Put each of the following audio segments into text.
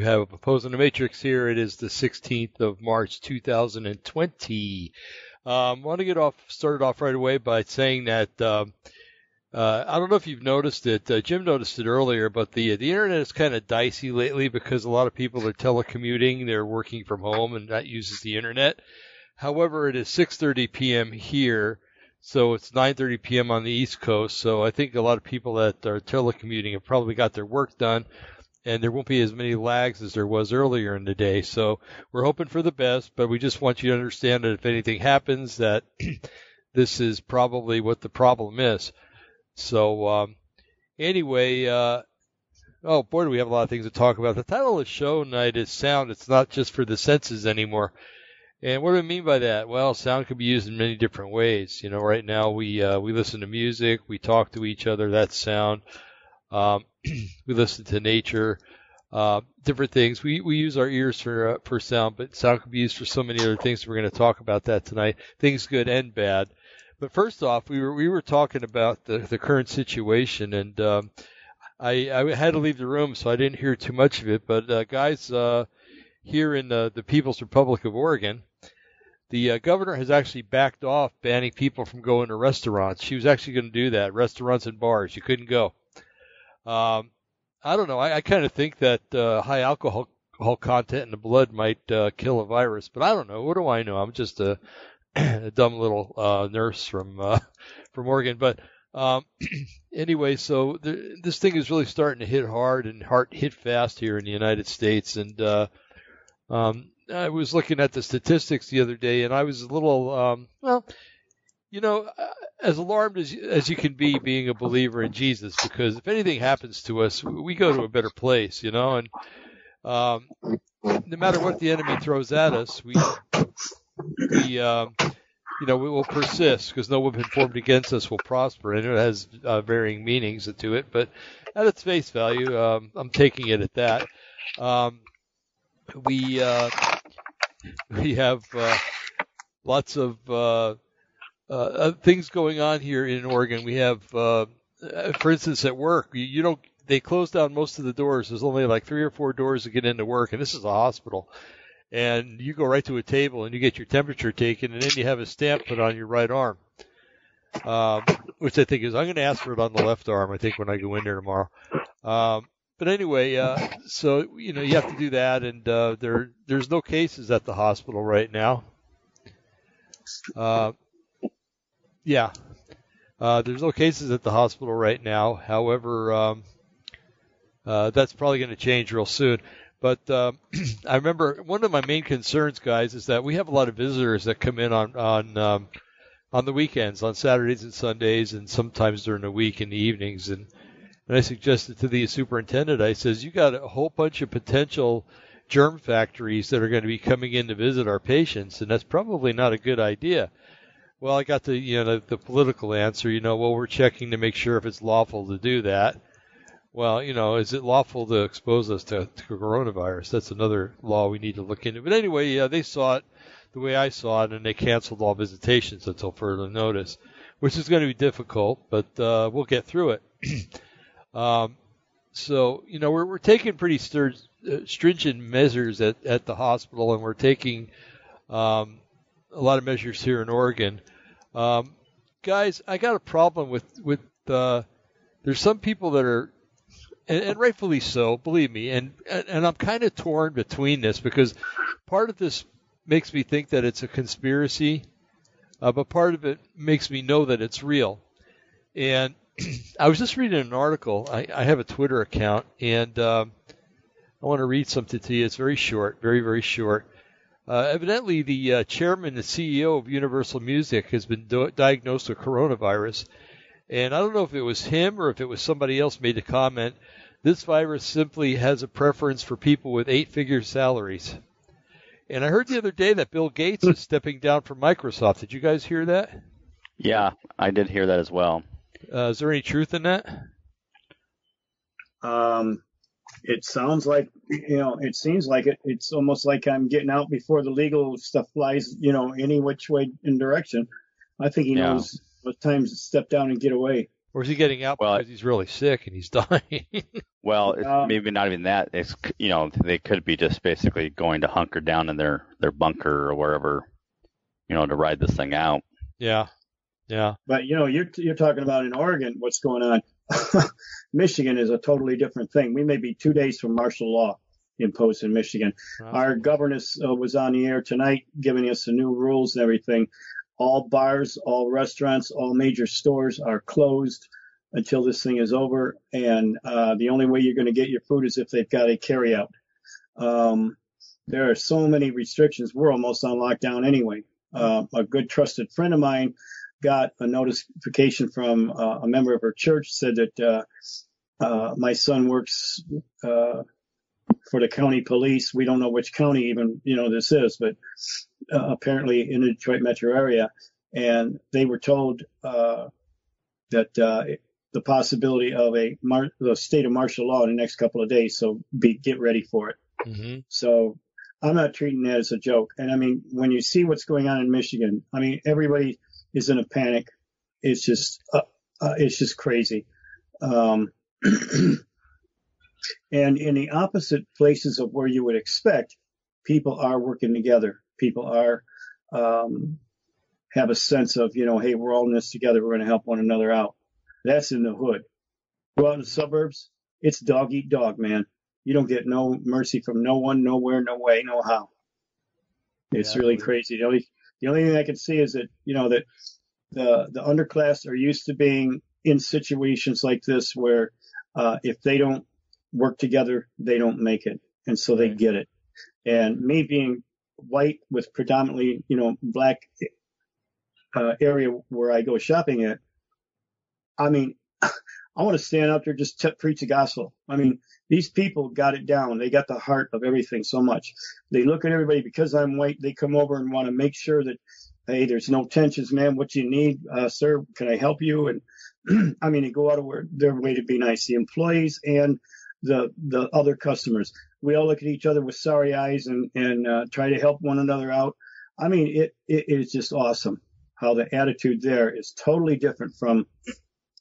You have Opposing the Matrix here. It is the 16th of March 2020. Um, I want to get off started off right away by saying that um, uh, I don't know if you've noticed it. Uh, Jim noticed it earlier, but the the internet is kind of dicey lately because a lot of people are telecommuting, they're working from home, and that uses the internet. However, it is 6:30 p.m. here, so it's 9:30 p.m. on the East Coast. So I think a lot of people that are telecommuting have probably got their work done and there won't be as many lags as there was earlier in the day. So we're hoping for the best, but we just want you to understand that if anything happens, that this is probably what the problem is. So um, anyway, uh, oh boy, do we have a lot of things to talk about. The title of the show tonight is sound. It's not just for the senses anymore. And what do I mean by that? Well, sound can be used in many different ways. You know, right now we uh, we listen to music, we talk to each other. That's sound. Um, we listen to nature, uh, different things. We we use our ears for uh, for sound, but sound can be used for so many other things. We're going to talk about that tonight. Things good and bad. But first off, we were we were talking about the the current situation, and um, I I had to leave the room, so I didn't hear too much of it. But uh, guys, uh, here in the the People's Republic of Oregon. The uh, governor has actually backed off banning people from going to restaurants. She was actually going to do that. Restaurants and bars, you couldn't go. Um, I don't know. I, I kind of think that uh, high alcohol, content in the blood might uh, kill a virus, but I don't know. What do I know? I'm just a, a dumb little uh, nurse from uh, from Oregon. But um, anyway, so the, this thing is really starting to hit hard and hard, hit fast here in the United States. And uh, um, I was looking at the statistics the other day, and I was a little um, well you know, uh, as alarmed as as you can be being a believer in Jesus, because if anything happens to us, we go to a better place, you know, and um, no matter what the enemy throws at us, we we um, you know we will persist because no weapon formed against us will prosper, and it has uh, varying meanings to it, but at its face value, um, I'm taking it at that. Um, we uh, we have uh, lots of uh, uh, uh, things going on here in Oregon. We have, uh, for instance, at work, you, you don't. They close down most of the doors. There's only like three or four doors to get into work, and this is a hospital. And you go right to a table and you get your temperature taken, and then you have a stamp put on your right arm, um, which I think is I'm going to ask for it on the left arm. I think when I go in there tomorrow. Um, but anyway, uh, so you know you have to do that, and uh, there there's no cases at the hospital right now. Uh, yeah. Uh, there's no cases at the hospital right now. However, um, uh, that's probably going to change real soon. But uh, I remember one of my main concerns, guys, is that we have a lot of visitors that come in on on um, on the weekends, on Saturdays and Sundays, and sometimes during the week in the evenings. And and I suggested to the superintendent, I says, you got a whole bunch of potential germ factories that are going to be coming in to visit our patients, and that's probably not a good idea. Well, I got the you know the, the political answer. You know, well, we're checking to make sure if it's lawful to do that. Well, you know, is it lawful to expose us to, to coronavirus? That's another law we need to look into. But anyway, yeah, they saw it the way I saw it, and they canceled all visitations until further notice, which is going to be difficult, but uh, we'll get through it. um, so, you know, we're, we're taking pretty stir- uh, stringent measures at, at the hospital, and we're taking um, a lot of measures here in Oregon. Um, guys, I got a problem with with uh, there's some people that are, and, and rightfully so, believe me, and and, I'm kind of torn between this because part of this makes me think that it's a conspiracy, uh, but part of it makes me know that it's real. And I was just reading an article. I, I have a Twitter account, and um, I want to read something to you. It's very short, very very short. Uh, evidently, the uh, chairman and CEO of Universal Music has been do- diagnosed with coronavirus. And I don't know if it was him or if it was somebody else made a comment. This virus simply has a preference for people with eight figure salaries. And I heard the other day that Bill Gates is stepping down from Microsoft. Did you guys hear that? Yeah, I did hear that as well. Uh, is there any truth in that? Um, it sounds like you know it seems like it it's almost like i'm getting out before the legal stuff flies you know any which way in direction i think he yeah. knows what times to step down and get away Or is he getting out Well, because he's really sick and he's dying? Well, it's Um, maybe not even that. It's you know they could be just basically going to hunker down in their their bunker or wherever, you know, to ride this thing out. yeah, yeah, But you know, you're you're talking about in Oregon, what's going on. Michigan is a totally different thing. We may be two days from martial law imposed in Michigan. Our governess uh, was on the air tonight, giving us the new rules and everything. All bars, all restaurants, all major stores are closed until this thing is over, and uh, the only way you're going to get your food is if they've got a carryout. Um, there are so many restrictions. We're almost on lockdown anyway. Uh, a good trusted friend of mine got a notification from uh, a member of her church said that uh, uh, my son works uh, for the county police. We don't know which county even you know this is, but uh, apparently in the Detroit metro area, and they were told uh, that uh, the possibility of a mar- the state of martial law in the next couple of days. So be get ready for it. hmm So I'm not treating that as a joke. And I mean, when you see what's going on in Michigan, I mean, everybody is in a panic. It's just, uh, uh, it's just crazy. Um, and in the opposite places of where you would expect, people are working together. People are, um, have a sense of, you know, hey, we're all in this together. We're going to help one another out. That's in the hood. Go out in the suburbs. It's dog eat dog, man. You don't get no mercy from no one, nowhere, no way, no how. It's Yeah, really crazy. The only the only thing I can see is that you know that the the underclass are used to being in situations like this where uh, if they don't work together, they don't make it, and so they get it. And me being white with predominantly you know black uh, area where I go shopping at, I mean, I want to stand up there just to preach the gospel. I mean, these people got it down. They got the heart of everything so much. They look at everybody because I'm white. They come over and want to make sure that, hey, there's no tensions, man. What you need, uh, sir? Can I help you? And I mean, they go out of their- their way to be nice. The employees and the the other customers. We all look at each other with sorry eyes and and uh, try to help one another out. I mean, it it is just awesome how the attitude there is totally different from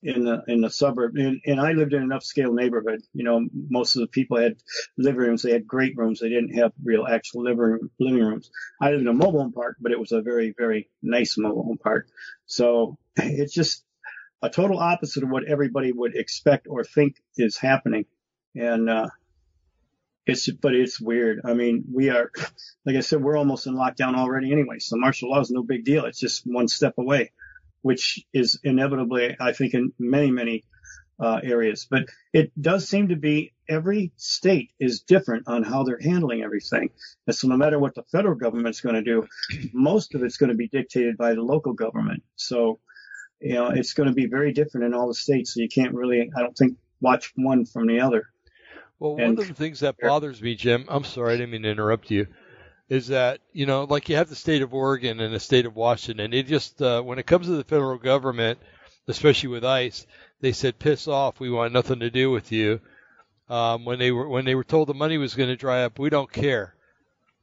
in the in the suburb. And, and I lived in an upscale neighborhood. You know, most of the people had living rooms. They had great rooms. They didn't have real actual living living rooms. I lived in a mobile home park, but it was a very very nice mobile home park. So it's just a total opposite of what everybody would expect or think is happening. And uh, it's but it's weird. I mean, we are, like I said, we're almost in lockdown already anyway. So martial law is no big deal. It's just one step away, which is inevitably, I think, in many many uh, areas. But it does seem to be every state is different on how they're handling everything. And so no matter what the federal government's going to do, most of it's going to be dictated by the local government. So you know, it's going to be very different in all the states. So you can't really, I don't think, watch one from the other. Well, one And- of the things that bothers me, Jim, I'm sorry, I didn't mean to interrupt you, is that, you know, like you have the state of Oregon and the state of Washington. It just, uh, when it comes to the federal government, especially with ICE, they said, piss off, we want nothing to do with you. Um, when they were when they were told the money was going to dry up, we don't care,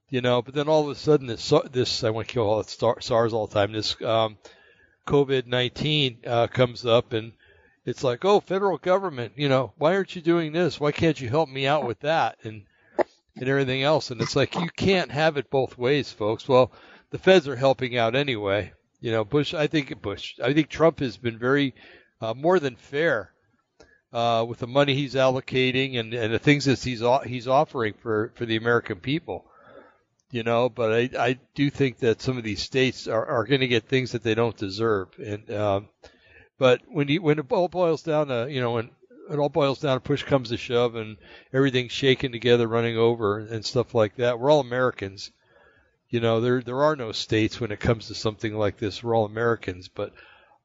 you know. But then all of a sudden, this this I want to kill all it SARS all the time. This um, COVID nineteen uh, comes up, and it's like, oh, federal government, you know, why aren't you doing this? Why can't you help me out with that and and everything else? And it's like you can't have it both ways, folks. Well, the feds are helping out anyway. You know, Bush. I think Bush. I think Trump has been very uh, more than fair uh, with the money he's allocating and, and the things that he's he's offering for, for the American people. You know, but I, I do think that some of these states are, are going to get things that they don't deserve. And um, but when you when it all boils down to you know when it all boils down to push comes to shove and everything's shaken together, running over and stuff like that, we're all Americans. You know, there there are no states when it comes to something like this. We're all Americans, but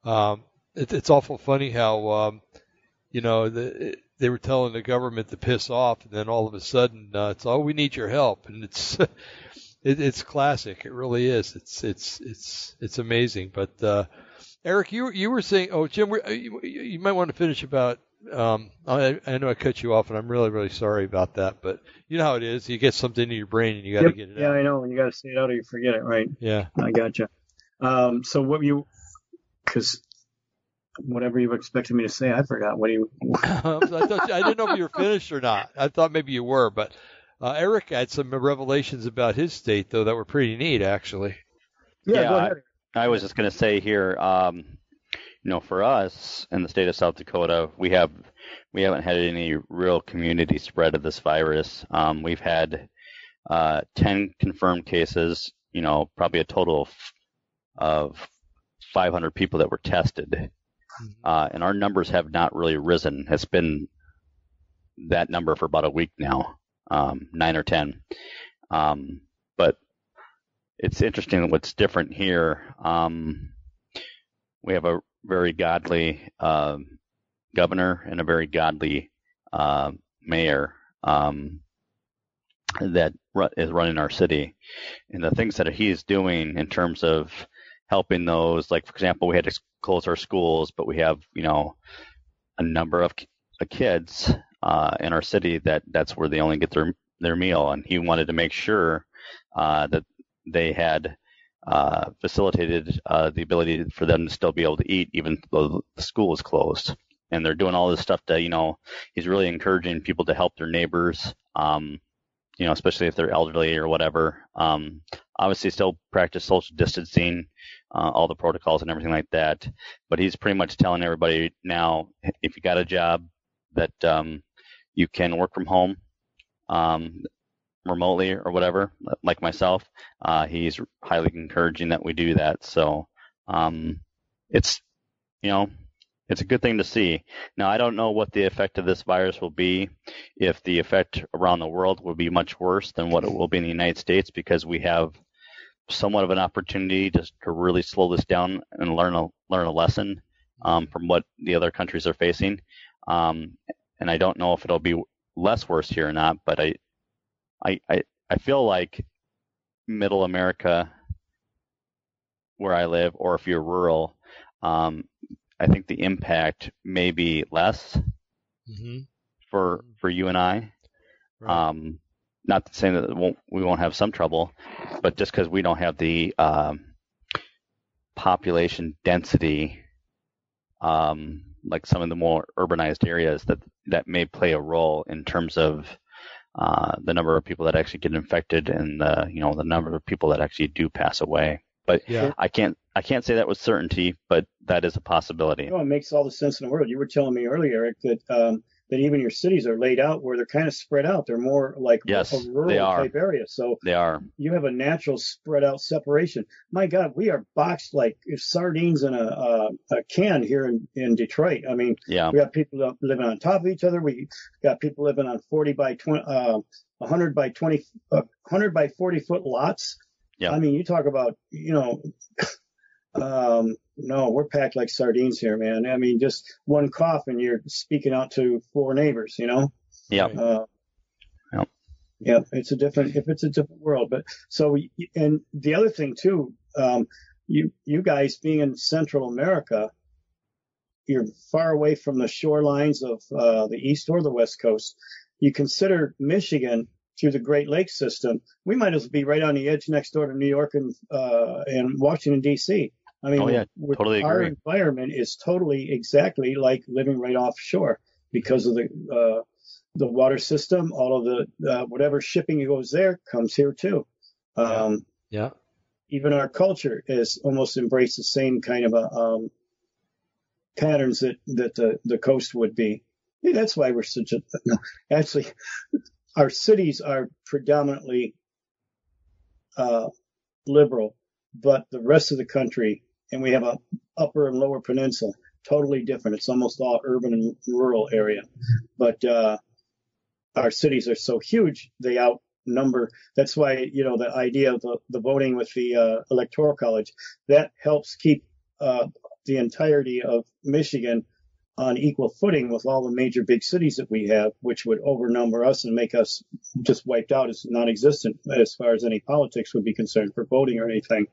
um, it, it's awful funny how um, you know the, they were telling the government to piss off, and then all of a sudden uh, it's oh we need your help, and it's it, it's classic. It really is. It's it's it's it's amazing. But uh, Eric, you you were saying, oh Jim, you, you might want to finish about. Um, I, I know I cut you off, and I'm really really sorry about that. But you know how it is. You get something in your brain, and you got to Yep. get it Yeah, out. I know. When you got to say it out or you forget it, right? Yeah. I gotcha. Um, so what you, because whatever you expected me to say, I forgot what do you. I, thought, I didn't know if you were finished or not. I thought maybe you were, but uh, Eric had some revelations about his state though that were pretty neat, actually. Yeah, go ahead. I, I was just going to say here, um, you know, for us in the state of South Dakota, we have we haven't had any real community spread of this virus. Um, we've had uh, 10 confirmed cases, you know, probably a total of, of 500 people that were tested. Mm-hmm. Uh, and our numbers have not really risen. It's been that number for about a week now, um, nine or 10. Um, but it's interesting what's different here. Um, we have a very godly uh, governor and a very godly uh, mayor um, that is running our city, and the things that he's doing in terms of helping those, like for example, we had to close our schools, but we have you know a number of kids uh, in our city that that's where they only get their their meal, and he wanted to make sure uh, that they had uh, facilitated uh, the ability for them to still be able to eat even though the school is closed. And they're doing all this stuff to, you know, he's really encouraging people to help their neighbors, um, you know, especially if they're elderly or whatever. Um, obviously, still practice social distancing, uh, all the protocols and everything like that. But he's pretty much telling everybody now, if you got a job, that um, you can work from home. Um, remotely or whatever, like myself, uh, he's highly encouraging that we do that. So um, it's you know it's a good thing to see. Now I don't know what the effect of this virus will be. If the effect around the world will be much worse than what it will be in the United States, because we have somewhat of an opportunity to, to really slow this down and learn a learn a lesson um, from what the other countries are facing. Um, and I don't know if it'll be less worse here or not, but I I, I, I feel like middle America, where I live, or if you're rural, um, I think the impact may be less mm-hmm. for for you and I. Right. Um, not to say that won't, we won't have some trouble, but just because we don't have the um, population density, um, like some of the more urbanized areas, that that may play a role in terms of uh, the number of people that actually get infected and the you know the number of people that actually do pass away. But yeah. I can't I can't say that with certainty, but that is a possibility. No, it makes all the sense in the world. You were telling me earlier, Eric, that um, that even your cities are laid out where they're kind of spread out. They're more like yes, a rural type area. So they are. You have a natural spread out separation. My God, we are boxed like sardines in a, a, a can here in, in Detroit. I mean, yeah. we have people living on top of each other. We got people living on 40 by 20, uh, 100 by 20, uh, 100 by 40 foot lots. Yeah. I mean, you talk about, you know, um, no, we're packed like sardines here, man. I mean, just one cough and you're speaking out to four neighbors, you know? Yeah. Uh, yep. Yeah, it's a different, if it's a different world. But so, and the other thing too, um, you, you guys being in Central America, you're far away from the shorelines of, uh, the East or the West Coast. You consider Michigan through the Great Lakes system. We might as well be right on the edge next door to New York and, uh, and Washington DC. I mean, oh, yeah, totally our agree. environment is totally exactly like living right offshore because of the uh, the water system. All of the uh, whatever shipping goes there comes here too. Um, yeah. yeah. Even our culture is almost embraced the same kind of a, um, patterns that that the the coast would be. That's why we're such a. No, actually, our cities are predominantly uh, liberal, but the rest of the country and we have a upper and lower peninsula, totally different. It's almost all urban and rural area, but uh, our cities are so huge they outnumber. That's why you know the idea of the, the voting with the uh, electoral college that helps keep uh, the entirety of Michigan on equal footing with all the major big cities that we have, which would overnumber us and make us just wiped out as non-existent as far as any politics would be concerned for voting or anything.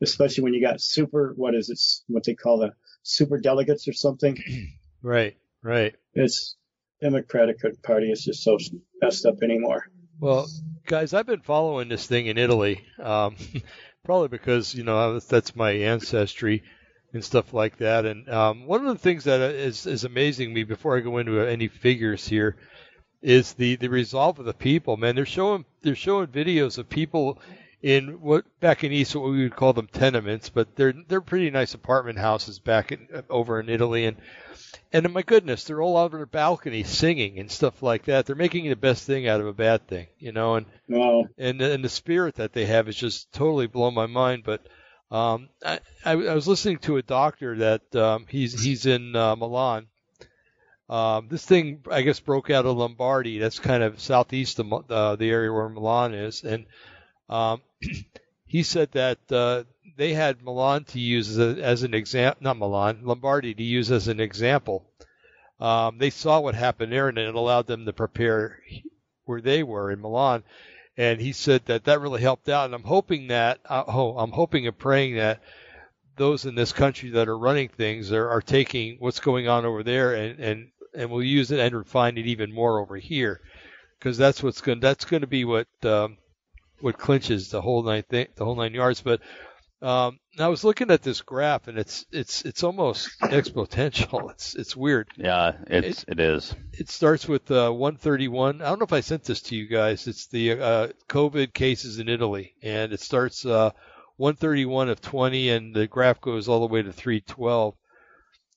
Especially when you got super, what is it, what they call the super delegates or something. Right, right. It's Democratic Party is just so messed up anymore. Well, guys, I've been following this thing in Italy, um, probably because you know that's my ancestry. And stuff like that. And um, one of the things that uh, is is amazing me before I go into uh, any figures here is the the resolve of the people. Man, they're showing they're showing videos of people in what back in East what we would call them tenements, but they're they're pretty nice apartment houses back in, uh, over in Italy, and and my goodness, they're all out on their balcony singing and stuff like that. They're making the best thing out of a bad thing, you know, and Wow. and and the spirit that they have is just totally blown my mind. But um, I, I I was listening to a doctor that um, he's he's in uh, Milan. Um, this thing I guess broke out of Lombardy. That's kind of southeast of uh, the area where Milan is, and um, he said that uh, they had Milan to use as, a, as an example, not Milan, Lombardy to use as an example. Um, they saw what happened there, and it allowed them to prepare where they were in Milan. And he said that that really helped out. And I'm hoping that, uh, oh, I'm hoping and praying that those in this country that are running things are, are taking what's going on over there and, and, and will use it and refine it even more over here. Because that's what's going, that's going to be what, um, what clinches the whole nine thing, the whole nine yards. But um, I was looking at this graph, and it's it's it's almost exponential. It's it's weird. Yeah, it's it, it is. It starts with uh, 131. I don't know if I sent this to you guys. It's the uh, COVID cases in Italy, and it starts uh, 131 of 20, and the graph goes all the way to 312.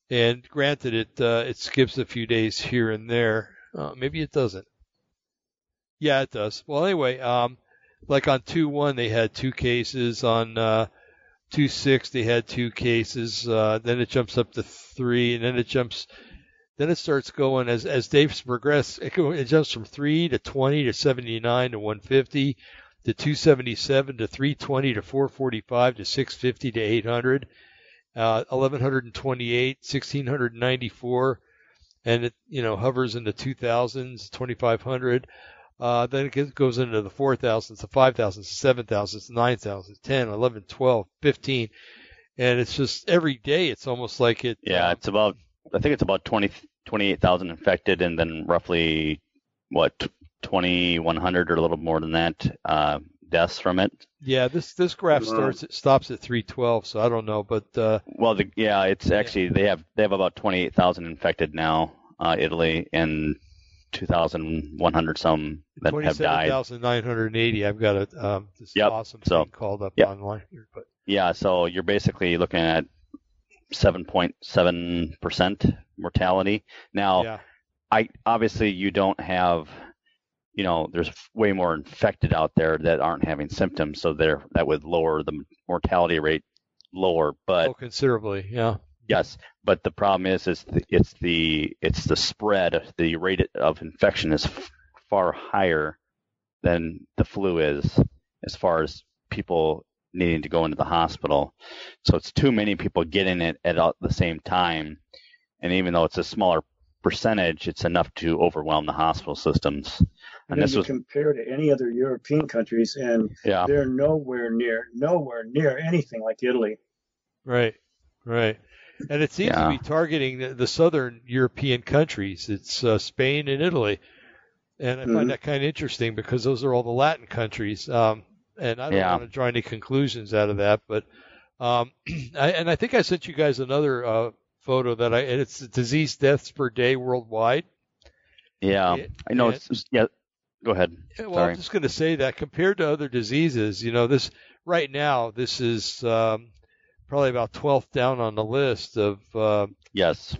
And granted, it uh, it skips a few days here and there. Uh, maybe it doesn't. Yeah, it does. Well, anyway, um, like on two one, they had two cases on. Two six they had two cases. Uh, then it jumps up to three, and then it jumps. Then it starts going as as days progress. It, it jumps from three to twenty to seventy nine to one fifty to two seventy seven to three twenty to four forty five to six fifty to eight hundred. Uh, 1128, 1694, and it you know hovers in the 2000s, 2500. Uh, then it goes into the 4,000s, the 5,000s, the 7,000s, 9,000s, 10, 11, 12, 15. And it's just every day it's almost like it. Yeah, um, it's about, I think it's about 20, 28,000 infected and then roughly, what, 2,100 or a little more than that uh, deaths from it. Yeah, this this graph starts it stops at 312, so I don't know, but uh, well, the, yeah, it's actually they have they have about 28,000 infected now, uh, Italy, and 2,100 some that have died. 27,980. I've got a um, this yep. awesome so, thing called up yep. online here, but yeah, so you're basically looking at 7.7 percent mortality. Now, yeah. I obviously you don't have, you know, there's way more infected out there that aren't having symptoms, so there that would lower the mortality rate lower, but oh, considerably, yeah. Yes, but the problem is, is the, it's the it's the spread. The rate of infection is f- far higher than the flu is, as far as people needing to go into the hospital. So it's too many people getting it at the same time, and even though it's a smaller percentage, it's enough to overwhelm the hospital systems. And, and this was compared to any other European countries, and yeah. they're nowhere near, nowhere near anything like Italy. Right, right. And it seems Yeah. to be targeting the, the southern European countries. It's uh, Spain and Italy. And I Mhm. find that kind of interesting because those are all the Latin countries. Um, and I don't Yeah. want to draw any conclusions out of that, but um, I, and I think I sent you guys another uh, photo that I and it's disease deaths per day worldwide. Yeah, Yeah, I know. It's, it's- yeah, go ahead. Well, Sorry. I'm just going to say that compared to other diseases, you know, this right now, this is um, probably about 12th down on the list of, uh, Yes.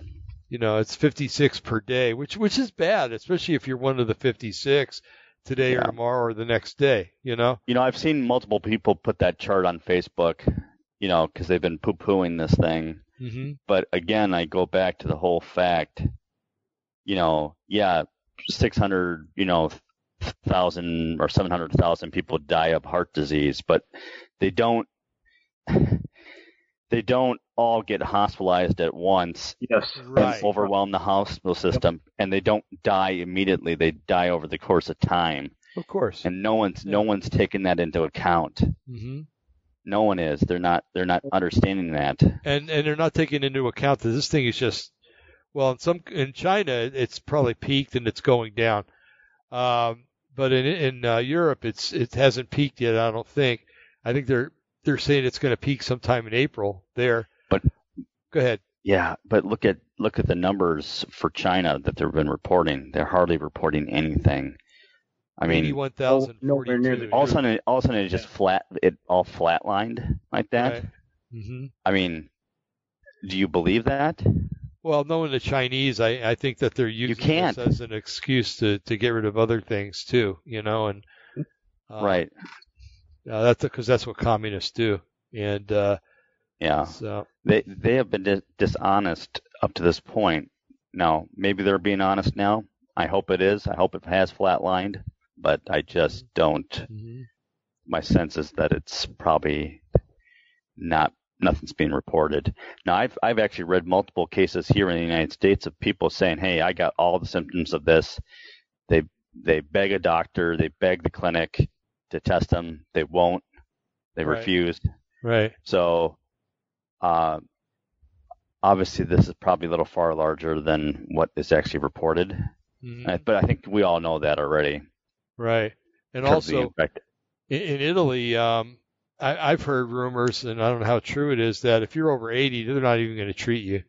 you know, it's 56 per day, which which is bad, especially if you're one of the 56 today or tomorrow or the next day. You know, You know, I've seen multiple people put that chart on Facebook. You know, because they've been poo-pooing this thing. hmm But again, I go back to the whole fact. You know, yeah, 600, you know, thousand or 700,000 people die of heart disease, but they don't. They don't all get hospitalized at once Yes. right. and overwhelm the hospital system, and they don't die immediately. They die over the course of time, Of course. and no one's no one's taking that into account. hmm No one is. They're not. They're not understanding that. And and they're not taking into account that this thing is just, well, in some in China it's probably peaked and it's going down. Um, but in in uh, Europe it's it hasn't peaked yet. I don't think. I think they're they're saying it's going to peak sometime in April there. But Go ahead. Yeah, but look at look at the numbers for China that they've been reporting. They're hardly reporting anything. I mean, eighty-one thousand nowhere near the- all of a sudden, all of a sudden, it just flat, it all flatlined like that. Right. Mm-hmm. I mean, do you believe that? Well, knowing the Chinese, I, I think that they're using can't. this as an excuse to, to get rid of other things too, you know, and uh, right? Uh, that's because that's what communists do, and uh, Yeah. so They they have been dis- dishonest up to this point. Now, maybe they're being honest now. I hope it is. I hope it has flatlined, but I just don't. mhm. My sense is that it's probably not nothing's being reported. Now, I've I've actually read multiple cases here in the United States of people saying, "Hey, I got all the symptoms of this." They they beg a doctor, they beg the clinic to test them. They won't. They Right. refused. right, So, uh, obviously, this is probably a little far larger than what is actually reported. Mhm. Uh, But I think we all know that already. right, and in terms of the also in, in Italy, um, I, I've heard rumors, and I don't know how true it is, that if you're over eighty, they're not even going to treat you.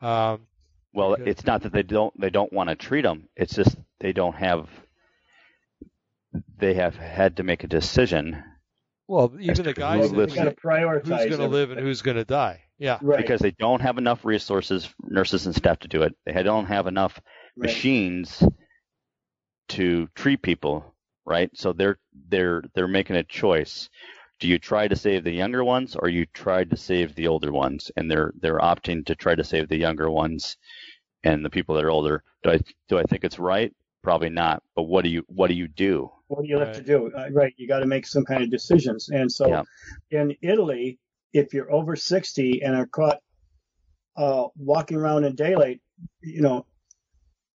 Um, well, okay. it's not that they don't they don't want to treat them. It's just they don't have. They have had to make a decision well, even the guys You lives that, got to prioritize. who's going to live and who's going to die. Yeah, right, because they don't have enough resources, nurses and staff to do it. They don't have enough right. machines to treat people, right? So they're they're they're making a choice. Do you try to save the younger ones or you try to save the older ones? And they're they're opting to try to save the younger ones and the people that are older. Do I do I think it's right? Probably not. But what do you what do you do? What do you have Right. to do? Uh, right, you got to make some kind of decisions. And so, Yeah. in Italy, if you're over 60 and are caught uh, walking around in daylight, you know,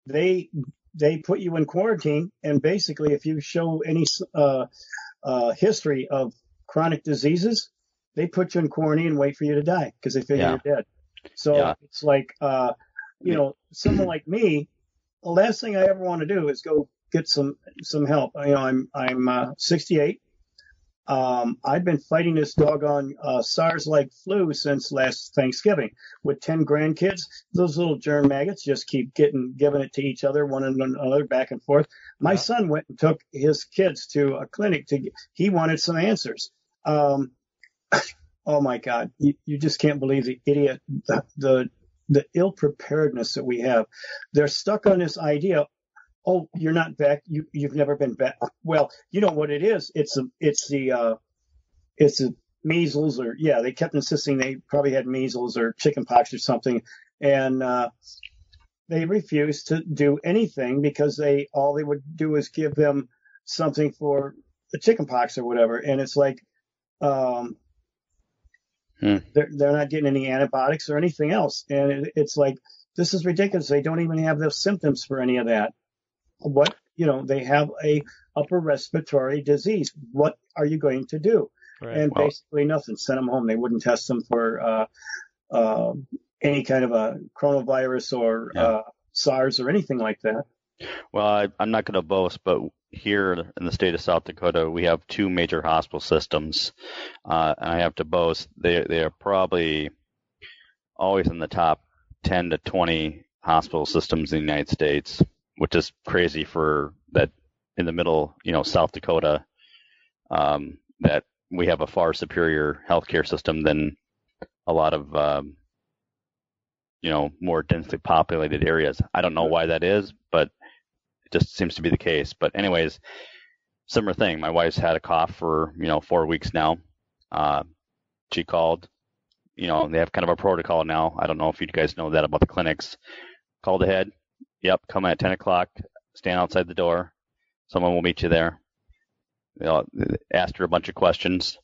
they they put you in quarantine, and basically, if you show any uh, uh, history of chronic diseases, they put you in quarantine and wait for you to die because they figure Yeah. you're dead. So Yeah. it's like, uh, you know, someone like me, the last thing I ever want to do is go get some some help. You know, I'm I'm uh, 68. Um, I've been fighting this doggone uh, SARS-like flu since last Thanksgiving with 10 grandkids. Those little germ maggots just keep getting giving it to each other, one and another, back and forth. My son went and took his kids to a clinic to. get- He wanted some answers. Um, oh my God, you, you just can't believe the idiot, the, the the ill preparedness that we have. They're stuck on this idea. Oh, you're not back. You you've never been back. Well, you know what it is. It's a it's the uh, it's the measles or yeah. They kept insisting they probably had measles or chickenpox or something, and uh, they refused to do anything because they all they would do is give them something for the chickenpox or whatever. And it's like, um, Hmm. they're they're not getting any antibiotics or anything else, and it, it's like this is ridiculous. They don't even have the symptoms for any of that. What you know, they have a upper respiratory disease. What are you going to do? right. and Well- basically nothing. Sent them home. They wouldn't test them for uh, uh, any kind of a coronavirus or Yeah. uh, SARS or anything like that. Well, I, I'm not going to boast, but here in the state of South Dakota, we have two major hospital systems, uh, and I have to boast they they are probably always in the top 10 to 20 hospital systems in the United States, which is crazy for that in the middle, you know, South Dakota, um, that we have a far superior healthcare system than a lot of um, you know more densely populated areas. I don't know why that is, but it just seems to be the case. But anyways, similar thing. My wife's had a cough for you know four weeks now. Uh, she called. You know they have kind of a protocol now. I don't know if you guys know that about the clinics. Called ahead. Yep, come at ten o'clock. Stand outside the door. Someone will meet you there. You know, asked her a bunch of questions.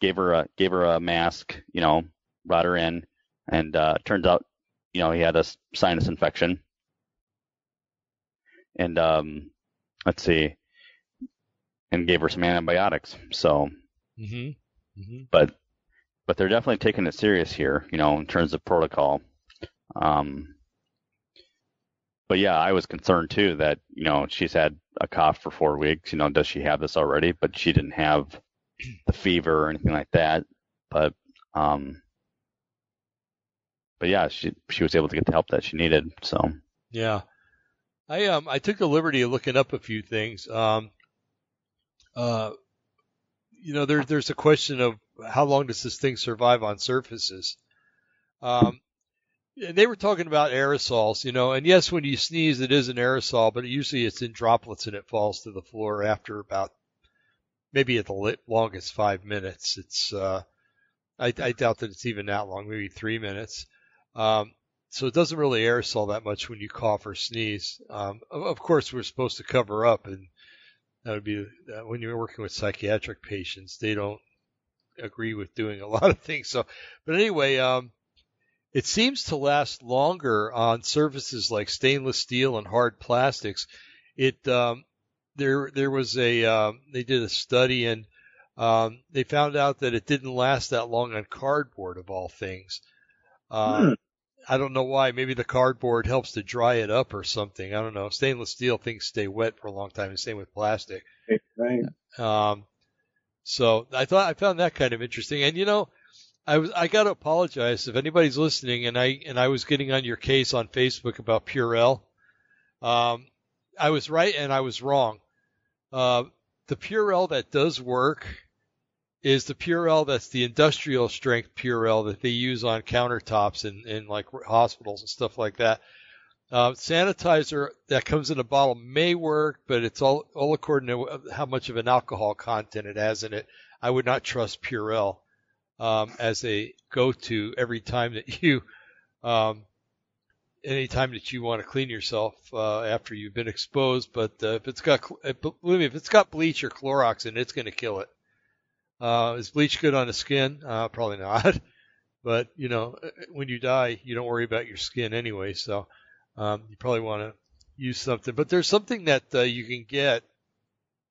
Gave her a gave her a mask. You know, brought her in, and uh, turns out, you know, he had a sinus infection and um, let's see, and gave her some antibiotics. So, hmm hmm but but they're definitely taking it serious here, you know, in terms of protocol. Um, but yeah, I was concerned too that you know she's had a cough for four weeks. You know, does she have this already? But she didn't have the fever or anything like that. But um, but yeah, she she was able to get the help that she needed. So Yeah. I um I took the liberty of looking up a few things. Um uh you know there there's a question of how long does this thing survive on surfaces? Um they were talking about aerosols, you know, and yes, when you sneeze, it is an aerosol, but usually it's in droplets and it falls to the floor after about maybe at the longest five minutes. It's uh, I, I doubt that it's even that long, maybe three minutes. Um, so it doesn't really aerosol that much when you cough or sneeze. Um, of, of course, we're supposed to cover up, and that would be uh, when you're working with psychiatric patients, they don't agree with doing a lot of things. So, but anyway, um, it seems to last longer on surfaces like stainless steel and hard plastics. It um, there there was a um, they did a study and um, they found out that it didn't last that long on cardboard of all things. Um, Hmm. I don't know why. Maybe the cardboard helps to dry it up or something. I don't know. Stainless steel things stay wet for a long time. The same with plastic. Right. Um, so I thought I found that kind of interesting. And you know, I was I got to apologize if anybody's listening, and I and I was getting on your case on Facebook about Purell. Um, I was right and I was wrong. Uh, the Purell that does work is the Purell that's the industrial strength Purell that they use on countertops in, in like hospitals and stuff like that. Uh, sanitizer that comes in a bottle may work, but it's all, all according to how much of an alcohol content it has in it. I would not trust Purell um, as a go-to every time that you, um, anytime that you want to clean yourself uh, after you've been exposed. But uh, if it's got, believe me, if it's got bleach or Clorox in it, it's going to kill it. Uh, is bleach good on the skin? Uh, probably not. But you know, when you die, you don't worry about your skin anyway. So um, you probably want to use something. But there's something that uh, you can get,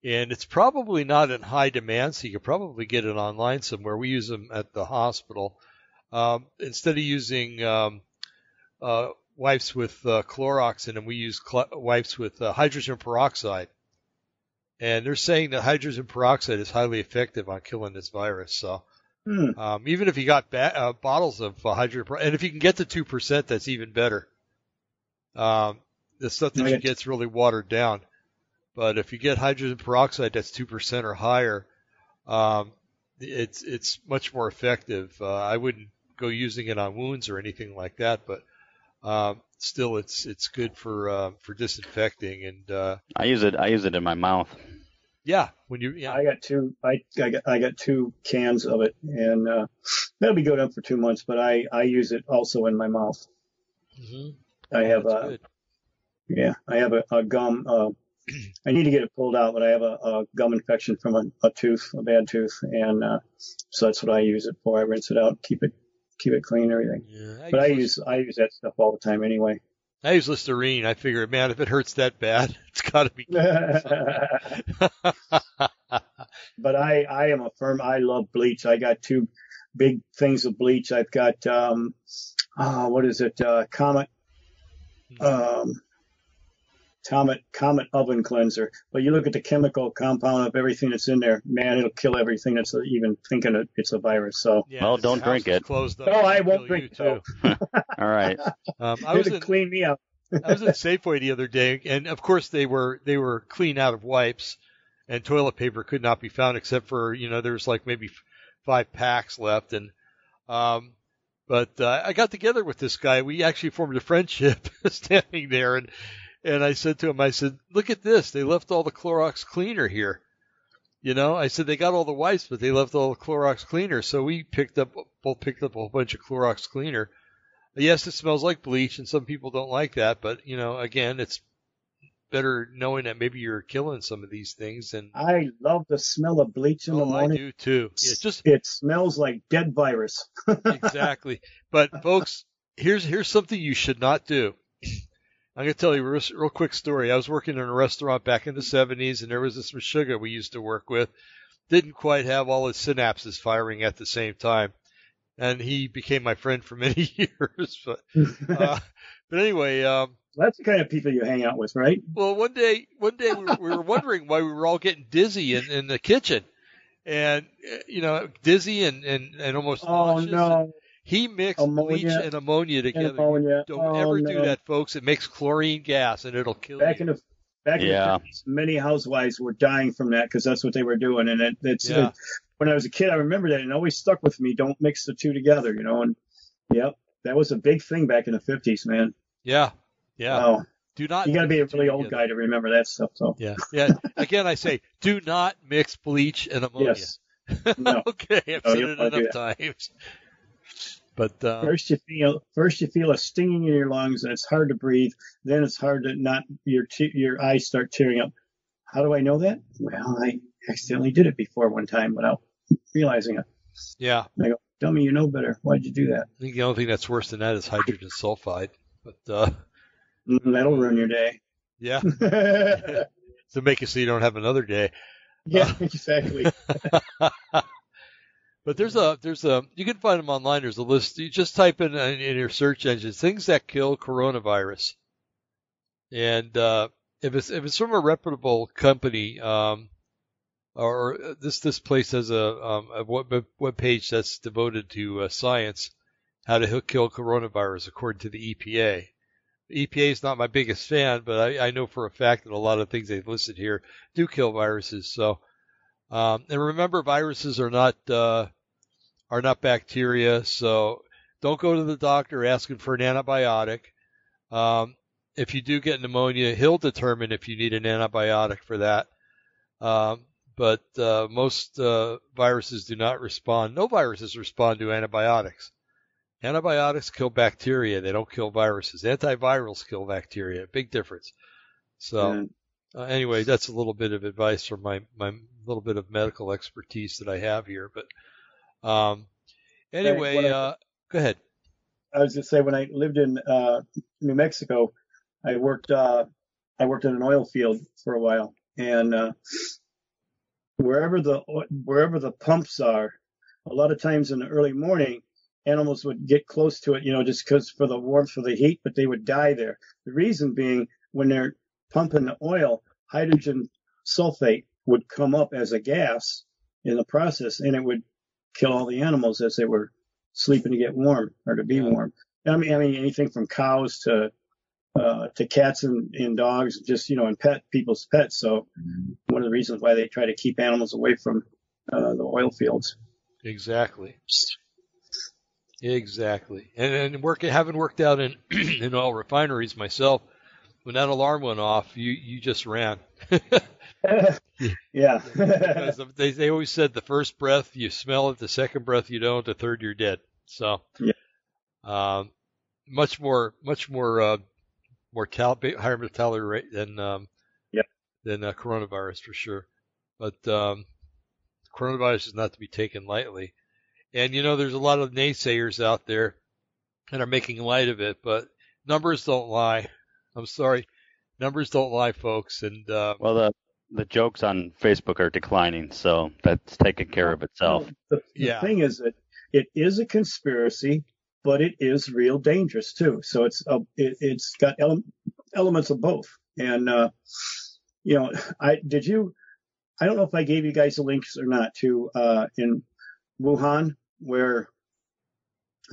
and it's probably not in high demand, so you could probably get it online somewhere. We use them at the hospital. Um, instead of using um, uh, wipes with uh, Clorox in them, we use cl- wipes with uh, hydrogen peroxide. And they're saying that hydrogen peroxide is highly effective on killing this virus. So Hmm. um, even if you got ba- uh, bottles of uh, hydrogen, per- and if you can get to two percent, that's even better. Um, the stuff that you get's really watered down, but if you get hydrogen peroxide that's two percent or higher, um, it's it's much more effective. Uh, I wouldn't go using it on wounds or anything like that, but um, still, it's it's good for uh, for disinfecting and uh, I use it. I use it in my mouth. yeah, when you yeah I got two. I, I got I got two cans of it, and uh, that'll be good up for two months. But I I use it also in my mouth. Mm-hmm. I have that's a good. yeah. I have a, a gum. I need to get it pulled out, but I have a, a gum infection from a, a tooth, a bad tooth, and uh, so that's what I use it for. I rinse it out, keep it keep it clean, and everything. Yeah, But I use I use that stuff all the time anyway. I use Listerine. I figure, man, if it hurts that bad, it's got to be. but I, I am a firm. I love bleach. I got two big things of bleach. I've got um, uh, what is it? Uh, Comet, um, Comet, Comet oven cleanser. But you look at the chemical compound of everything that's in there. Man, it'll kill everything that's even thinking it, it's a virus. So Yeah, Well, this don't drink it. Closed up. No, I It'll won't drink it. too. All right. Um, I was it'll in, clean me up. I was in Safeway the other day, and of course they were they were clean out of wipes, and toilet paper could not be found except for you know there's like maybe f- five packs left, and um, but uh, I got together with this guy. We actually formed a friendship standing there, and and I said to him, I said, look at this, they left all the Clorox cleaner here. You know, I said they got all the wipes, but they left all the Clorox cleaner. So we picked up, both picked up a whole bunch of Clorox cleaner. Yes, it smells like bleach, and some people don't like that. But you know, again, it's better knowing that maybe you're killing some of these things. And I love the smell of bleach in the oh, I morning. do too. Yeah, just It smells like dead virus. exactly. But folks, here's here's something you should not do. I'm going to tell you a real, quick story. I was working in a restaurant back in the 70s, and there was this Meshuggah we used to work with. Didn't quite have all his synapses firing at the same time, and he became my friend for many years. But uh, but anyway, um, That's the kind of people you hang out with, right? well, one day, one day we were, we were wondering why we were all getting dizzy in, in the kitchen, and uh, you know, dizzy and and, and almost Oh nauseous. no. He mixed Ammonia bleach and ammonia and together. ammonia. Don't Oh, ever do that, folks. It makes chlorine gas and it'll kill you. Back you. in the back Yeah. in the 50s, many housewives were dying from that because that's what they were doing. And it, it's Yeah. it, when I was a kid, I remember that and it always stuck with me. Don't mix the two together, you know. And yep, that was a big thing back in the 50s, man. yeah, yeah. Wow. do not. You got to be a really old together. guy to remember that stuff. So Yeah, yeah. Again, I say, do not mix bleach and ammonia. yes, No. okay, I've No, said it don't wanna do enough times. But uh, first you feel first you feel a stinging in your lungs and it's hard to breathe. Then it's hard to not your te- your eyes start tearing up. How do I know that? Well, I accidentally did it before one time without realizing it. yeah, I go, tell me you know better. Why'd you do that? I think the only thing that's worse than that is hydrogen sulfide. But uh, Mm, That'll ruin your day. yeah, yeah, to make it so you don't have another day. Yeah, exactly. But there's a there's a you can find them online. There's a list. You just type in in, in your search engine things that kill coronavirus, and uh, if it's if it's from a reputable company, um, or this this place has a um, a web, web page that's devoted to uh, science, how to kill coronavirus according to the EPA. The EPA is not my biggest fan, but I, I know for a fact that a lot of things they've listed here do kill viruses. So. Um, and remember, viruses are not uh, are not bacteria, so don't go to the doctor asking for an antibiotic. Um, if you do get pneumonia, he'll determine if you need an antibiotic for that. Um, but uh, most uh, viruses do not respond. No viruses respond to antibiotics. Antibiotics kill bacteria; they don't kill viruses. Antivirals kill bacteria. Big difference. So. And Uh, anyway, that's a little bit of advice from my, my little bit of medical expertise that I have here. But um, anyway, I- uh, go ahead. I was just say when I lived in uh, New Mexico, I worked uh, I worked in an oil field for a while, and uh, wherever the wherever the pumps are, a lot of times in the early morning, animals would get close to it, you know, just because for the warmth for the heat, but they would die there. The reason being when they're pumping the oil, hydrogen sulfate would come up as a gas in the process, and it would kill all the animals as they were sleeping to get warm or to be Yeah. warm. I mean, I mean anything from cows to uh, to cats and, and dogs, just you know, and pet people's pets. So one of the reasons why they try to keep animals away from uh, the oil fields. Exactly. Exactly. And, and work, having worked out in, in oil refineries myself, when that alarm went off, you, you just ran. yeah. because they, they always said the first breath you smell it, the second breath you don't, the third you're dead. So, Yeah. um, much more, much more, uh, mortality, higher mortality rate than, um, Yep. than uh, coronavirus for sure. But, um, coronavirus is not to be taken lightly. And, you know, there's a lot of naysayers out there that are making light of it, but numbers don't lie. I'm sorry. Numbers don't lie, folks. And, uh, Well, the the jokes on Facebook are declining, so that's taken care of itself. The, the Yeah. thing is that it is a conspiracy, but it is real dangerous too. So it's uh, it, it's got ele- elements of both. And uh, you know, I did you? I don't know if I gave you guys the links or not to uh, in Wuhan where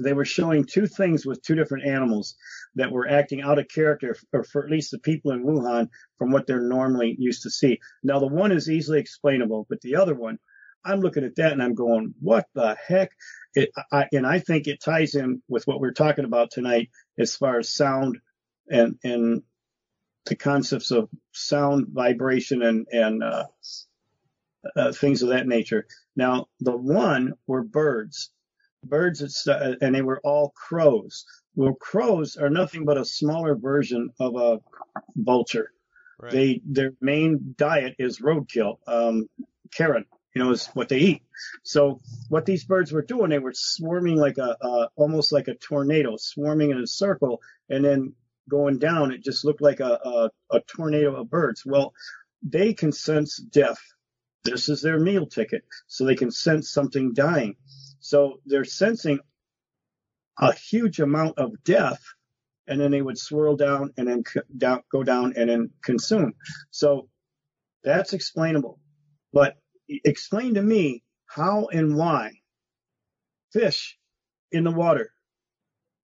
they were showing two things with two different animals that were acting out of character, or for at least the people in Wuhan, from what they're normally used to see. Now, the one is easily explainable, but the other one, I'm looking at that and I'm going, what the heck? It, I, and I think it ties in with what we're talking about tonight as far as sound and, and the concepts of sound, vibration, and, and uh, uh, things of that nature. Now, the one were birds, birds, uh, and they were all crows. Well, crows are nothing but a smaller version of a vulture. right. They their main diet is roadkill, um, carrion. You know, is what they eat. So what these birds were doing, they were swarming like a, a almost like a tornado, swarming in a circle, and then going down. It just looked like a, a, a tornado of birds. Well, they can sense death. This is their meal ticket, so they can sense something dying. So they're sensing a huge amount of death, and then they would swirl down and then co- down, go down and then consume. So that's explainable. But explain to me how and why fish in the water,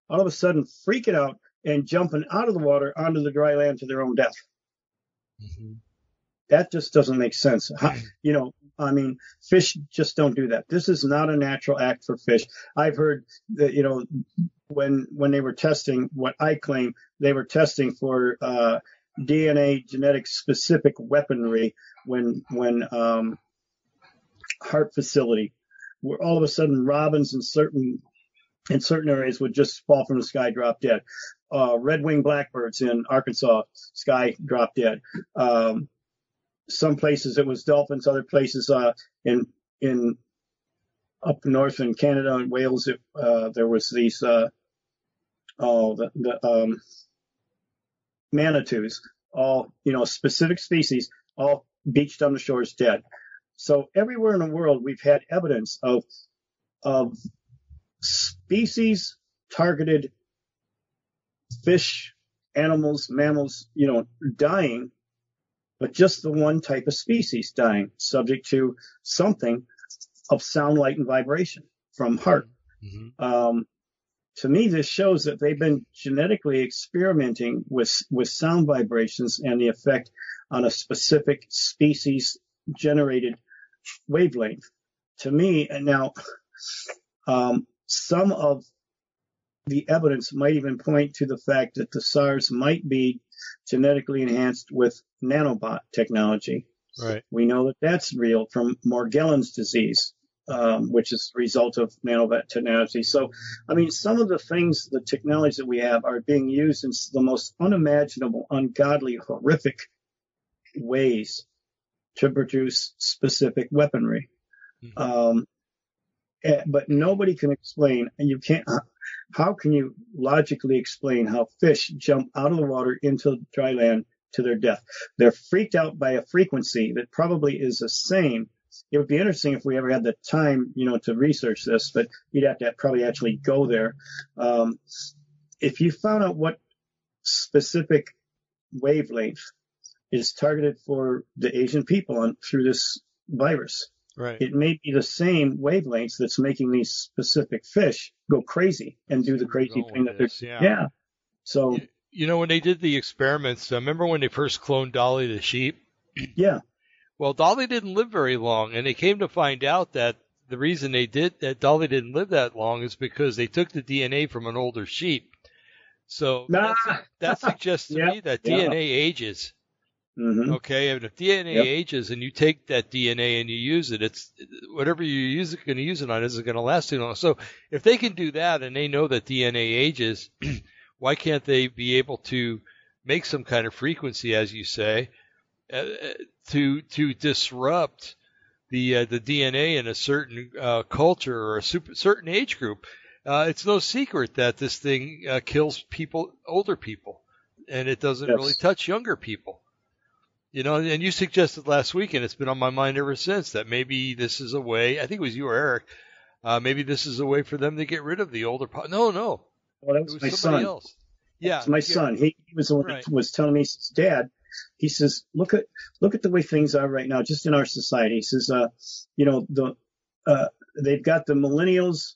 all of a sudden freaking out and jumping out of the water onto the dry land to their own death. Mm-hmm. That just doesn't make sense. How, you know, I mean, fish just don't do that. This is not a natural act for fish. I've heard that, you know, when when they were testing what I claim they were testing for uh, DNA genetic specific weaponry when when um, HAARP facility, where all of a sudden robins in certain in certain areas would just fall from the sky, drop dead. Uh, red-winged blackbirds in Arkansas, sky drop dead. Um, some places it was dolphins, other places uh, in in up north in Canada and Wales, it, uh, there was these uh, oh the, the um, manitous, all you know specific species, all beached on the shores dead. So everywhere in the world, we've had evidence of of species targeted fish, animals, mammals, you know, dying, but just the one type of species dying, subject to something of sound, light, and vibration from HAARP. Mm-hmm. Um, to me, this shows that they've been genetically experimenting with with sound vibrations and the effect on a specific species generated wavelength. To me, and now um, some of the evidence might even point to the fact that the SARS might be genetically enhanced with nanobot technology. Right. We know that that's real from Morgellons disease, um, which is a result of nanobot technology. So, I mean, some of the things, the technologies that we have are being used in the most unimaginable, ungodly, horrific ways to produce specific weaponry. Mm-hmm. Um, eh, but nobody can explain, and you can't, how can you logically explain how fish jump out of the water into dry land to their death? They're freaked out by a frequency that probably is the same. It would be interesting if we ever had the time, you know, to research this, but you'd have to probably actually go there. Um, if you found out what specific wavelength is targeted for the Asian people on through this virus. Right. It may be the same wavelengths that's making these specific fish go crazy and do the crazy thing that they're. Yeah. yeah. So. You, know, when they did the experiments, uh, remember when they first cloned Dolly the sheep? Yeah. Well, Dolly didn't live very long, and they came to find out that the reason they did that Dolly didn't live that long is because they took the DNA from an older sheep. So nah. that suggests to me that yeah. DNA ages. Mm-hmm. Okay, and if DNA yep. ages and you take that DNA and you use it, it's whatever you use it going to use it on isn't going to last too long. So if they can do that and they know that DNA ages, why can't they be able to make some kind of frequency, as you say, uh, to to disrupt the uh, the DNA in a certain uh, culture or a super, certain age group? Uh, it's no secret that this thing uh, kills people, older people, and it doesn't yes. really touch younger people. You know, and you suggested last week, and it's been on my mind ever since that maybe this is a way. I think it was you or Eric. Uh, maybe this is a way for them to get rid of the older. Po- no, no. Well, that was, was my son. Else. Yeah, my yeah. son. He, he was the one right. that was telling me, he says, Dad, he says, look at look at the way things are right now, just in our society. He says, uh, you know, the uh, they've got the millennials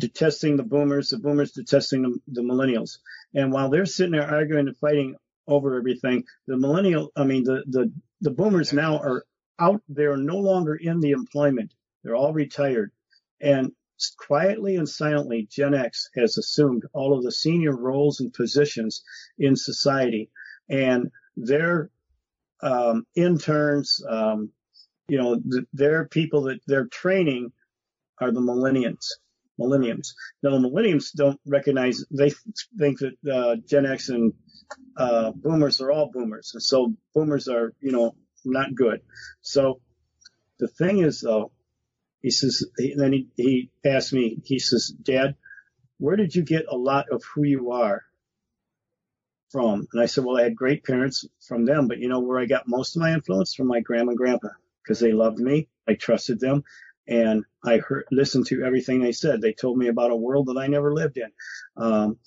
detesting the boomers, the boomers detesting the, the millennials, and while they're sitting there arguing and fighting over everything. The millennial, I mean, the, the, the boomers now are out. They're no longer in the employment. They're all retired. And quietly and silently, Gen X has assumed all of the senior roles and positions in society. And their um, interns, um, you know, th- their people that they're training are the millennials millenniums. Now, the millenniums don't recognize, they think that uh, Gen X and uh, boomers are all boomers. And so boomers are, you know, not good. So the thing is, though, he says, he, then he, he asked me, he says, Dad, where did you get a lot of who you are from? And I said, well, I had great parents from them, but you know where I got most of my influence? From my grandma and grandpa, because they loved me. I trusted them and I heard, listened to everything they said. They told me about a world that I never lived in. Um,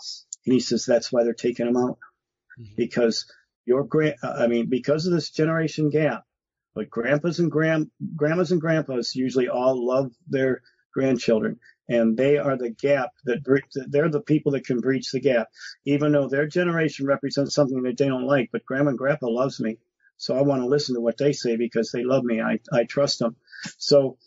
and he says that's why they're taking them out mm-hmm. because your grand, I mean, because of this generation gap. But grandpas and grand grandmas and grandpas usually all love their grandchildren, and they are the gap that they're the people that can breach the gap, even though their generation represents something that they don't like. But grandma and grandpa loves me, so I want to listen to what they say because they love me. I I trust them. So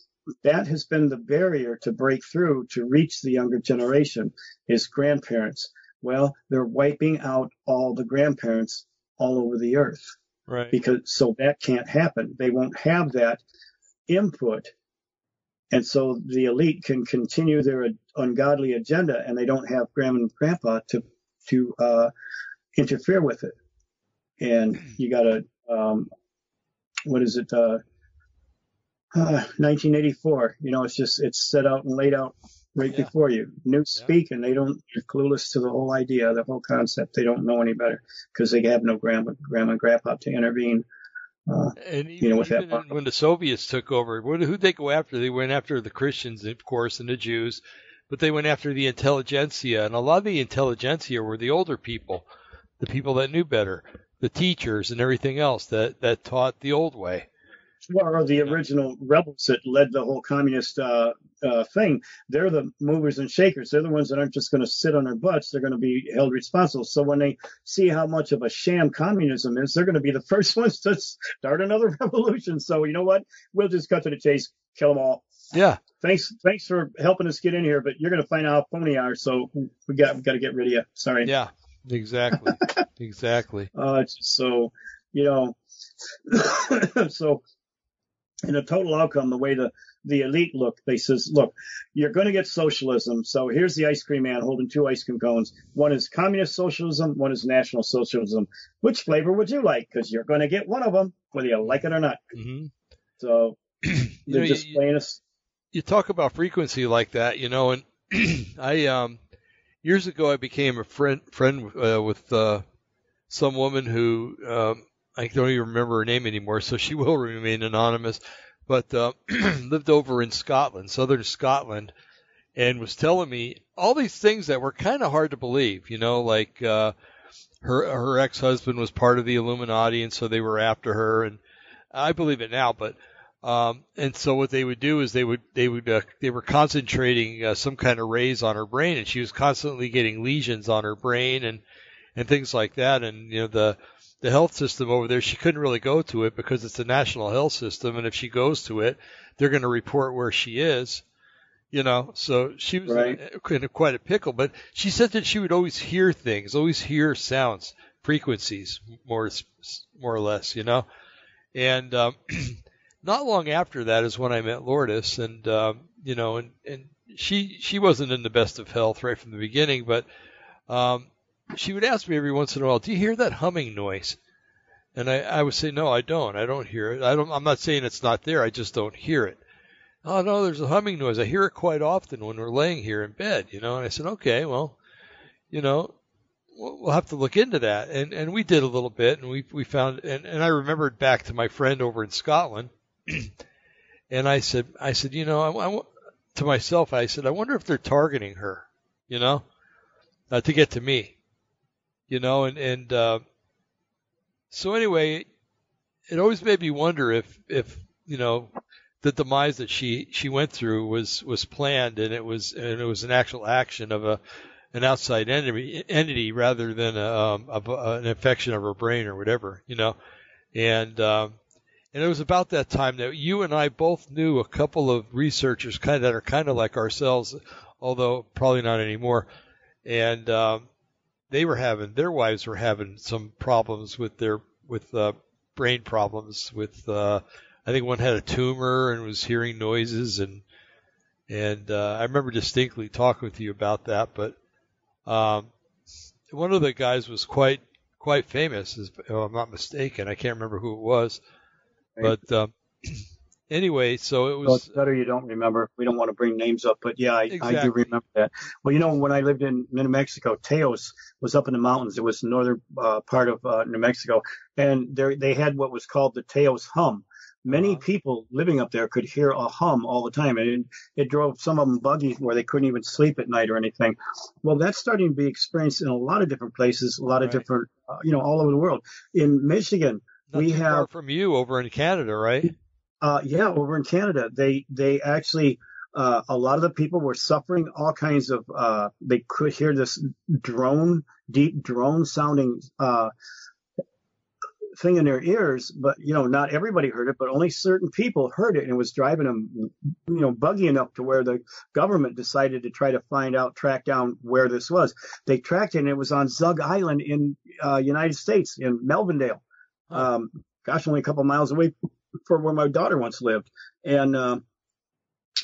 that has been the barrier to break through to reach the younger generation is grandparents. Well, they're wiping out all the grandparents all over the earth. Right. Because so that can't happen. They won't have that input. And so the elite can continue their ungodly agenda and they don't have grandma and grandpa to, to, uh, interfere with it. And you gotta, um, what is it, uh, uh, 1984. You know, it's just it's set out and laid out right yeah. before you. New speak, and they don't. They're clueless to the whole idea, the whole concept. They don't know any better because they have no grandma, grandma, and grandpa to intervene. Uh, and even, you know, even when the Soviets took over, who they go after? They went after the Christians, of course, and the Jews, but they went after the intelligentsia, and a lot of the intelligentsia were the older people, the people that knew better, the teachers, and everything else that that taught the old way are the original rebels that led the whole communist uh, uh, thing. They're the movers and shakers. They're the ones that aren't just going to sit on their butts. They're going to be held responsible. So when they see how much of a sham communism is, they're going to be the first ones to start another revolution. So you know what? We'll just cut to the chase, kill them all. Yeah. Thanks, thanks for helping us get in here, but you're going to find out how phony are. So we got we got to get rid of you. Sorry. Yeah. Exactly. exactly. Uh, so you know, so in a total outcome, the way the, the elite look, they says, look, you're going to get socialism. So here's the ice cream man holding two ice cream cones. One is communist socialism. One is national socialism. Which flavor would you like? Because you're going to get one of them, whether you like it or not. Mm-hmm. So they're know, just you, playing us. You talk about frequency like that, you know, and I, um, years ago, I became a friend, friend, uh, with, uh, some woman who, um, I don't even remember her name anymore, so she will remain anonymous. But uh, lived over in Scotland, southern Scotland, and was telling me all these things that were kind of hard to believe. You know, like uh, her her ex husband was part of the Illuminati, and so they were after her, and I believe it now. But um, and so what they would do is they would they would uh, they were concentrating uh, some kind of rays on her brain, and she was constantly getting lesions on her brain and and things like that. And you know the the health system over there, she couldn't really go to it because it's a national health system, and if she goes to it, they're going to report where she is. You know, so she was right. in, in quite a pickle. But she said that she would always hear things, always hear sounds, frequencies, more more or less. You know, and um, not long after that is when I met Lourdes, and um, you know, and and she she wasn't in the best of health right from the beginning, but um, she would ask me every once in a while, "Do you hear that humming noise?" And I, I would say, "No, I don't. I don't hear it. I don't. I'm not saying it's not there. I just don't hear it." Oh no, there's a humming noise. I hear it quite often when we're laying here in bed, you know. And I said, "Okay, well, you know, we'll have to look into that." And and we did a little bit, and we we found, and and I remembered back to my friend over in Scotland, and I said, I said, you know, I, I to myself, I said, I wonder if they're targeting her, you know, uh, to get to me you know, and and uh, so anyway, it always made me wonder if if you know the demise that she she went through was was planned and it was and it was an actual action of a an outside entity entity rather than a, um, a, an infection of her brain or whatever, you know, and. Um, and it was about that time that you and I both knew a couple of researchers kind of that are kind of like ourselves, although probably not anymore. And um, they were having their wives were having some problems with their with uh, brain problems with uh, I think one had a tumor and was hearing noises and and uh, I remember distinctly talking with you about that but um, one of the guys was quite quite famous if I'm not mistaken. I can't remember who it was but um, anyway, so it was. Well, it's better you don't remember. We don't want to bring names up, but yeah, I, exactly. I do remember that. Well, you know, when I lived in New Mexico, Taos was up in the mountains. It was the northern uh, part of uh, New Mexico, and there they had what was called the Taos hum. Many uh-huh. people living up there could hear a hum all the time, and it, it drove some of them buggy where they couldn't even sleep at night or anything. Well, that's starting to be experienced in a lot of different places, a lot right. of different, uh, you know, all over the world. In Michigan, Not we have from you over in Canada, right? Uh, yeah, over in Canada, they they actually Uh, a lot of the people were suffering all kinds of. Uh, they could hear this drone, deep drone sounding uh, thing in their ears, but you know, not everybody heard it, but only certain people heard it, and it was driving them, you know, buggy enough to where the government decided to try to find out, track down where this was. They tracked it, and it was on Zug Island in uh, United States, in Melvindale. Um, gosh, only a couple miles away from where my daughter once lived, and. Uh,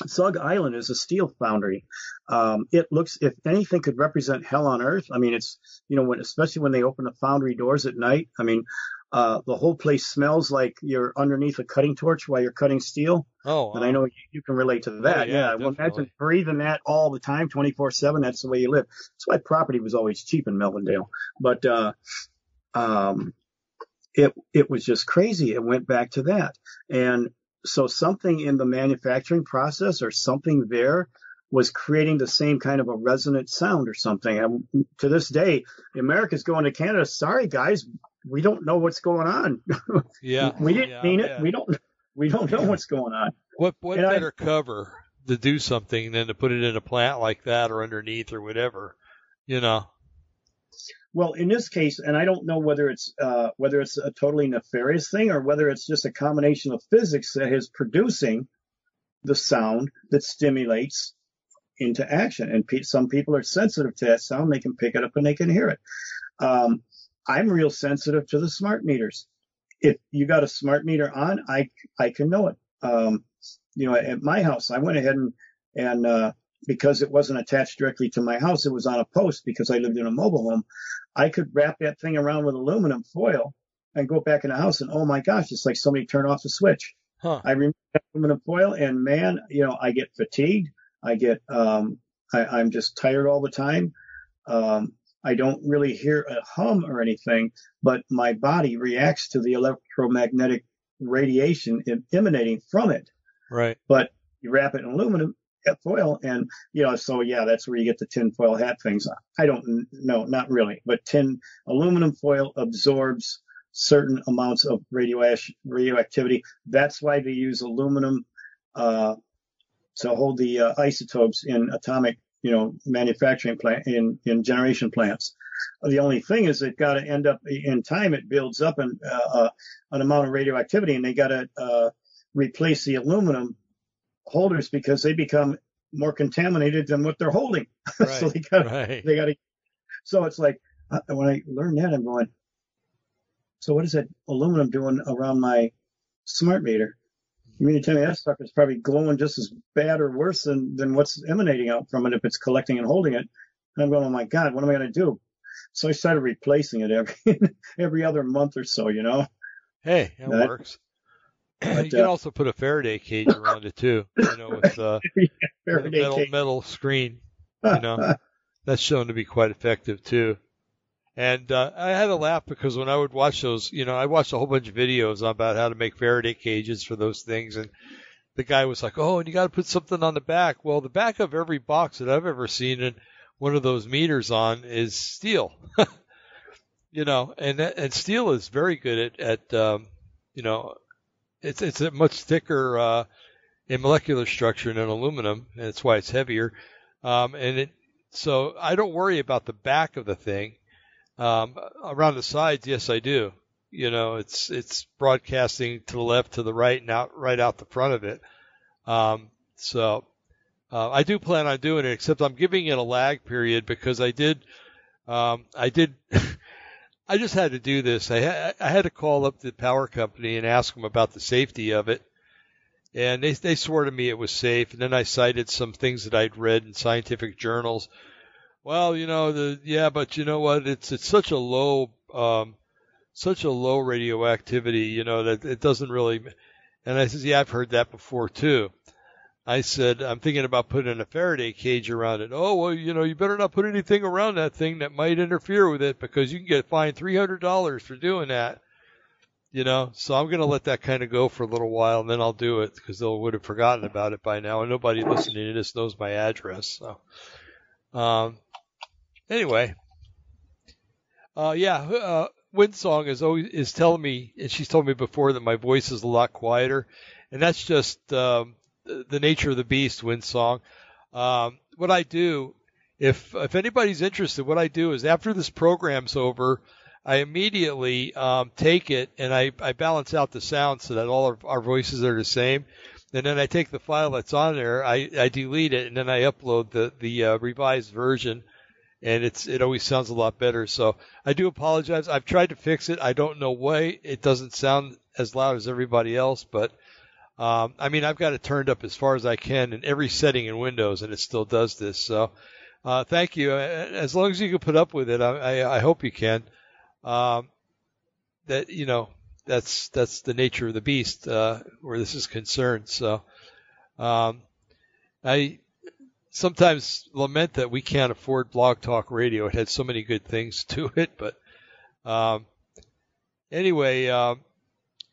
Zug Island is a steel foundry. Um, it looks, if anything could represent hell on earth, I mean, it's, you know, when, especially when they open the foundry doors at night. I mean, uh, the whole place smells like you're underneath a cutting torch while you're cutting steel. Oh, and I know you, you can relate to that. Oh, yeah, yeah. Well, imagine breathing that all the time, 24 seven. That's the way you live. That's why property was always cheap in Melvindale. But, uh, um, it, it was just crazy. It went back to that. And so something in the manufacturing process or something there was creating the same kind of a resonant sound or something. And to this day, America's going to Canada. Sorry, guys, we don't know what's going on. Yeah, we didn't yeah, mean it. yeah. We don't. We don't know what's going on. What what And I- better cover to do something than to put it in a plant like that or underneath or whatever, you know? Well, in this case, and I don't know whether it's uh, whether it's a totally nefarious thing or whether it's just a combination of physics that is producing the sound that stimulates into action. And pe- some people are sensitive to that sound; they can pick it up and they can hear it. Um, I'm real sensitive to the smart meters. If you got a smart meter on, I I can know it. Um, you know, at my house, I went ahead and and uh, because it wasn't attached directly to my house, it was on a post because I lived in a mobile home. I could wrap that thing around with aluminum foil and go back in the house, and oh my gosh, it's like somebody turned off the switch. Huh. I remove aluminum foil, and man, you know, I get fatigued. I get, um, I, I'm just tired all the time. Um, I don't really hear a hum or anything, but my body reacts to the electromagnetic radiation emanating from it. Right. But you wrap it in aluminum foil, and you know, so yeah, that's where you get the tin foil hat things. I don't know, not really, but tin aluminum foil absorbs certain amounts of radioact- radioactivity. That's why they use aluminum uh, to hold the uh, isotopes in atomic, you know, manufacturing plant in in generation plants. The only thing is they've got to end up in time. It builds up an uh, uh, an amount of radioactivity, and they got to uh, replace the aluminum holders because they become more contaminated than what they're holding. Right. so they got right. they got to. So it's like uh, when I learned that, I'm going. So what is that aluminum doing around my smart meter? You mean to tell me that sucker's probably glowing just as bad or worse than than what's emanating out from it if it's collecting and holding it? And I'm going, oh my god, what am I going to do? So I started replacing it every every other month or so, you know. Hey, That- works. But, you can uh, also put a Faraday cage around it too, you know, with, uh, with a metal, cage. metal screen. you know. That's shown to be quite effective too. And uh, I had a laugh because when I would watch those, you know, I watched a whole bunch of videos about how to make Faraday cages for those things, and the guy was like, "Oh, and you got to put something on the back." Well, the back of every box that I've ever seen in one of those meters on is steel. you know, and and steel is very good at at um, you know, it's it's a much thicker uh, in molecular structure than aluminum, and that's why it's heavier. Um, and it so I don't worry about the back of the thing. Um, around the sides, yes, I do. You know, it's it's broadcasting to the left, to the right, and out right out the front of it. Um, so uh, I do plan on doing it, except I'm giving it a lag period because I did um, I did I just had to do this. I ha- I had to call up the power company and ask them about the safety of it. And they they swore to me it was safe, and then I cited some things that I'd read in scientific journals. Well, you know the yeah, but you know what? It's it's such a low um, such a low radioactivity, you know that it doesn't really. And I says, yeah, I've heard that before too. I said, I'm thinking about putting a Faraday cage around it. Oh, well, you know, you better not put anything around that thing that might interfere with it because you can get fined $300 for doing that. You know, so I'm going to let that kind of go for a little while and then I'll do it because they would have forgotten about it by now and nobody listening to this knows my address. So, um, anyway, uh, yeah, uh, Windsong is always is telling me, and she's told me before that my voice is a lot quieter, and that's just um, the nature of the beast, Windsong. Um, what I do, if if anybody's interested, what I do is after this program's over, I immediately um, take it and I, I balance out the sound so that all of our voices are the same. And then I take the file that's on there, I, I delete it, and then I upload the the uh, revised version, and it's it always sounds a lot better. So I do apologize. I've tried to fix it. I don't know why it doesn't sound as loud as everybody else, but um, I mean I've got it turned up as far as I can in every setting in Windows, and it still does this. So uh, thank you. As long as you can put up with it, I, I, I hope you can. Um, that you know that's that's the nature of the beast uh, where this is concerned. So um, I sometimes lament that we can't afford Blog Talk Radio. It had so many good things to it, but um, anyway, um,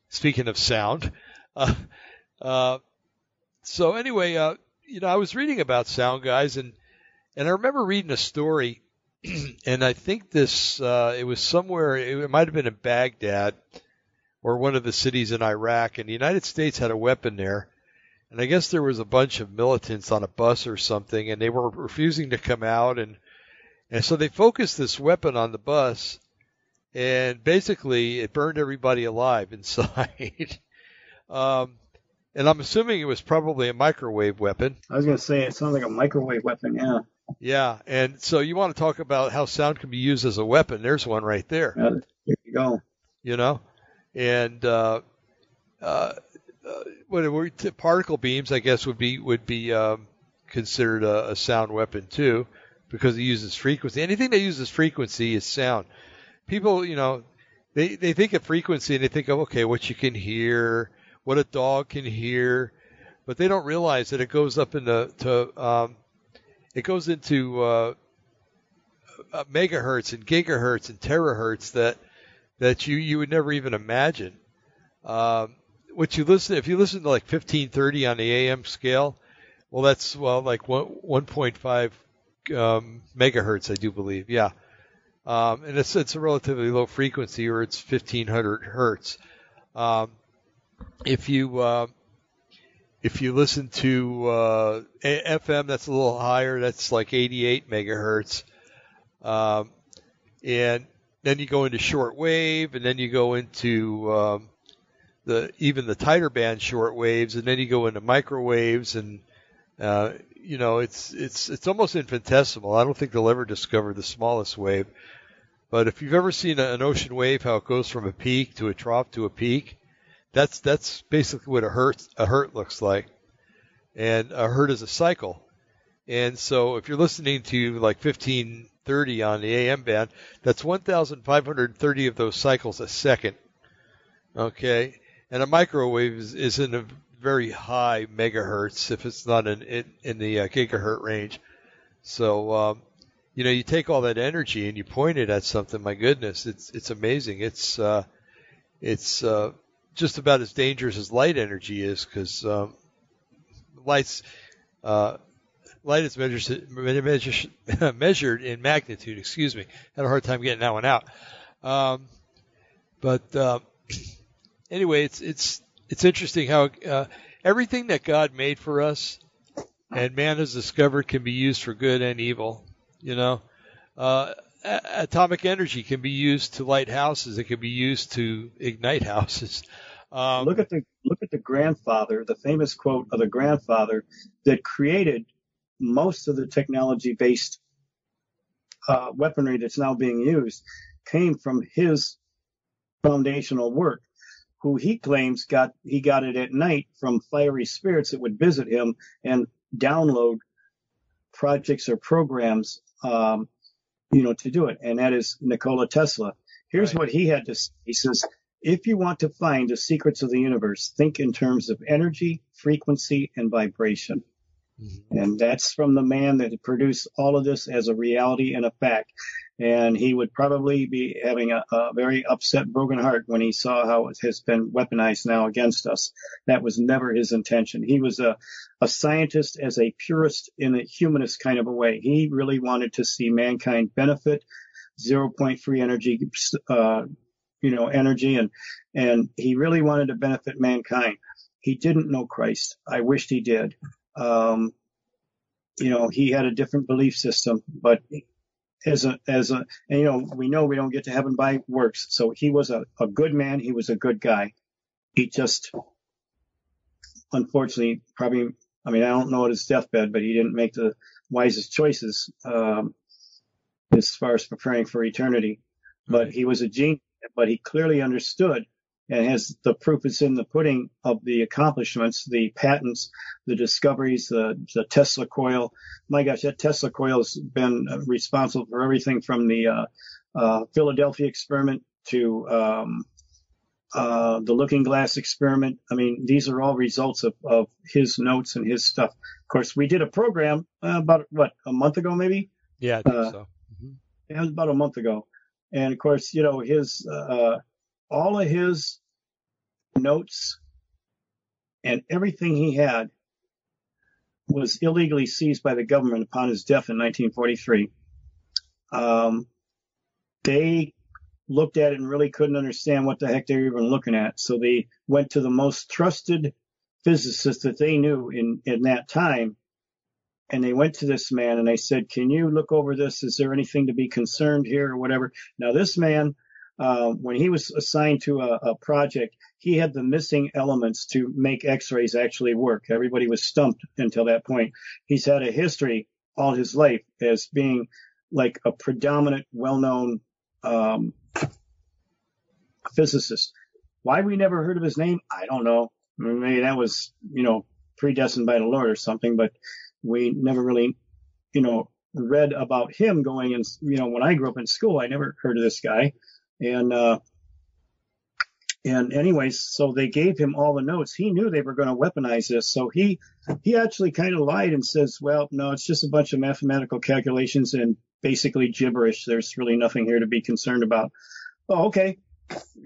speaking of sound, uh, uh, so anyway, uh, you know, I was reading about sound guys, and and I remember reading a story and I think this uh, it was somewhere it might have been in Baghdad or one of the cities in Iraq, and the United States had a weapon there. And I guess there was a bunch of militants on a bus or something, and they were refusing to come out, and and so they focused this weapon on the bus, and basically it burned everybody alive inside. um, and I'm assuming it was probably a microwave weapon. I was going to say it sounds like a microwave weapon. Yeah. Yeah, and so you want to talk about how sound can be used as a weapon? There's one right there. Yeah, there you go. You know, and uh, uh, uh whatever particle beams, I guess would be would be um, considered a, a sound weapon too, because it uses frequency. Anything that uses frequency is sound. People, you know, they they think of frequency and they think of okay, what you can hear, what a dog can hear, but they don't realize that it goes up into to um, it goes into uh, uh, megahertz and gigahertz and terahertz that that you you would never even imagine. Um, what you listen if you listen to like 1530 on the AM scale, well that's well like 1, 1.5 um, megahertz I do believe, yeah. Um, and it's it's a relatively low frequency, or it's 1500 hertz. Um, if you uh, if you listen to uh, FM, that's a little higher. That's like 88 megahertz. Um, and then you go into short wave, and then you go into um, the even the tighter band short waves, and then you go into microwaves, and uh, you know it's it's it's almost infinitesimal. I don't think they'll ever discover the smallest wave. But if you've ever seen an ocean wave, how it goes from a peak to a trough to a peak, that's that's basically what a hertz a hertz looks like, and a hertz is a cycle. And so if you're listening to like 1530 on the AM band, that's 1,530 of those cycles a second. Okay, and a microwave is, is in a very high megahertz if it's not in in, in the uh, gigahertz range. So um, you know you take all that energy and you point it at something. My goodness, it's it's amazing. It's uh, it's uh, just about as dangerous as light energy is because um, light's uh, light is measured measured in magnitude. Excuse me, had a hard time getting that one out. Um, but uh, anyway, it's it's it's interesting how uh, everything that God made for us and man has discovered can be used for good and evil. You know, uh, atomic energy can be used to light houses. It can be used to ignite houses. Um, look at the look at the grandfather, the famous quote of the grandfather that created most of the technology-based uh, weaponry that's now being used came from his foundational work. Who he claims got he got it at night from fiery spirits that would visit him and download projects or programs, um, you know, to do it. And that is Nikola Tesla. Here's right. what he had to say. He says, if you want to find the secrets of the universe, think in terms of energy, frequency, and vibration. Mm-hmm. And that's from the man that produced all of this as a reality and a fact. And he would probably be having a, a, very upset, broken heart when he saw how it has been weaponized now against us. That was never his intention. He was a, a scientist as a purist in a humanist kind of a way. He really wanted to see mankind benefit, zero point free energy, uh, you know, energy and, and he really wanted to benefit mankind. he didn't know Christ. I wished he did. Um, you know, he had a different belief system, but as a, as a, and you know, we know we don't get to heaven by works. So he was a, a good man. He was a good guy. He just, unfortunately, probably, I mean, I don't know at his deathbed, but he didn't make the wisest choices, um, as far as preparing for eternity. But he was a genius, but he clearly understood and has the proof is in the pudding of the accomplishments, the patents, the discoveries, the, the Tesla coil. My gosh, that Tesla coil has been responsible for everything from the uh, uh, Philadelphia experiment to um, uh, the Looking Glass experiment. I mean, these are all results of, of his notes and his stuff. Of course, we did a program uh, about what a month ago, maybe. Yeah, I think uh, so. Mm-hmm. It was about a month ago, and of course, you know his uh, all of his notes and everything he had was illegally seized by the government upon his death in 1943. Um, they looked at it and really couldn't understand what the heck they were even looking at. So they went to the most trusted physicist that they knew in, in that time. And they went to this man and they said, can you look over this? Is there anything to be concerned here or whatever? Now this man uh, when he was assigned to a, a, project, he had the missing elements to make X-rays actually work. Everybody was stumped until that point. He's had a history all his life as being like a predominant, well-known um, physicist. Why we never heard of his name, I don't know. Maybe that was, you know, predestined by the Lord or something, but we never really, you know, read about him going and, you know, when I grew up in school, I never heard of this guy. And, uh, and anyways, so they gave him all the notes. He knew they were going to weaponize this. So he, he actually kind of lied and says, well, no, it's just a bunch of mathematical calculations and basically gibberish. There's really nothing here to be concerned about. Oh, okay.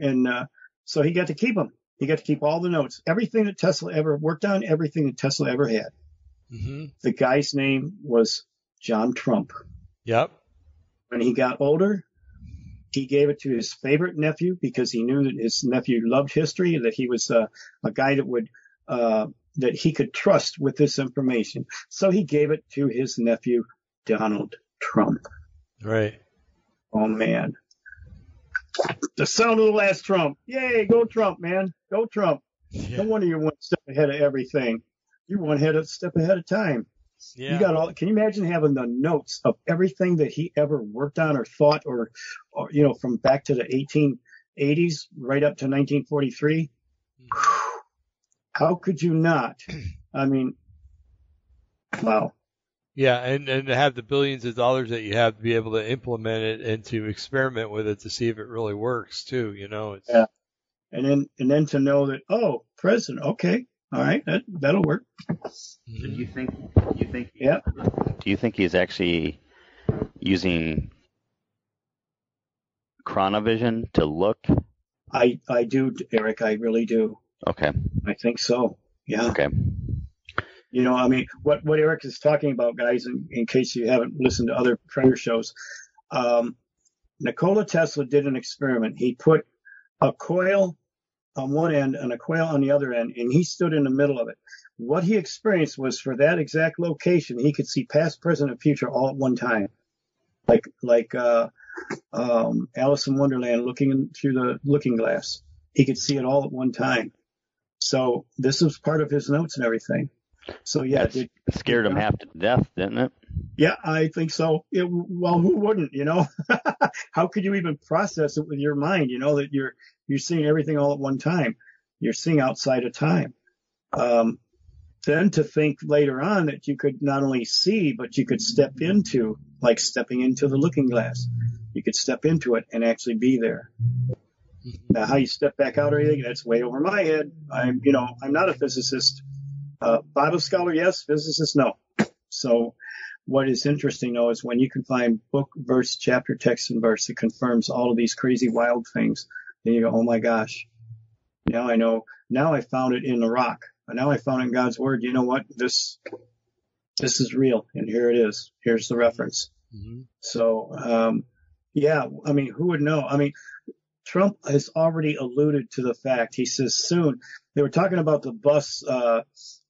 And, uh, so he got to keep them. He got to keep all the notes, everything that Tesla ever worked on, everything that Tesla ever had. Mm-hmm. The guy's name was John Trump. Yep. When he got older, he gave it to his favorite nephew because he knew that his nephew loved history and that he was uh, a guy that would uh, that he could trust with this information. So he gave it to his nephew Donald Trump. Right. Oh man. The sound of the last Trump. Yay, go Trump, man. Go Trump. Yeah. No wonder you're one step ahead of everything. You're one head step ahead of time. Yeah. You got all. Can you imagine having the notes of everything that he ever worked on or thought, or, or you know, from back to the 1880s right up to 1943? Mm-hmm. How could you not? I mean, wow. Yeah, and and to have the billions of dollars that you have to be able to implement it and to experiment with it to see if it really works too. You know. It's... Yeah. And then and then to know that oh, president, okay, all right, that that'll work. Do you think? You think? Yeah. Do you think he's actually using chronovision to look? I I do, Eric. I really do. Okay. I think so. Yeah. Okay. You know, I mean, what what Eric is talking about, guys, in, in case you haven't listened to other prayer shows, um, Nikola Tesla did an experiment. He put a coil on one end and a quail on the other end, and he stood in the middle of it. What he experienced was for that exact location, he could see past, present, and future all at one time, like like uh, um, Alice in Wonderland looking in, through the looking glass. He could see it all at one time. So this was part of his notes and everything. So yeah, it, scared him half to death, didn't it? Yeah, I think so. It, well, who wouldn't? You know, how could you even process it with your mind? You know that you're you're seeing everything all at one time. You're seeing outside of time. Um, then to think later on that you could not only see, but you could step into, like stepping into the looking glass. You could step into it and actually be there. Now, how you step back out or anything, that's way over my head. I'm, you know, I'm not a physicist. Uh, Bible scholar, yes. Physicist, no. So what is interesting though is when you can find book, verse, chapter, text, and verse that confirms all of these crazy, wild things. Then you go, oh my gosh. Now I know. Now I found it in the rock. Now I found it in God's word. You know what? This, this is real. And here it is. Here's the reference. Mm-hmm. So, um, yeah, I mean, who would know? I mean, Trump has already alluded to the fact. He says soon they were talking about the bus, uh,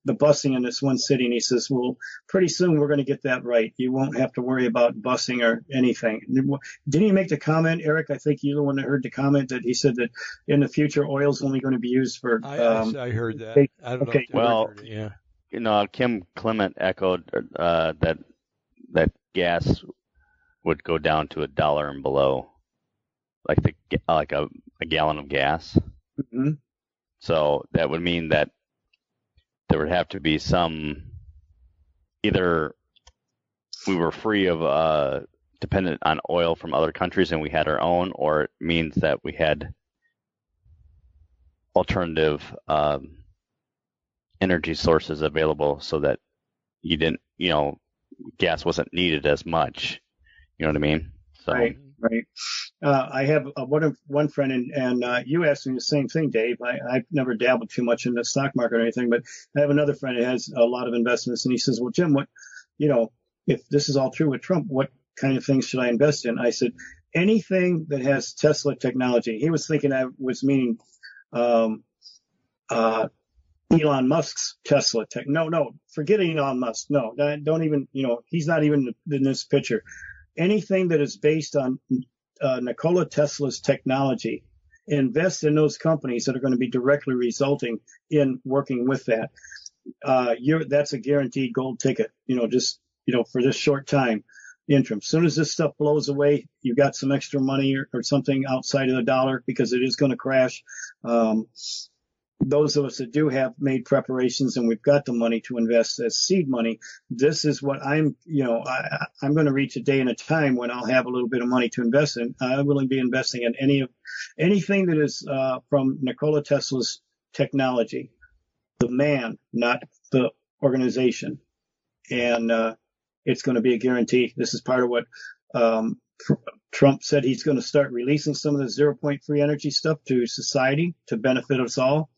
the busing in this one city, and he says, "Well, pretty soon we're going to get that right. You won't have to worry about busing or anything." Didn't he make the comment, Eric? I think you're the one that heard the comment that he said that in the future oil is only going to be used for. I, um, I, I heard that. I don't okay. know. Well, it, yeah. You know, Kim Clement echoed uh, that that gas would go down to a dollar and below, like the like a, a gallon of gas. mhm. So that would mean that there would have to be some either we were free of uh, dependent on oil from other countries and we had our own, or it means that we had alternative um, energy sources available so that you didn't, you know, gas wasn't needed as much. You know what I mean? So Right. Right. Uh, I have uh, one of one friend, and, and uh, you asked me the same thing, Dave. I, I've never dabbled too much in the stock market or anything, but I have another friend that has a lot of investments, and he says, "Well, Jim, what, you know, if this is all true with Trump, what kind of things should I invest in?" I said, "Anything that has Tesla technology." He was thinking I was meaning um, uh, Elon Musk's Tesla tech. No, no, forget Elon Musk. No, don't even. You know, he's not even in this picture anything that is based on uh, Nikola Tesla's technology, invest in those companies that are going to be directly resulting in working with that. Uh, that's a guaranteed gold ticket. You know, just you know for this short time interim. Soon as this stuff blows away, you've got some extra money or, or something outside of the dollar because it is going to crash. Um, those of us that do have made preparations and we've got the money to invest as seed money, this is what I'm, you know, I, I'm going to reach a day and a time when I'll have a little bit of money to invest in. I will be investing in any of anything that is uh, from Nikola Tesla's technology, the man, not the organization, and uh, it's going to be a guarantee. This is part of what um, Trump said he's going to start releasing some of the zero point free energy stuff to society to benefit us all,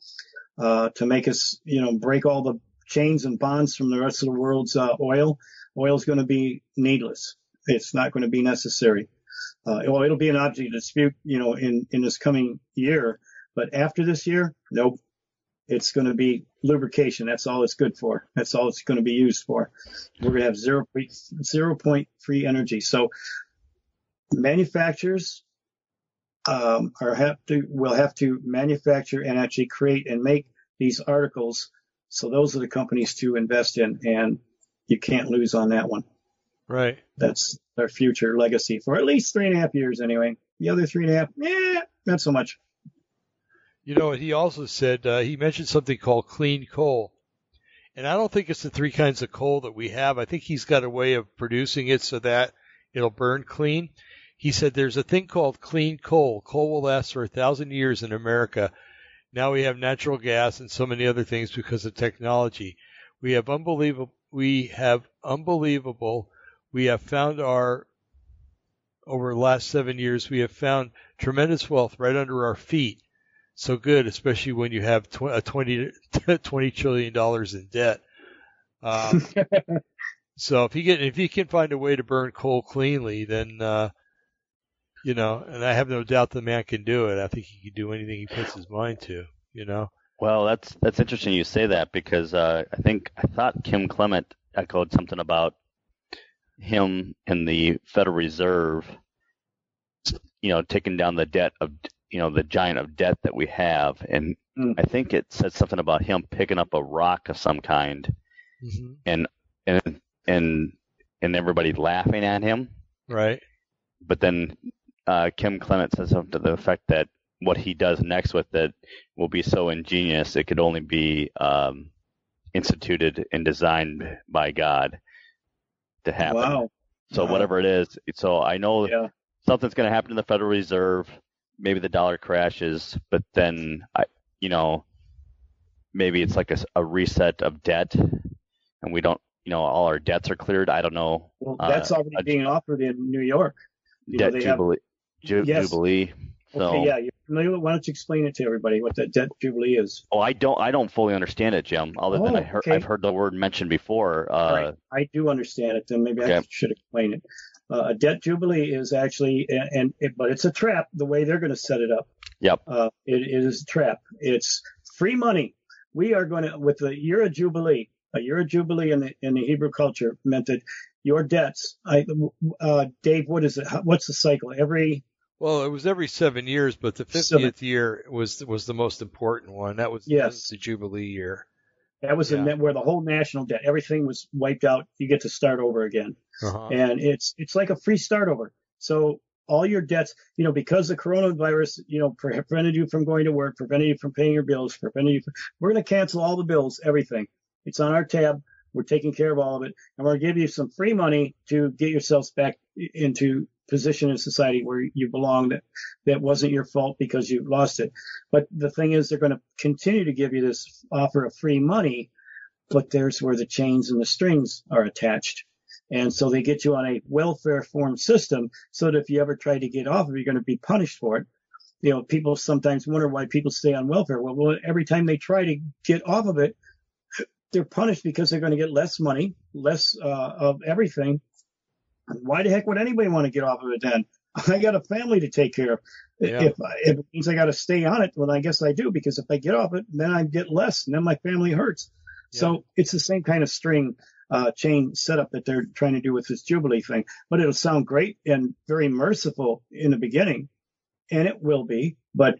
uh, to make us, you know, break all the chains and bonds from the rest of the world's uh, oil. Oil is going to be needless. It's not going to be necessary. Uh, well, it'll be an object of dispute, you know, in, in this coming year. But after this year, nope. It's going to be lubrication. That's all it's good for. That's all it's going to be used for. We're going to have zero, zero energy. So manufacturers um, are have to will have to manufacture and actually create and make these articles. So those are the companies to invest in, and you can't lose on that one. Right. That's our future legacy for at least three and a half years, anyway. The other three and a half, yeah, not so much. You know, he also said uh, he mentioned something called clean coal, and I don't think it's the three kinds of coal that we have. I think he's got a way of producing it so that it'll burn clean. He said there's a thing called clean coal. Coal will last for a thousand years in America. Now we have natural gas and so many other things because of technology. We have unbelievable. We have unbelievable. We have found our over the last seven years. We have found tremendous wealth right under our feet. So good, especially when you have tw- a 20, 20 trillion dollars in debt. Um, so if you get if you can find a way to burn coal cleanly, then uh, you know, and I have no doubt the man can do it. I think he can do anything he puts his mind to. You know. Well, that's that's interesting you say that because uh, I think I thought Kim Clement echoed something about him and the Federal Reserve, you know, taking down the debt of you know the giant of debt that we have, and Mm. I think it said something about him picking up a rock of some kind, Mm-hmm. and and and and everybody laughing at him. Right. But then uh, Kim Clement says something to the effect that what he does next with it will be so ingenious it could only be um, instituted and designed by God to happen. Wow. So Wow. whatever it is, so I know Yeah. something's going to happen to the Federal Reserve. Maybe the dollar crashes, but then I, you know, maybe it's like a reset of debt, and we don't, you know, all our debts are cleared. I don't know. Well, Uh, that's already a- being offered in New York. You know, debt have- jubilee, ju- Yes. jubilee. So Okay, yeah, you're familiar with? Why don't you explain it to everybody what that debt jubilee is? Oh, I don't. I don't fully understand it, Jim. Other than Oh, I heard, okay. I've heard the word mentioned before. Uh, right. I do understand it. Then maybe I should explain it. Uh, a debt jubilee is actually, and, and it, but it's a trap. The way they're going to set it up, Yep. uh, it, it is a trap. It's free money. We are going to, with the year of jubilee, a year of jubilee in the in the Hebrew culture meant that your debts. I, uh, Dave, what is it? What's the cycle? Every Well, it was every seven years, but the 50th year was was the most important one. That was, that Yes. was the Jubilee year. that was Yeah. where the whole national debt, everything was wiped out. You get to start over again. Uh-huh. and it's it's like a free start over. So all your debts, you know, because the coronavirus, you know, prevented you from going to work, prevented you from paying your bills, prevented you. From, we're going to cancel all the bills, everything. It's on our tab. We're taking care of all of it, and we're going to give you some free money to get yourselves back into position in society where you belong. That that wasn't your fault because you lost it. But the thing is, they're going to continue to give you this offer of free money, but there's where the chains and the strings are attached. And so they get you on a welfare form system so that if you ever try to get off of it, you're going to be punished for it. You know, people sometimes wonder why people stay on welfare. Well, well, every time they try to get off of it, they're punished because they're going to get less money, less uh, of everything. Why the heck would anybody want to get off of it then? I got a family to take care of. Yeah. If, if it means I got to stay on it, well, I guess I do because if I get off it, then I get less, and then my family hurts. So it's the same kind of string uh, chain setup that they're trying to do with this Jubilee thing. But it'll sound great and very merciful in the beginning, and it will be. But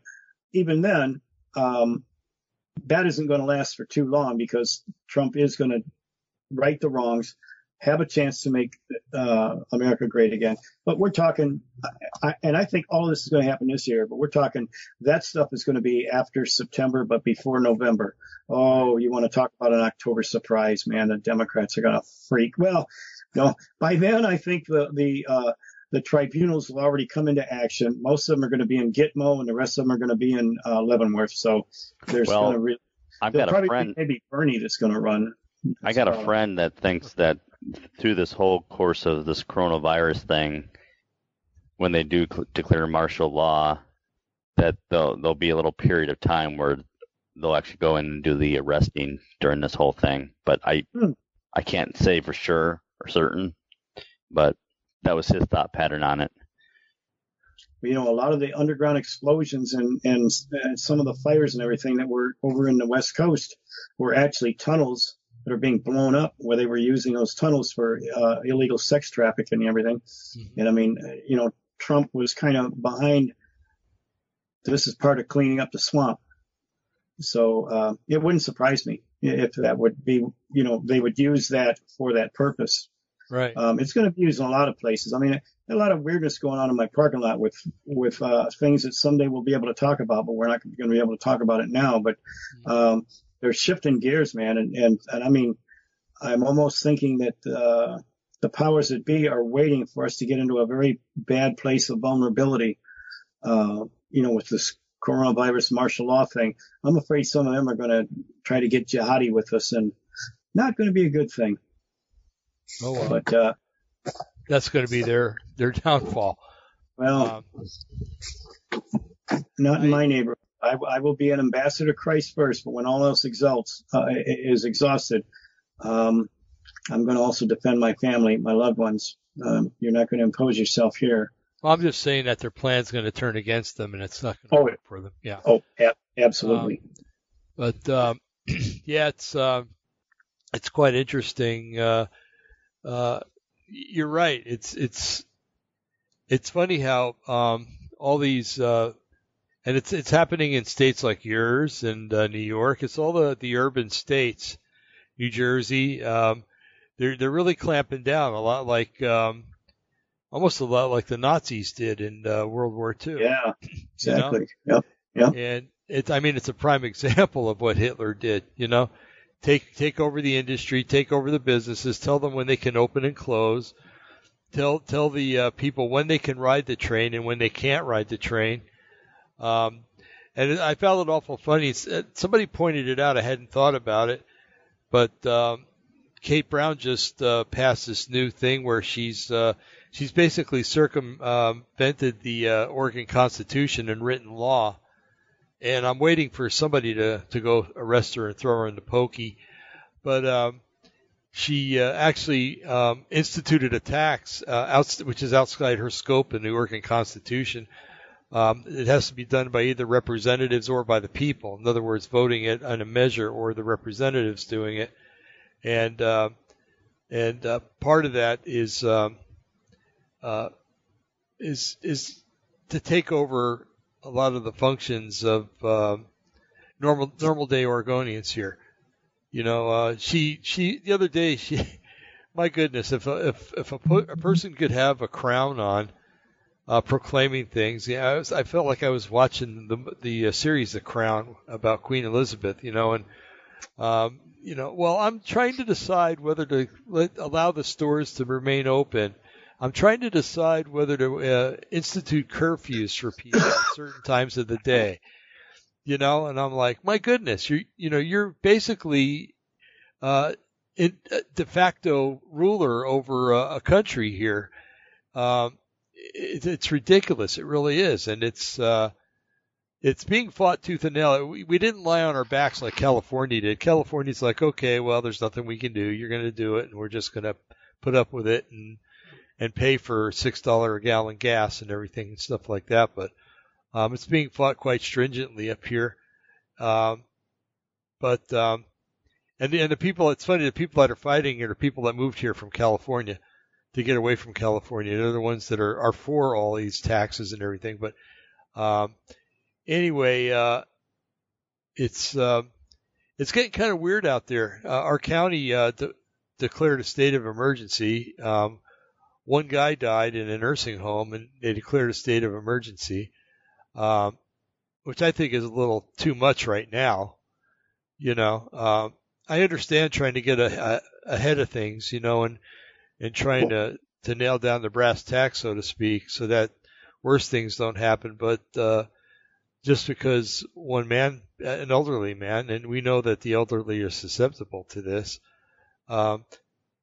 even then, um, that isn't going to last for too long because Trump is going to right the wrongs, have a chance to make uh, America great again. But we're talking, I, and I think all this is going to happen this year. But we're talking that stuff is going to be after September, but before November. Oh, you want to talk about an October surprise, man? The Democrats are going to freak. Well, no, by then I think the the uh, the tribunals will already come into action. Most of them are going to be in Gitmo, and the rest of them are going to be in uh, Leavenworth. So there's Well, going to re- I've got a friend. be maybe Bernie that's going to run. I got a friend that thinks that through this whole course of this coronavirus thing, when they do cl- declare martial law, that there'll, there'll be a little period of time where they'll actually go in and do the arresting during this whole thing. But I, Hmm. I can't say for sure or certain, but that was his thought pattern on it. you know, a lot of the underground explosions and, and, and some of the fires and everything that were over in the West Coast were actually tunnels that are being blown up where they were using those tunnels for uh, illegal sex trafficking and everything. And I mean, uh, you know, Trump was kind of behind. This is part of cleaning up the swamp. So uh, it wouldn't surprise me if that would be, you know, they would use that for that purpose. Right. Um, it's going to be used in a lot of places. I mean, a lot of weirdness going on in my parking lot with with uh, things that someday we'll be able to talk about, but we're not going to be able to talk about it now. But um, they're shifting gears, man, and and and I mean, I'm almost thinking that uh, the powers that be are waiting for us to get into a very bad place of vulnerability. Uh, you know, with this coronavirus martial law thing, I'm afraid some of them are going to try to get jihadi with us, and not going to be a good thing. Oh, well. But uh, That's going to be their their downfall. well. Um, Not in I- my neighborhood. I, I will be an ambassador to Christ first, but when all else exalts, uh, is exhausted, um, I'm going to also defend my family, my loved ones. Um, you're not going to impose yourself here. well, I'm just saying that their plan's going to turn against them, and it's not going to Oh, work for them. Yeah. Oh, a- absolutely. But um, yeah, it's uh, it's quite interesting. Uh, uh, you're right. It's it's it's funny how um, all these uh, and it's it's happening in states like yours and uh, New York. It's all the the urban states, New Jersey. Um, they're they're really clamping down a lot like um, almost a lot like the Nazis did in uh, World War II. yeah, you know? exactly. Yep. And it's, I mean, it's a prime example of what Hitler did. You know, take take over the industry, take over the businesses, tell them when they can open and close, tell tell the uh, people when they can ride the train and when they can't ride the train. Um, and I found it awful funny. Uh, somebody pointed it out. I hadn't thought about it, but um, Kate Brown just uh, passed this new thing where she's uh, she's basically circumvented the uh, Oregon Constitution and written law, and I'm waiting for somebody to to go arrest her and throw her in the pokey, but. Um, she uh, actually um, instituted a tax, uh, which is outside her scope in the Oregon Constitution. Um, it has to be done by either representatives or by the people. In other words, voting it on a measure or the representatives doing it. And uh, and uh, part of that is um, uh, is is to take over a lot of the functions of um, normal normal day Oregonians here. You know, uh, she she the other day she, my goodness, if a, if if a, a person could have a crown on, uh, proclaiming things, yeah, I was I felt like I was watching the the uh, series The Crown about Queen Elizabeth. You know, and um, you know, well, I'm trying to decide whether to let, allow the stores to remain open. I'm trying to decide whether to uh, institute curfews for people at certain times of the day you know, and I'm like, my goodness, you you know, you're basically uh, in, uh, de facto ruler over a, a country here. Um, it, it's ridiculous. It really is, and it's uh, it's being fought tooth and nail. We, we didn't lie on our backs like California did. California's like, okay, well, there's nothing we can do. You're going to do it, and we're just going to put up with it and and pay for six dollar a gallon gas and everything and stuff like that. But um, it's being fought quite stringently up here. Um, but um, and the, and the people, it's funny, the people that are fighting it are people that moved here from California to get away from California. They're the ones that are, are for all these taxes and everything. But um, anyway, uh, it's uh, it's getting kind of weird out there. Uh, our county uh, de- declared a state of emergency. Um, one guy died in a nursing home, and they declared a state of emergency um, which I think is a little too much right now. You know, um, I understand trying to get a, a, ahead of things, you know, and and trying to to nail down the brass tack, so to speak, so that worse things don't happen. But uh, just because one man, an elderly man, and we know that the elderly are susceptible to this, um,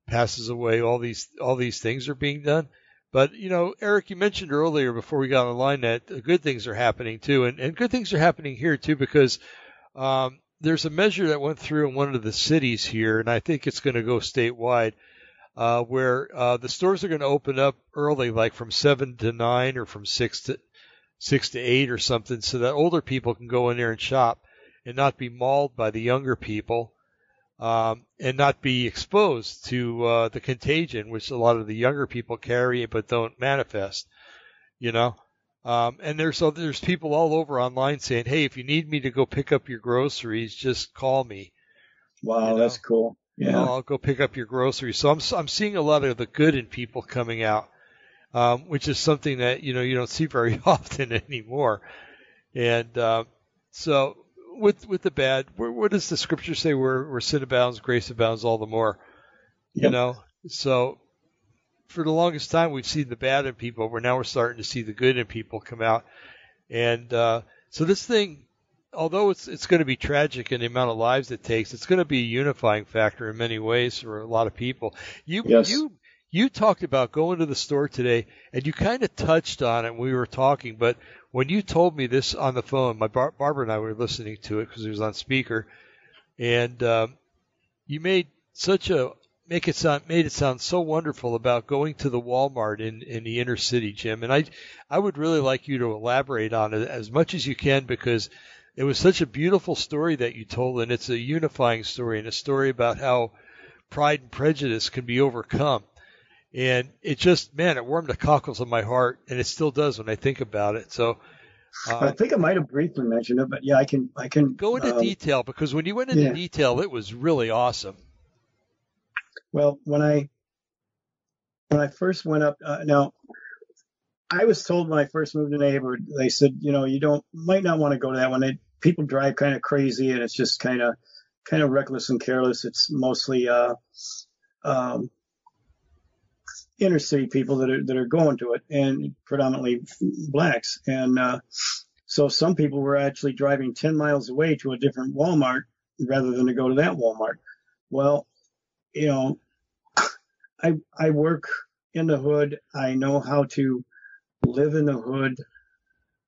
passes away, all these all these things are being done. But you know, Eric, you mentioned earlier before we got online that good things are happening too, and, and good things are happening here too because um, there's a measure that went through in one of the cities here, and I think it's going to go statewide, uh, where uh, the stores are going to open up early, like from seven to nine or from six to six to eight or something, so that older people can go in there and shop and not be mauled by the younger people um, and not be exposed to uh, the contagion, which a lot of the younger people carry but don't manifest. You know, um, and there's there's people all over online saying, "Hey, if you need me to go pick up your groceries, just call me." Wow, you know? that's cool. Yeah, I'll go pick up your groceries. So I'm I'm seeing a lot of the good in people coming out, um, which is something that you know you don't see very often anymore. And uh, so with with the bad, what does the scripture say? Where where sin abounds, grace abounds all the more. Yep. You know, so for the longest time we've seen the bad in people, but now we're starting to see the good in people come out. And uh, so this thing, although it's it's going to be tragic in the amount of lives it takes, it's going to be a unifying factor in many ways for a lot of people. You yes. you you talked about going to the store today, and you kind of touched on it when we were talking, but when you told me this on the phone, my bar- Barbara and I were listening to it because it was on speaker, and um, you made such a make it sound made it sound so wonderful about going to the Walmart in in the inner city, Jim. And I I would really like you to elaborate on it as much as you can because it was such a beautiful story that you told, and it's a unifying story and a story about how pride and prejudice can be overcome. And it just, man, it warmed the cockles of my heart, and it still does when I think about it. So, uh, I think I might have briefly mentioned it, but yeah, I can, I can go into um, detail because when you went into yeah. detail, it was really awesome. Well, when I when I first went up, uh, now I was told when I first moved to neighborhood, they said, you know, you don't might not want to go to that one. They, people drive kind of crazy, and it's just kind of kind of reckless and careless. It's mostly uh, um, inner city people that are that are going to it, and predominantly blacks. And uh, so some people were actually driving 10 miles away to a different Walmart rather than to go to that Walmart. Well, you know, I I work in the hood. I know how to live in the hood.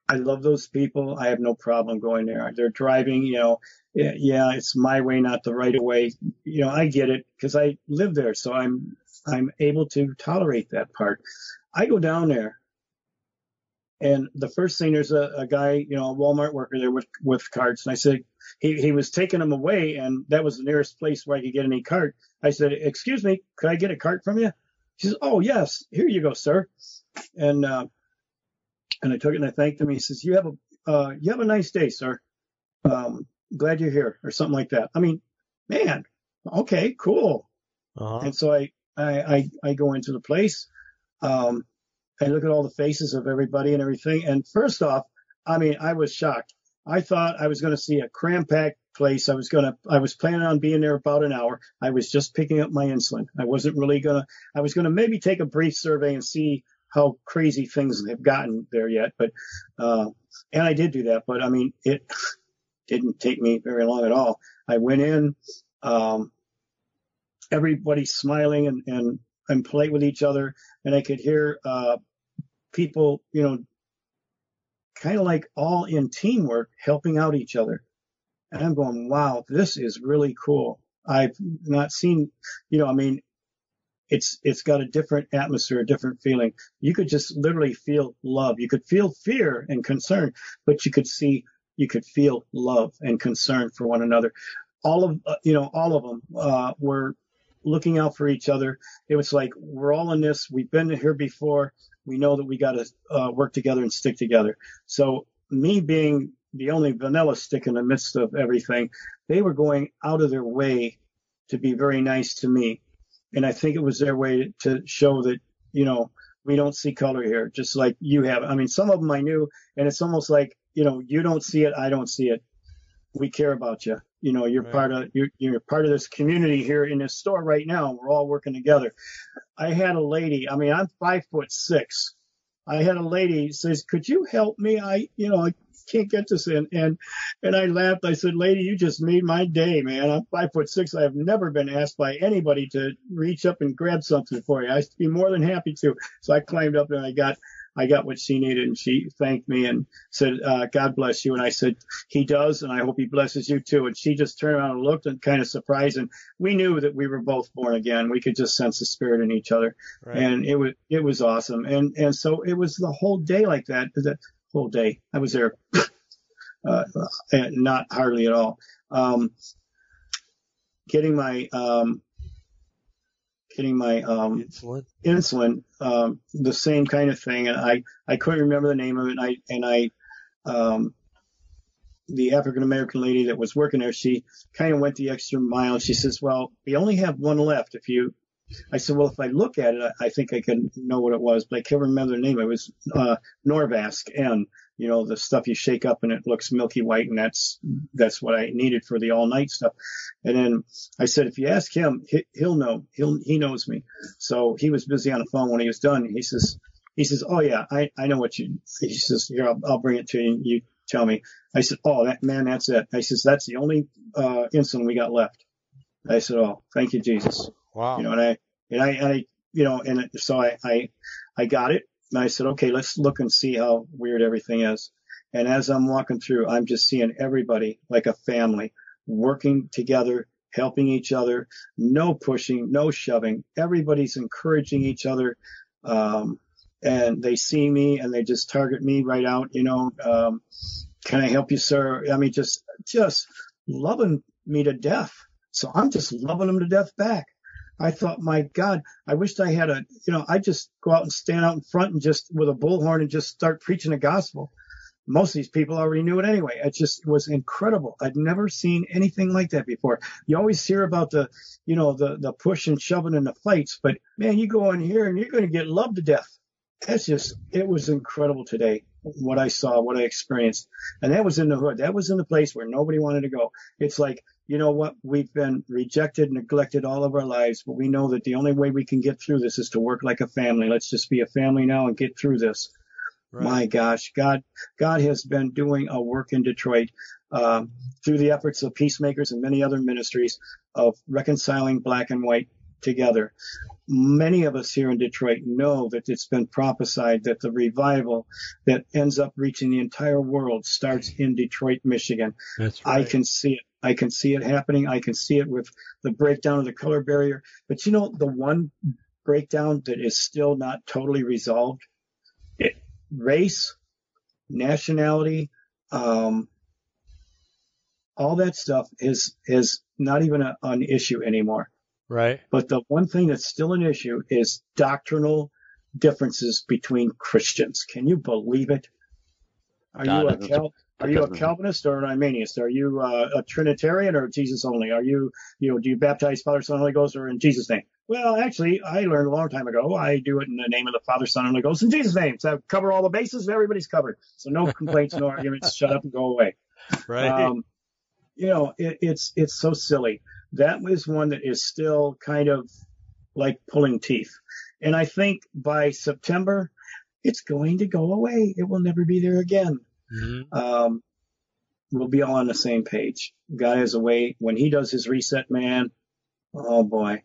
I love those people. I have no problem going there. They're driving, you know, yeah, it's my way, not the right way. You know, I get it because I live there, so I'm I'm able to tolerate that part. I go down there, and the first thing there's a, a guy, you know, a Walmart worker there with with carts, and I said he he was taking them away, and that was the nearest place where I could get any cart. I said, "Excuse me, could I get a cart from you?" He says, "Oh yes, here you go, sir." And uh, and I took it and I thanked him. He says, "You have a uh, you have a nice day, sir. Um, glad you're here," or something like that. I mean, man, okay, cool. Uh-huh. And so I, I I I go into the place. Um, I look at all the faces of everybody and everything. And first off, I mean, I was shocked. I thought I was going to see a cram packed place. I was going to, I was planning on being there about an hour. I was just picking up my insulin. I wasn't really going to, I was going to maybe take a brief survey and see how crazy things have gotten there yet. But, uh, and I did do that, but I mean, it didn't take me very long at all. I went in, um, everybody's smiling and, and, and polite with each other. And I could hear, uh, people, you know, kind of like all in teamwork, helping out each other. And I'm going, wow, this is really cool. I've not seen, you know, I mean, it's it's got a different atmosphere, a different feeling. You could just literally feel love. You could feel fear and concern, but you could see, you could feel love and concern for one another. All of, uh, you know, all of them uh, were looking out for each other. It was like we're all in this. We've been here before. We know that we got to uh, work together and stick together. So me being the only vanilla stick in the midst of everything, they were going out of their way to be very nice to me and I think it was their way to show that, you know, we don't see color here, just like you have. I mean, some of them I knew, and it's almost like, you know, you don't see it, I don't see it. We care about you. You know, you're right. part of you're, you're part of this community here in this store right now. We're all working together. I had a lady. I mean, I'm five foot six. I had a lady says, "Could you help me? I, you know, I can't get this in. And and I laughed. I said, "Lady, you just made my day, man. I'm five foot six. I have never been asked by anybody to reach up and grab something for you. I'd be more than happy to." So I climbed up and I got I got what she needed, and she thanked me and said, uh, "God bless you." And I said, "He does, and I hope He blesses you too." And she just turned around and looked and kind of surprised, and we knew that we were both born again. We could just sense the Spirit in each other, right. and it was it was awesome. And and so it was the whole day like that. The whole day I was there, uh, not hardly at all. Um, getting my um, getting my um, insulin, insulin um, the same kind of thing. And I, I couldn't remember the name of it. And I, and I, um, the African American lady that was working there, she kind of went the extra mile. She says, well, we only have one left. If you, I said, well, if I look at it, I, I think I can know what it was, but I can't remember the name. It was, uh, Norvasc and you know, the stuff you shake up and it looks milky white, and that's that's what I needed for the all night stuff. And then I said, if you ask him, he'll know. He'll he knows me. So he was busy on the phone when he was done. He says, he says, oh yeah, I I know what you. He says, here I'll, I'll bring it to you. You tell me. I said, oh that man, that's it. I says, that's the only uh, insulin we got left. I said, oh, thank you, Jesus. Wow. You know, and I and I, and I you know, and so I I I got it and I said, okay, let's look and see how weird everything is. And as I'm walking through, I'm just seeing everybody like a family working together, helping each other, no pushing, no shoving. Everybody's encouraging each other. Um, and they see me and they just target me right out, you know, um, can I help you, sir? I mean, just, just loving me to death. So I'm just loving them to death back. I thought, my God, I wished I had a, you know, I just go out and stand out in front and just with a bullhorn and just start preaching the gospel. Most of these people already knew it anyway. It just was incredible. I'd never seen anything like that before. You always hear about the, you know, the, the push and shoving and the fights, but man, you go in here and you're going to get loved to death. That's just, it was incredible today what I saw, what I experienced. And that was in the hood. That was in the place where nobody wanted to go. It's like you know what? We've been rejected, neglected all of our lives, but we know that the only way we can get through this is to work like a family. Let's just be a family now and get through this. Right. My gosh, God, God has been doing a work in Detroit um, through the efforts of peacemakers and many other ministries. of reconciling black and white together. Many of us here in Detroit know that it's been prophesied that the revival that ends up reaching the entire world starts in Detroit, Michigan. That's right. I can see it. I can see it happening. I can see it with the breakdown of the color barrier. But you know, the one breakdown that is still not totally resolved, it, race, nationality, um, all that stuff is is not even a, an issue anymore. Right. But the one thing that's still an issue is doctrinal differences between Christians. Can you believe it? Are God, you a Cal- are you a Calvinist or an Arminianist? Are you uh, a Trinitarian or Jesus only? Are you, you know, do you baptize Father, Son, Holy Ghost or in Jesus' name? Well, actually, I learned a long time ago. I do it in the name of the Father, Son, and Holy Ghost in Jesus' name. So I cover all the bases. and Everybody's covered. So no complaints, no arguments. Shut up and go away. Right. Um, you know, it, it's it's so silly. That was one that is still kind of like pulling teeth. And I think by September, it's going to go away. It will never be there again. Hmm Um, we'll be all on the same page. Guy is a way when He does His reset, man. Oh boy,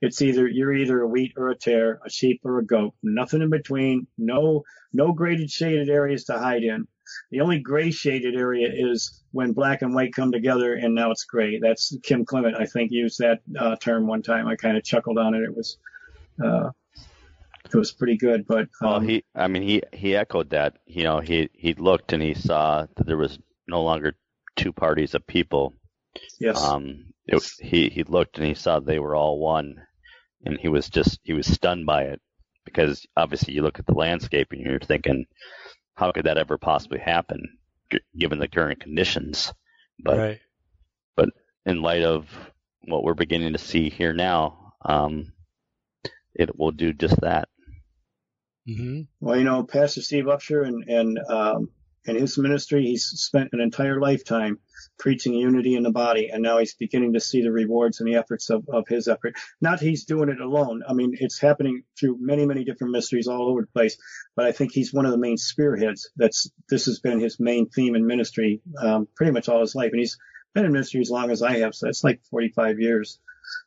it's either you're either a wheat or a tare, a sheep or a goat, nothing in between. No, no graded shaded areas to hide in. The only gray shaded area is when black and white come together, and now it's gray. That's Kim Clement, I think, used that uh, term one time. I kind of chuckled on it. It was, uh, it was pretty good. But Well, um, he, I mean, he he echoed that. You know, he he looked and he saw that there was no longer two parties of people. yes, Um, it, he he looked and he saw they were all one, and he was just he was stunned by it because obviously you look at the landscape and you're thinking, how could that ever possibly happen g- given the current conditions? But right. in light of what we're beginning to see here now, um, it will do just that. Hmm Well, you know, Pastor Steve Upshaw and and um, and his ministry, he's spent an entire lifetime preaching unity in the body, and now he's beginning to see the rewards and the efforts of, of his effort. Not he's doing it alone. I mean, it's happening through many, many different ministries all over the place. But I think he's one of the main spearheads. That's this has been his main theme in ministry, um, pretty much all his life, and he's been in ministry as long as I have. So that's like 45 years.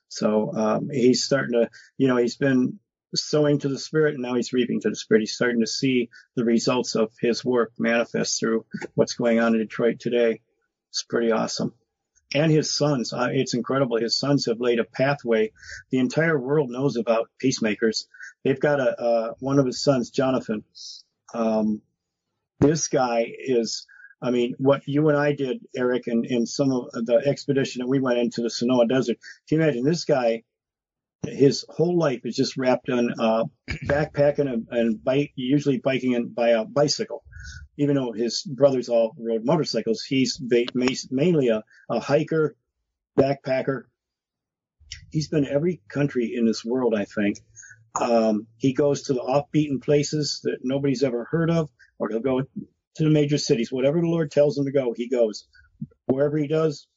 So um, he's starting to, you know, he's been sowing to the spirit and now he's reaping to the spirit. He's starting to see the results of his work manifest through what's going on in Detroit today. It's pretty awesome. And his sons, uh, it's incredible. His sons have laid a pathway. The entire world knows about peacemakers. They've got a, uh, one of his sons, Jonathan. Um, this guy is, I mean, what you and I did, Eric, in, in some of the expedition that we went into the Sonora Desert. Can you imagine this guy? His whole life is just wrapped in uh, backpacking and, and bike, usually biking by a bicycle. Even though his brothers all rode motorcycles, he's ba- ma- mainly a, a hiker, backpacker. He's been every country in this world, I think. Um, he goes to the off-beaten places that nobody's ever heard of, or he'll go to the major cities. Whatever the Lord tells him to go, he goes. Wherever he does,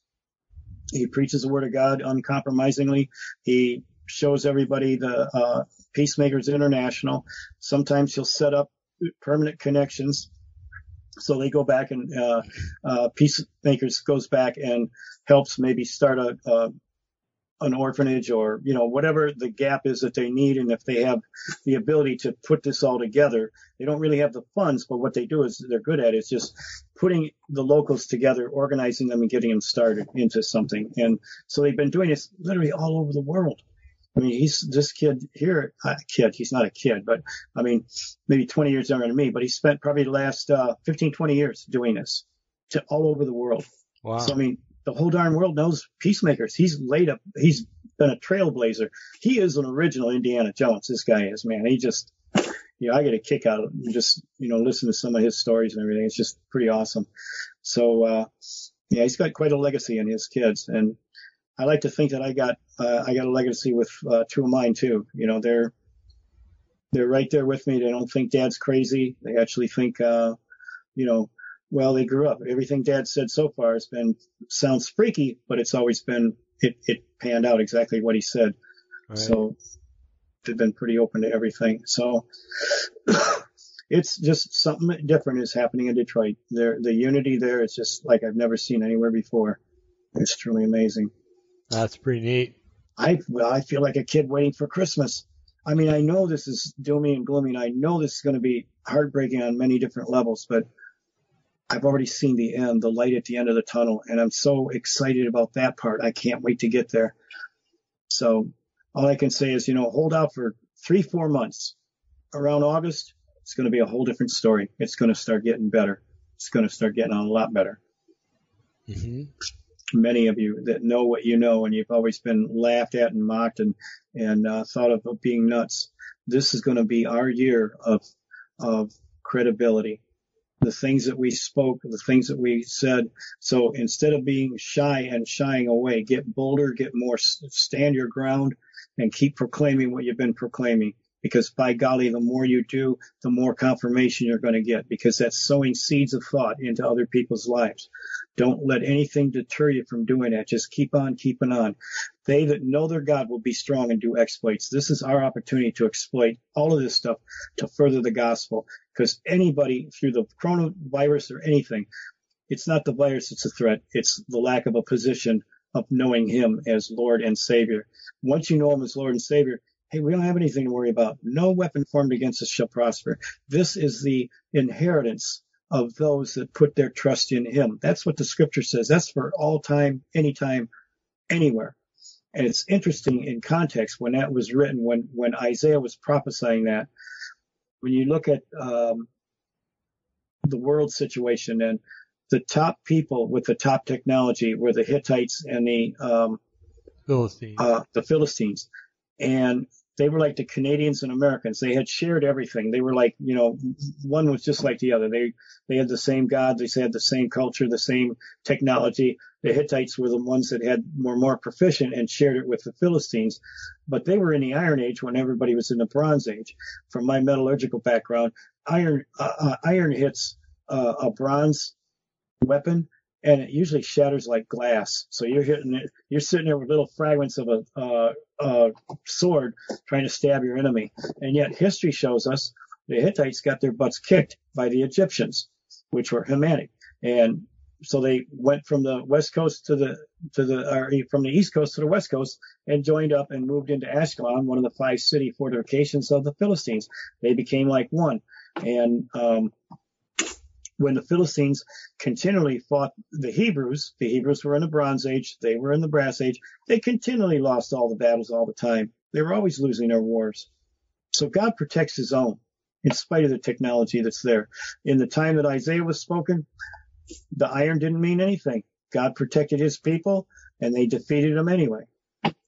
he preaches the word of God uncompromisingly. He shows everybody the uh, Peacemakers International. Sometimes he'll set up permanent connections. So they go back and uh, uh, Peacemakers goes back and helps maybe start a, a an orphanage or you know whatever the gap is that they need and if they have the ability to put this all together they don't really have the funds but what they do is they're good at is just putting the locals together organizing them and getting them started into something and so they've been doing this literally all over the world I mean, he's this kid here, uh, kid, he's not a kid, but I mean, maybe 20 years younger than me, but he spent probably the last uh, 15, 20 years doing this to all over the world. Wow. So, I mean, the whole darn world knows peacemakers. He's laid up, he's been a trailblazer. He is an original Indiana Jones. This guy is, man. He just, you know, I get a kick out of him. Just, you know, listen to some of his stories and everything. It's just pretty awesome. So, uh, yeah, he's got quite a legacy in his kids. And I like to think that I got, uh, I got a legacy with, uh, two of mine too. You know, they're, they're right there with me. They don't think dad's crazy. They actually think, uh, you know, well, they grew up. Everything dad said so far has been, sounds freaky, but it's always been, it, it panned out exactly what he said. Right. So they've been pretty open to everything. So it's just something different is happening in Detroit. There, the unity there is just like I've never seen anywhere before. It's truly amazing. That's pretty neat. I well, I feel like a kid waiting for Christmas. I mean, I know this is doomy and gloomy, and I know this is going to be heartbreaking on many different levels, but I've already seen the end, the light at the end of the tunnel, and I'm so excited about that part. I can't wait to get there. So all I can say is, you know, hold out for three, four months. Around August, it's going to be a whole different story. It's going to start getting better. It's going to start getting on a lot better. Mm-hmm. Many of you that know what you know, and you've always been laughed at and mocked and and uh, thought of, being nuts. This is going to be our year of of credibility. The things that we spoke, the things that we said. So instead of being shy and shying away, get bolder, get more, stand your ground, and keep proclaiming what you've been proclaiming because by golly, the more you do, the more confirmation you're going to get because that's sowing seeds of thought into other people's lives. Don't let anything deter you from doing that. Just keep on keeping on. They that know their God will be strong and do exploits. This is our opportunity to exploit all of this stuff to further the gospel because anybody through the coronavirus or anything, it's not the virus that's a threat. It's the lack of a position of knowing him as Lord and Savior. Once you know him as Lord and Savior, hey, we don't have anything to worry about. No weapon formed against us shall prosper. This is the inheritance of those that put their trust in him. That's what the scripture says. That's for all time, anytime, anywhere. And it's interesting in context when that was written, when, when Isaiah was prophesying that, when you look at um, the world situation and the top people with the top technology were the Hittites and the um, Philistines. Uh, the Philistines. And they were like the Canadians and Americans. They had shared everything. They were like, you know, one was just like the other. They they had the same gods. They had the same culture, the same technology. The Hittites were the ones that had were more proficient and shared it with the Philistines, but they were in the Iron Age when everybody was in the Bronze Age. From my metallurgical background, iron uh, uh, iron hits uh, a bronze weapon and it usually shatters like glass. So you're hitting it, you're sitting there with little fragments of a, uh, uh, sword trying to stab your enemy. And yet history shows us the Hittites got their butts kicked by the Egyptians, which were Hamitic. And so they went from the west coast to the to the or from the east coast to the west coast and joined up and moved into Ashkelon, one of the five city fortifications of the Philistines. They became like one, and um, when the Philistines continually fought the Hebrews, the Hebrews were in the Bronze Age, they were in the Brass Age, they continually lost all the battles all the time. They were always losing their wars. So God protects his own in spite of the technology that's there. In the time that Isaiah was spoken, the iron didn't mean anything. God protected his people and they defeated them anyway.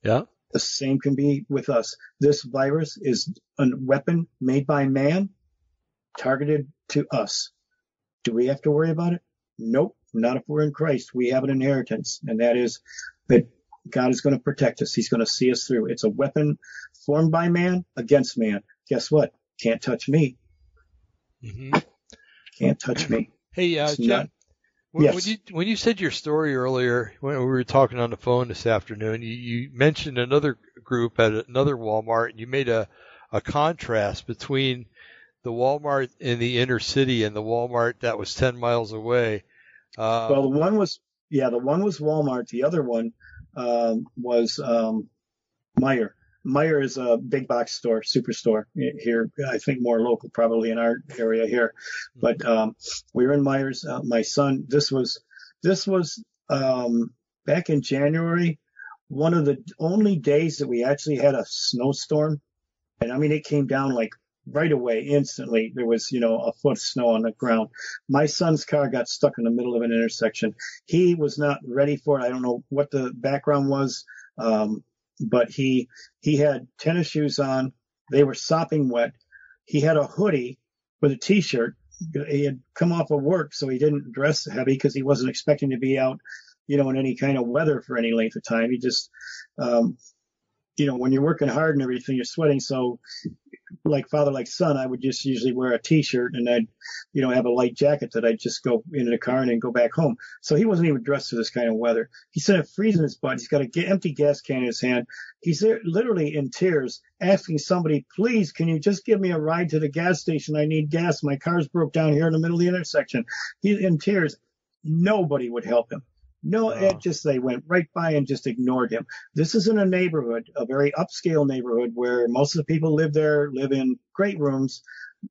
Yeah. The same can be with us. This virus is a weapon made by man targeted to us. Do we have to worry about it? Nope, not if we're in Christ. We have an inheritance, and that is that God is going to protect us. He's going to see us through. It's a weapon formed by man against man. Guess what? Can't touch me. Mm-hmm. Can't touch me. Hey, uh, not- when, Yes. when you when you said your story earlier when we were talking on the phone this afternoon, you, you mentioned another group at another Walmart, and you made a a contrast between the Walmart in the inner city and the Walmart that was ten miles away. Uh, Well, the one was yeah, the one was Walmart. The other one um, was um, Meijer. Meijer is a big box store, superstore here. I think more local, probably in our area here. But um, we were in Meijer's. Uh, my son. This was this was um, back in January. One of the only days that we actually had a snowstorm, and I mean it came down like right away, instantly. There was you know a foot of snow on the ground. My son's car got stuck in the middle of an intersection. He was not ready for it. I don't know what the background was. Um, but he he had tennis shoes on. They were sopping wet. He had a hoodie with a t-shirt. He had come off of work, so he didn't dress heavy because he wasn't expecting to be out, you know, in any kind of weather for any length of time. He just, um, you know, when you're working hard and everything, you're sweating. So, like father, like son, I would just usually wear a t-shirt and I'd, you know, have a light jacket that I'd just go into the car and then go back home. So he wasn't even dressed for this kind of weather. He said it freezing his butt. He's got an empty gas can in his hand. He's there literally in tears asking somebody, please, can you just give me a ride to the gas station? I need gas. My car's broke down here in the middle of the intersection. He's in tears. Nobody would help him. No, it just they went right by and just ignored him. This is in a neighborhood, a very upscale neighborhood where most of the people live there, live in great rooms.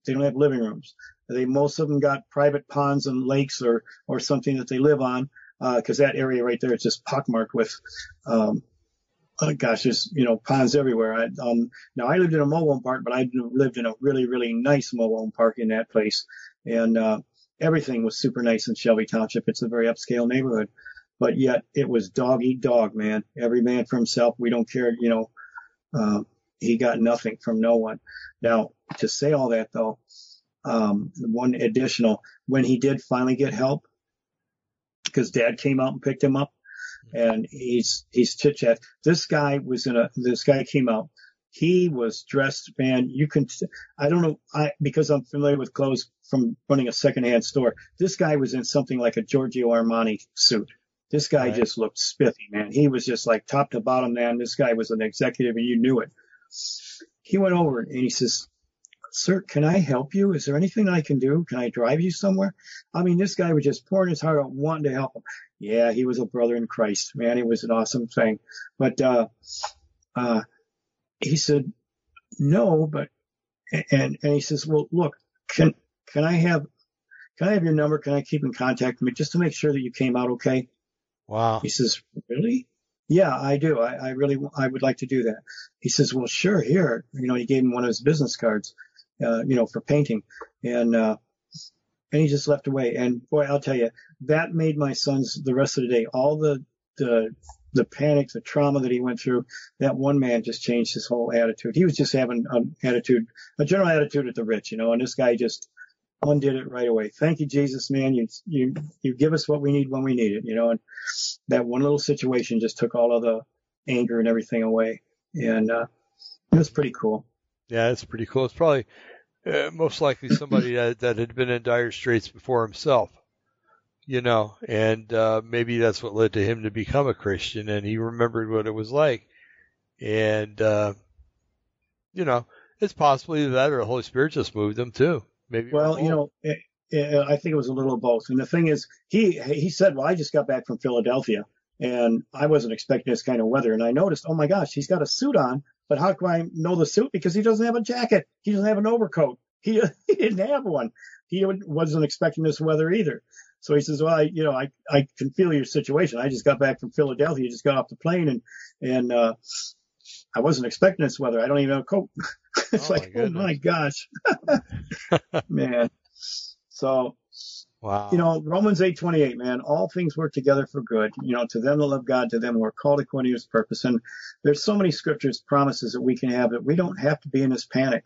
They don't have living rooms. They most of them got private ponds and lakes or or something that they live on because uh, that area right there is just pockmarked with um, oh gosh, there's you know ponds everywhere. I, um, now I lived in a mobile home park, but I lived in a really really nice mobile home park in that place, and uh, everything was super nice in Shelby Township. It's a very upscale neighborhood, but yet it was dog eat dog, man. Every man for himself. We don't care, you know. Uh, he got nothing from no one. Now to say all that though, um, one additional when he did finally get help, because Dad came out and picked him up and he's he's chit chat. This guy was in a this guy came out. He was dressed, man. You can I don't know I because I'm familiar with clothes from running a secondhand store. This guy was in something like a Giorgio Armani suit. This guy right. just looked spiffy, man. He was just like top to bottom, man. This guy was an executive and you knew it. He went over and he says, Sir, can I help you? Is there anything I can do? Can I drive you somewhere? I mean, this guy was just pouring his heart out, wanting to help him. Yeah, he was a brother in Christ. Man, it was an awesome thing. But, uh, uh, he said, no, but, and, and he says, well, look, can, can I have, can I have your number? Can I keep in contact with me just to make sure that you came out okay? Wow. He says, really? Yeah, I do. I, I really, I would like to do that. He says, well, sure, here. You know, he gave him one of his business cards uh, you know, for painting. And, uh, and he just left away. And boy, I'll tell you, that made my sons the rest of the day. All the, the, the panic, the trauma that he went through, that one man just changed his whole attitude. He was just having an attitude, a general attitude at the rich, you know, and this guy just undid it right away. Thank you, Jesus, man. You, you, you give us what we need when we need it, you know, and that one little situation just took all of the anger and everything away. And, uh, it was pretty cool. Yeah, it's pretty cool. It's probably uh, most likely somebody that, that had been in dire straits before himself, you know, and uh, maybe that's what led to him to become a Christian, and he remembered what it was like, and uh, you know, it's possibly that or the Holy Spirit just moved him too. Maybe. Well, you know, it, it, I think it was a little of both. And the thing is, he he said, "Well, I just got back from Philadelphia." And I wasn't expecting this kind of weather. And I noticed, oh my gosh, he's got a suit on but how can I know the suit? Because he doesn't have a jacket. He doesn't have an overcoat. He, he didn't have one. He wasn't expecting this weather either. So he says, well, I, you know, I, I can feel your situation. I just got back from Philadelphia, just got off the plane and, and, uh, I wasn't expecting this weather. I don't even have a coat. it's oh like, my oh my gosh, man. So Wow. You know, Romans 8:28, man, all things work together for good. You know, to them that love God, to them who are called according to his purpose. And there's so many scriptures, promises that we can have that we don't have to be in this panic.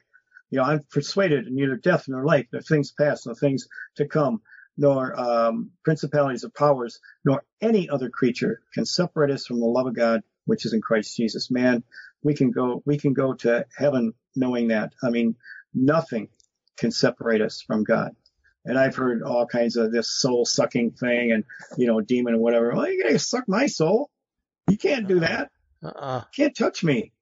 You know, I'm persuaded neither death nor life, nor things past, nor things to come, nor um, principalities or powers, nor any other creature can separate us from the love of God, which is in Christ Jesus. Man, we can go, we can go to heaven knowing that. I mean, nothing can separate us from God. And I've heard all kinds of this soul sucking thing and, you know, demon and whatever. Well, you're going to suck my soul. You can't do that. Uh-uh. Can't touch me.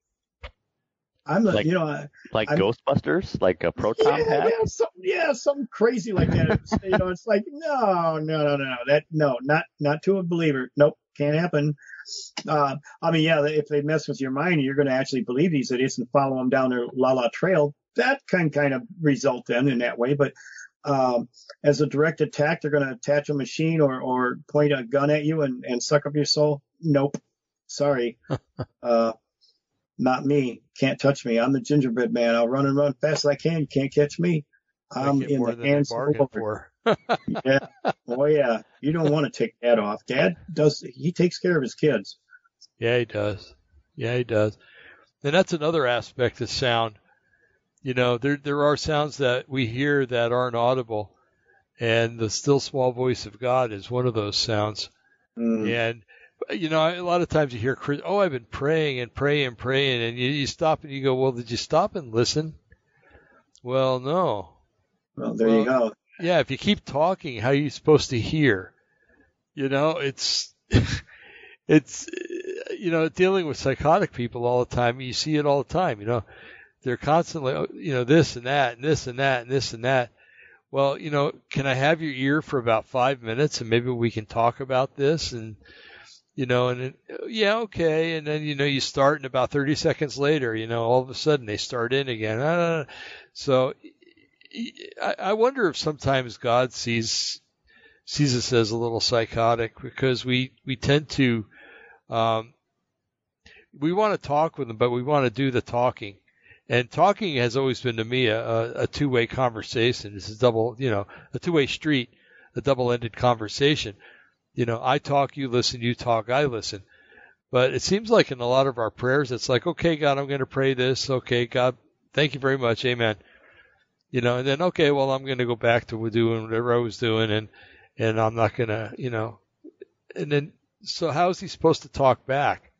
I'm the, like, you know, I, like I'm, Ghostbusters, like a proton yeah, pack. Yeah, something, yeah, something crazy like that. It's, you know, it's like, no, no, no, no, that, no, not, not to a believer. Nope, can't happen. Uh, I mean, yeah, if they mess with your mind, you're going to actually believe these idiots and follow them down their la la trail. That can kind of result then in that way, but um, as a direct attack, they're going to attach a machine or, or point a gun at you and, and suck up your soul. Nope. Sorry. uh, not me. Can't touch me. I'm the gingerbread man. I'll run and run fast as I can. You can't catch me. I'm in the hands of the Lord. Yeah. Oh yeah. You don't want to take that off. Dad does. He takes care of his kids. Yeah, he does. Yeah, he does. And that's another aspect of sound you know, there there are sounds that we hear that aren't audible, and the still small voice of God is one of those sounds. Mm. And you know, a lot of times you hear, "Oh, I've been praying and praying and praying," and you, you stop and you go, "Well, did you stop and listen?" Well, no. Well, there well, you go. Yeah, if you keep talking, how are you supposed to hear? You know, it's it's you know dealing with psychotic people all the time. You see it all the time. You know, they're constantly, oh, you know, this and that and this and that and this and that. well, you know, can I have your ear for about five minutes and maybe we can talk about this and you know, and it, yeah, okay, and then you know you start, and about 30 seconds later, you know, all of a sudden they start in again. So I, wonder if sometimes God sees sees us as a little psychotic because we we tend to um, we want to talk with them, but we want to do the talking. And talking has always been to me a, a two-way conversation. It's a double, you know, a two-way street, a double-ended conversation. You know, I talk, you listen, you talk, I listen. But it seems like in a lot of our prayers, it's like, okay, God, I'm going to pray this. Okay, God, thank you very much. Amen. You know, and then, okay, well, I'm going to go back to doing whatever I was doing and, and I'm not going to, you know, and then, so how is he supposed to talk back?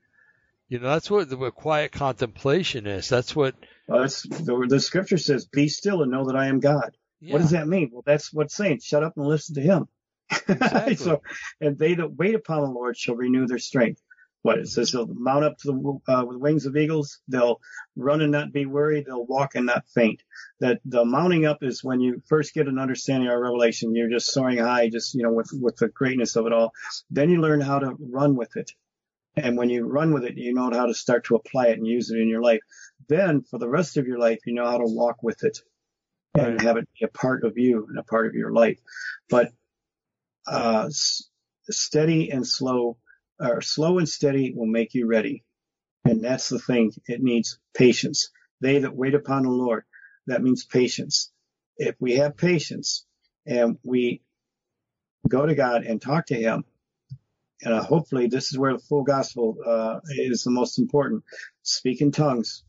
You know, that's what the what quiet contemplation is. That's what well, that's the, the scripture says, "Be still and know that I am God." Yeah. What does that mean? Well, that's what's saying. Shut up and listen to Him. Exactly. so, and they that wait upon the Lord shall renew their strength. What it says, they'll mount up to the uh, with wings of eagles. They'll run and not be weary. They'll walk and not faint. That the mounting up is when you first get an understanding of revelation. You're just soaring high, just you know, with with the greatness of it all. Then you learn how to run with it. And when you run with it, you know how to start to apply it and use it in your life. Then for the rest of your life, you know how to walk with it and right. have it be a part of you and a part of your life. But uh, steady and slow, or slow and steady will make you ready. And that's the thing. It needs patience. They that wait upon the Lord, that means patience. If we have patience and we go to God and talk to Him, and uh, hopefully this is where the full gospel uh, is the most important. Speak in tongues,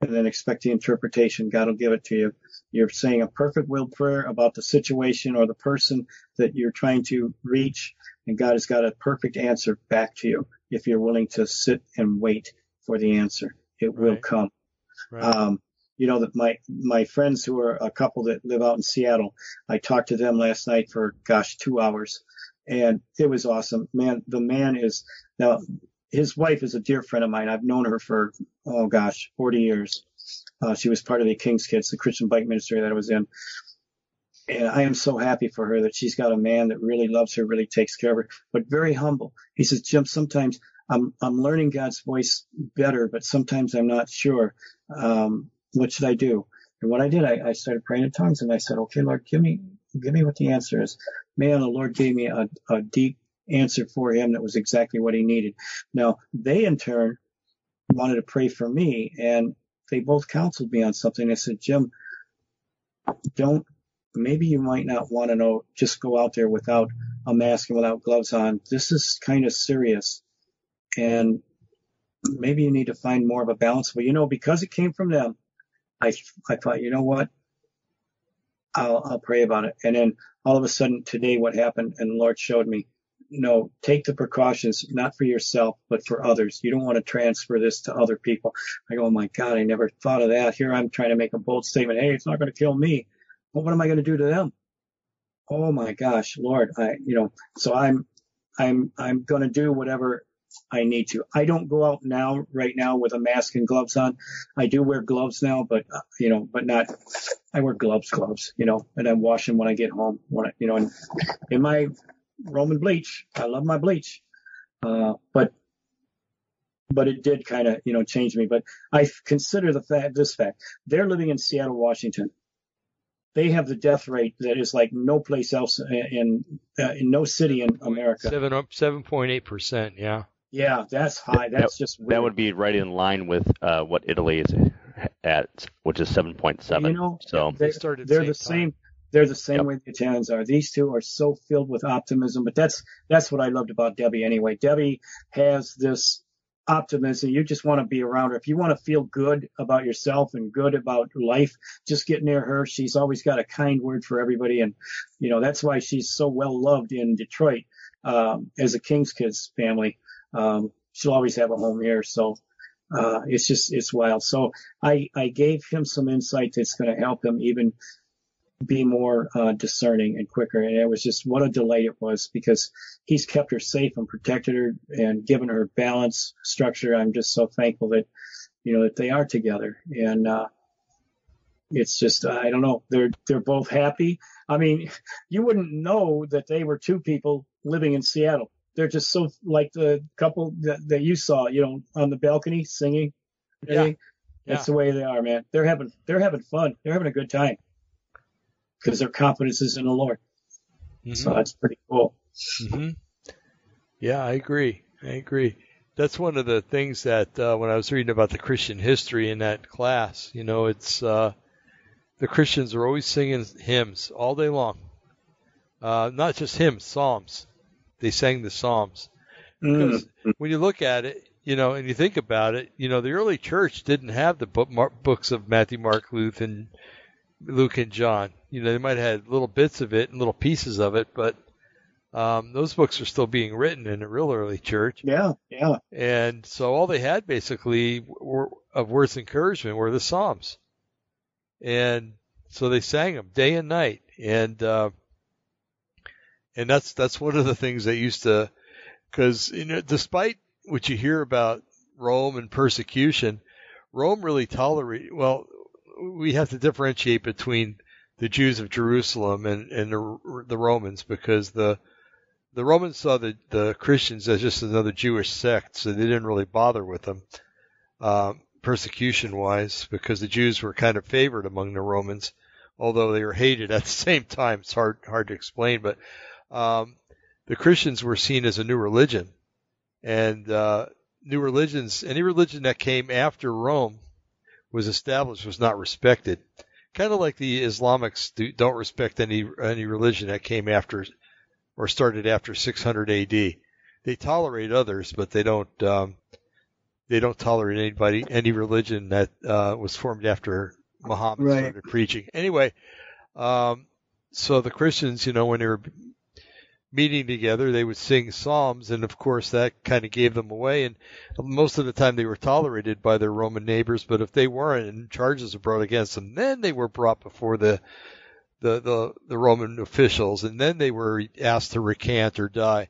and then expect the interpretation. God will give it to you. You're saying a perfect will prayer about the situation or the person that you're trying to reach, and God has got a perfect answer back to you if you're willing to sit and wait for the answer. It right. will come. Right. Um, you know that my my friends who are a couple that live out in Seattle, I talked to them last night for gosh two hours, and it was awesome. Man, the man is now his wife is a dear friend of mine. I've known her for oh gosh, 40 years. Uh, she was part of the King's Kids, the Christian bike ministry that I was in. And I am so happy for her that she's got a man that really loves her, really takes care of her, but very humble. He says, Jim, sometimes I'm, I'm learning God's voice better, but sometimes I'm not sure. Um, what should I do? And what I did, I, I started praying in tongues and I said, okay, Lord, give me, give me what the answer is man, the Lord gave me a, a deep answer for him that was exactly what he needed. Now, they in turn wanted to pray for me, and they both counseled me on something. I said, Jim, don't, maybe you might not want to know, just go out there without a mask and without gloves on. This is kind of serious. And maybe you need to find more of a balance. But you know, because it came from them, I, I thought, you know what? I'll, I'll pray about it. And then all of a sudden today, what happened, and the Lord showed me, no, take the precautions, not for yourself, but for others. You don't want to transfer this to other people. I go, oh my God, I never thought of that. Here I'm trying to make a bold statement. Hey, it's not going to kill me. Well, what am I going to do to them? Oh my gosh, Lord, I, you know, so I'm, I'm, I'm going to do whatever I need to. I don't go out now, right now, with a mask and gloves on. I do wear gloves now, but uh, you know, but not. I wear gloves, gloves, you know, and I wash them when I get home. When I, you know, and in my Roman bleach, I love my bleach, uh, but but it did kind of you know change me. But I consider the fact this fact they're living in Seattle, Washington. They have the death rate that is like no place else in uh, in no city in America. Seven seven point eight percent, yeah. Yeah, that's high. That's that, just weird. that would be right in line with uh, what Italy is at, which is seven point seven. You know, so they, started. They're the same. They're the same yep. way the Italians are. These two are so filled with optimism, but that's that's what I loved about Debbie anyway. Debbie has this optimism. You just want to be around her. If you want to feel good about yourself and good about life, just get near her. She's always got a kind word for everybody, and you know that's why she's so well loved in Detroit um, as a King's Kids family. Um, she'll always have a home here. So, uh, it's just, it's wild. So I, I gave him some insight that's going to help him even be more, uh, discerning and quicker. And it was just what a delight it was because he's kept her safe and protected her and given her balance structure. I'm just so thankful that, you know, that they are together and, uh, it's just I don't know. They're they're both happy. I mean, you wouldn't know that they were two people living in Seattle. They're just so like the couple that, that you saw, you know, on the balcony singing. Yeah. That's the way they are, man. They're having they're having fun. They're having a good time because their confidence is in the Lord. Mm-hmm. So that's pretty cool. hmm Yeah, I agree. I agree. That's one of the things that uh, when I was reading about the Christian history in that class, you know, it's uh, the Christians are always singing hymns all day long. Uh, not just hymns, psalms. They sang the psalms. Because Mm. when you look at it, you know, and you think about it, you know, the early church didn't have the book, books of Matthew, Mark, Luke, and Luke and John. You know, they might have had little bits of it and little pieces of it, but um, those books are still being written in the real early church. Yeah, yeah. And so all they had basically were, of words of encouragement were the Psalms. And so they sang them day and night. And, uh, and that's, that's one of the things that used to, cause, you know, despite what you hear about Rome and persecution, Rome really tolerated, well, we have to differentiate between the Jews of Jerusalem and, and the, the Romans because the, the Romans saw the, the Christians as just another Jewish sect, so they didn't really bother with them, um, persecution wise, because the Jews were kind of favored among the Romans, although they were hated at the same time. It's hard, hard to explain, but, um, the Christians were seen as a new religion and, uh, new religions, any religion that came after Rome was established was not respected. Kind of like the Islamics do, don't respect any, any religion that came after or started after 600 AD. They tolerate others, but they don't um, they don't tolerate anybody any religion that uh, was formed after Muhammad Right. started preaching. Anyway, um, so the Christians, you know, when they were meeting together, they would sing psalms, and of course that kind of gave them away. And most of the time, they were tolerated by their Roman neighbors. But if they weren't, and charges were brought against them, then they were brought before the the, the, the Roman officials, and then they were asked to recant or die.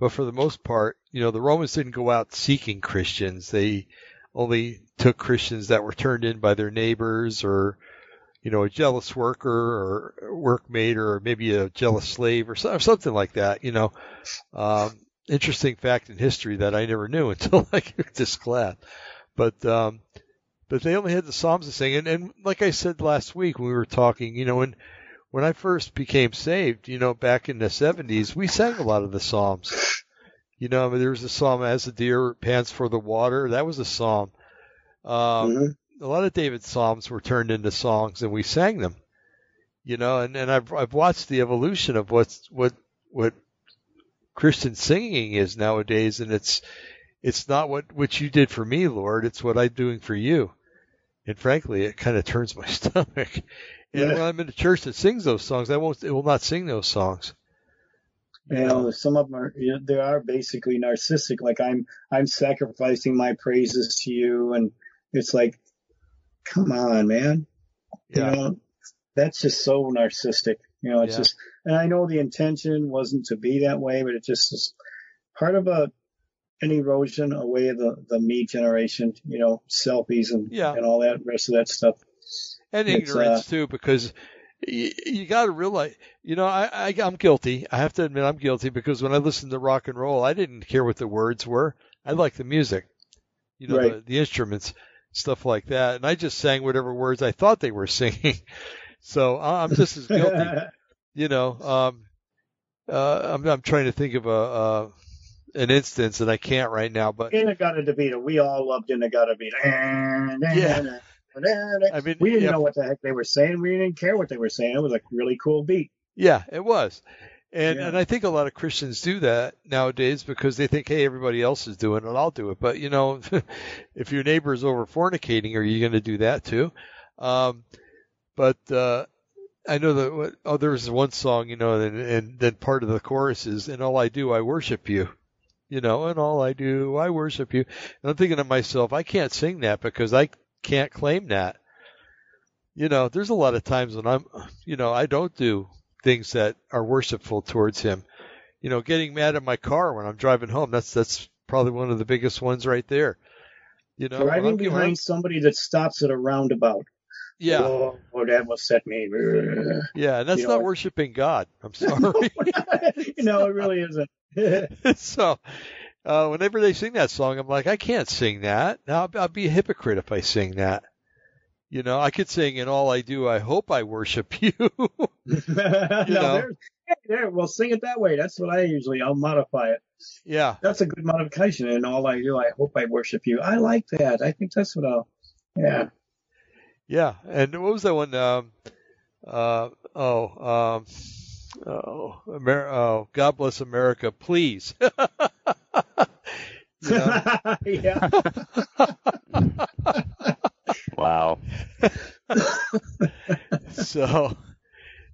But for the most part, you know, the Romans didn't go out seeking Christians. They only took Christians that were turned in by their neighbors or, you know, a jealous worker or workmate or maybe a jealous slave or, so- or something like that, you know. Um, interesting fact in history that I never knew until I took this class. But, um, but they only had the Psalms to sing. And, and like I said last week when we were talking, you know, when, when I first became saved, you know, back in the 70s, we sang a lot of the Psalms. You know, I mean, there was a psalm, As the Deer Pants for the Water. That was a psalm. Um, Mhm. A lot of David's psalms were turned into songs, and we sang them. You know, and, and I've I've watched the evolution of what's what what Christian singing is nowadays, and it's it's not what what you did for me, Lord. It's what I'm doing for you. And frankly, it kind of turns my stomach. And Yeah. when I'm in a church that sings those songs, I won't. It will not sing those songs. You know, some of them are you know, they are basically narcissistic. Like I'm I'm sacrificing my praises to you, and it's like, come on, man. Yeah. You know, that's just so narcissistic. You know, it's Yeah. just, and I know the intention wasn't to be that way, but it just is part of a an erosion away of the the me generation. You know, selfies and Yeah. and all that rest of that stuff. and It's, uh, ignorance too, because you, you got to realize, you know, I, I I'm guilty. I have to admit, I'm guilty because when I listened to rock and roll, I didn't care what the words were. I liked the music, you know, Right. the, the instruments, stuff like that, and I just sang whatever words I thought they were singing. so I'm just as guilty, you know. Um, uh, I'm I'm trying to think of a. Uh, an instance and I can't right now, but In-A-Gadda-Da-Vida, we all loved In-A-Gadda-Da-Vida. I mean, we didn't yeah, know what the heck they were saying. We didn't care what they were saying. It was a really cool beat. Yeah, it was. And Yeah. and I think a lot of Christians do that nowadays because they think, hey, everybody else is doing it, I'll do it. But you know, if your neighbor is over fornicating, are you going to do that too? Um, but uh, I know that what- oh, there was one song, you know, and, and then part of the chorus is, "And all I do, I worship you." You know, and all I do, I worship you. And I'm thinking to myself, I can't sing that because I can't claim that. You know, there's a lot of times when I'm, you know, I don't do things that are worshipful towards him. You know, getting mad at my car when I'm driving home, that's that's probably one of the biggest ones right there. You know, Driving I'm- I'm- behind somebody that stops at a roundabout. Yeah. Oh, oh, that will set me. Yeah, and that's You not know, worshiping God. I'm sorry. no, it really isn't. so, uh, whenever they sing that song, I'm like, I can't sing that. Now I'll, I'll be a hypocrite if I sing that. You know, I could sing in all I do. I hope I worship you. no, know. there, there. Well, sing it that way. That's what I usually. I'll modify it. yeah, That's a good modification. And all I do, I hope I worship you. I like that. I think that's what I'll. Yeah. yeah. And what was that one? Um, uh, oh, um, oh, Amer- oh, God bless America, please. you yeah. Wow. so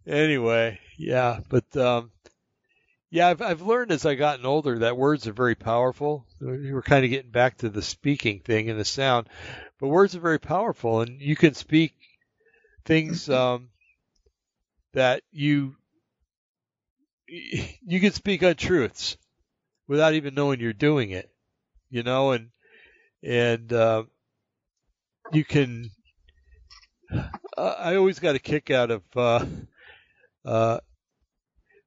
anyway, yeah, but um, yeah, I've I've learned as I've gotten older that words are very powerful. We were kind of getting back to the speaking thing and the sound, but words are very powerful, and you can speak things um, that you you can speak untruths without even knowing you're doing it, you know, and and uh, you can. Uh, I always got a kick out of. Uh, uh,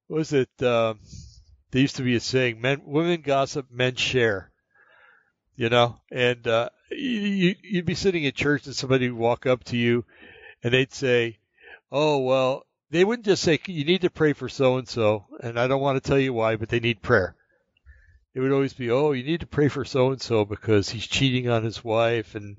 was it? Uh, there used to be a saying: "Men, women gossip, men share." You know, and uh, you, you'd be sitting in church and somebody would walk up to you, and they'd say, "Oh well," they wouldn't just say, "You need to pray for so and so," and I don't want to tell you why, but they need prayer. It would always be, "Oh, you need to pray for so and so because he's cheating on his wife," and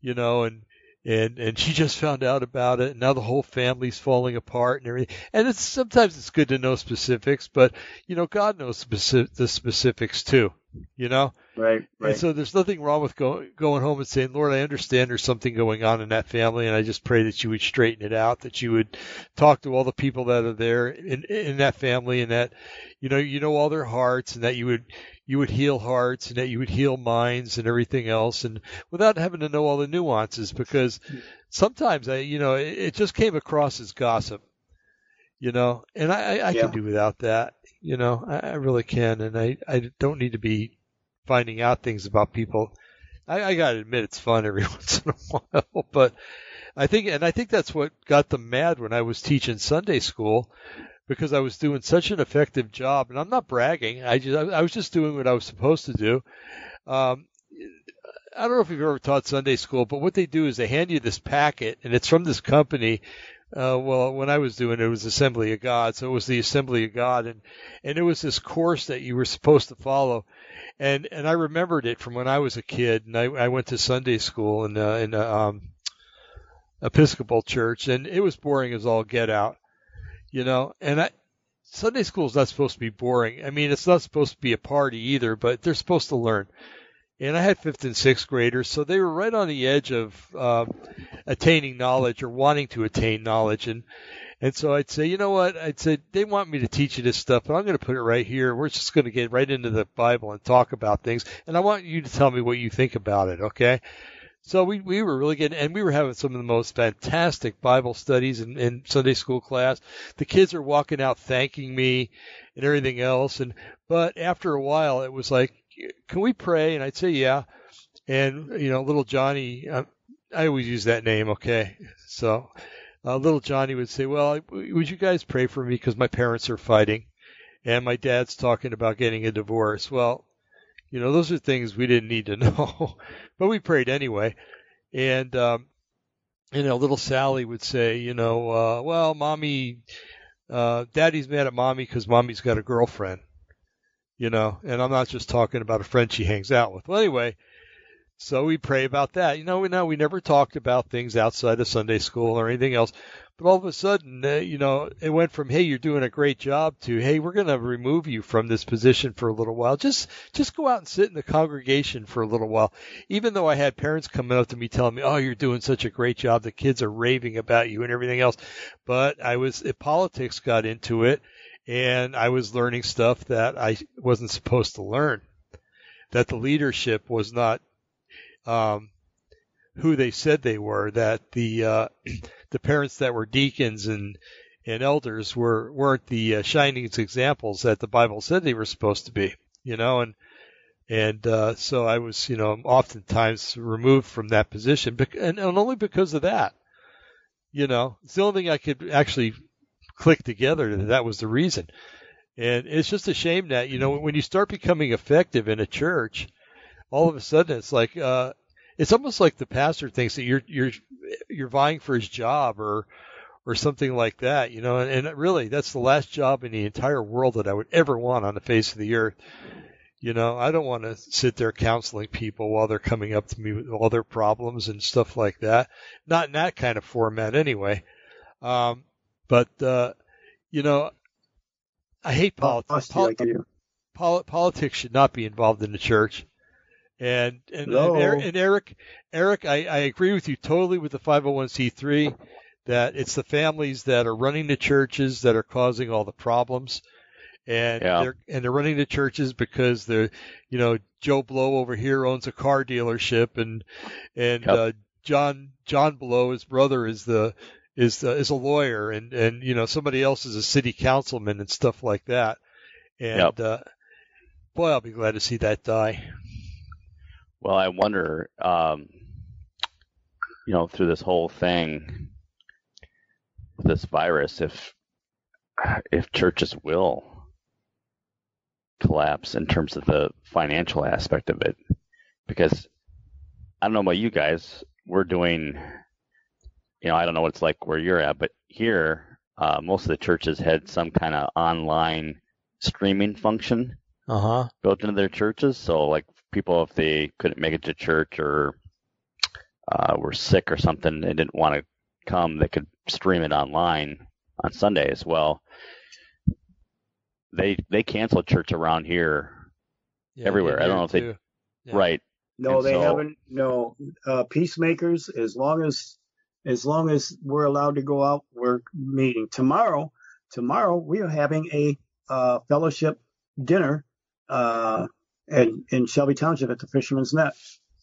you know, and and and she just found out about it, and now the whole family's falling apart and everything. And it's sometimes it's good to know specifics, but you know, God knows specific, the specifics too. You know, Right. Right. and so there's nothing wrong with go, going home and saying, Lord, I understand there's something going on in that family, and I just pray that you would straighten it out, that you would talk to all the people that are there in, in that family, and that, you know, you know all their hearts, and that you would you would heal hearts, and that you would heal minds, and everything else, and without having to know all the nuances, because sometimes I, you know, it, it just came across as gossip, you know, and I, I, I Yeah. can do without that, you know, I, I really can, and I, I don't need to be finding out things about people. I, I gotta admit it's fun every once in a while, but I think, and I think that's what got them mad when I was teaching Sunday school, because I was doing such an effective job, and I'm not bragging. I just, I, I was just doing what I was supposed to do. Um, I don't know if you've ever taught Sunday school, but what they do is they hand you this packet, and it's from this company. Uh, well, when I was doing it, it was Assembly of God, so it was the Assembly of God, and and it was this course that you were supposed to follow, and and I remembered it from when I was a kid, and I, I went to Sunday school in uh, in uh, um, Episcopal church, and it was boring as all get out, you know. And I Sunday school is not supposed to be boring. I mean, it's not supposed to be a party either, but they're supposed to learn. And I had fifth and sixth graders, so they were right on the edge of um, attaining knowledge or wanting to attain knowledge, and and so I'd say, you know what? I'd say they want me to teach you this stuff, but I'm going to put it right here. We're just going to get right into the Bible and talk about things, and I want you to tell me what you think about it, okay? So we, we were really getting, and we were having some of the most fantastic Bible studies in, in Sunday school class. The kids are walking out thanking me and everything else. And, but after a while, it was like, can we pray? And I'd say, yeah. And, you know, little Johnny, uh, I always use that name, okay? So, uh, little Johnny would say, well, would you guys pray for me because my parents are fighting and my dad's talking about getting a divorce? Well, you know, those are things we didn't need to know, but we prayed anyway. And, um, you know, little Sally would say, you know, uh, well, mommy, uh, daddy's mad at mommy because mommy's got a girlfriend, you know, and I'm not just talking about a friend she hangs out with. Well, anyway, so we pray about that. You know, we know we never talked about things outside of Sunday school or anything else. But all of a sudden, uh, you know, it went from "Hey, you're doing a great job" to "Hey, we're going to remove you from this position for a little while. Just, just go out and sit in the congregation for a little while." Even though I had parents coming up to me telling me, "Oh, you're doing such a great job. The kids are raving about you and everything else," but I was, it, politics got into it, and I was learning stuff that I wasn't supposed to learn. That the leadership was not um, who they said they were. That the uh, the parents that were deacons and and elders were weren't the uh, shining examples that the Bible said they were supposed to be. You know, and and uh, so I was, you know, oftentimes removed from that position, and, and only because of that. You know, it's the only thing I could actually click together that that was the reason. And it's just a shame that, you know, when you start becoming effective in a church, all of a sudden it's like, uh, it's almost like the pastor thinks that you're, you're, you're vying for his job or, or something like that, you know, and, and really that's the last job in the entire world that I would ever want on the face of the earth. You know, I don't want to sit there counseling people while they're coming up to me with all their problems and stuff like that. Not in that kind of format anyway. Um, but, uh, you know, I hate politics. Poli- poli- politics should not be involved in the church. And and, no. and, and Eric, Eric, I, I agree with you totally with the 501c3 that it's the families that are running the churches that are causing all the problems. And Yeah. they're and they're running the churches because they're, you know, Joe Blow over here owns a car dealership, and and Yep. uh, John John Blow, his brother, is the is the, is a lawyer, and and you know somebody else is a city councilman and stuff like that. And Yep. uh, boy, I'll be glad to see that die. Well, I wonder, um, you know, through this whole thing this virus, if if churches will collapse in terms of the financial aspect of it, because I don't know about you guys, we're doing, you know, I don't know what it's like where you're at, but here, uh, most of the churches had some kind of online streaming function Uh huh. built into their churches. So like people, if they couldn't make it to church or uh, were sick or something, they didn't want to come, they could stream it online on Sunday as well. They they canceled church around here, Yeah, Everywhere. yeah, I don't know here if they- Yeah. right? No, And they so- haven't. No, uh, peacemakers. As long as, as long as we're allowed to go out, we're meeting tomorrow. Tomorrow we are having a uh, fellowship dinner uh, in, in Shelby Township at the Fisherman's Net.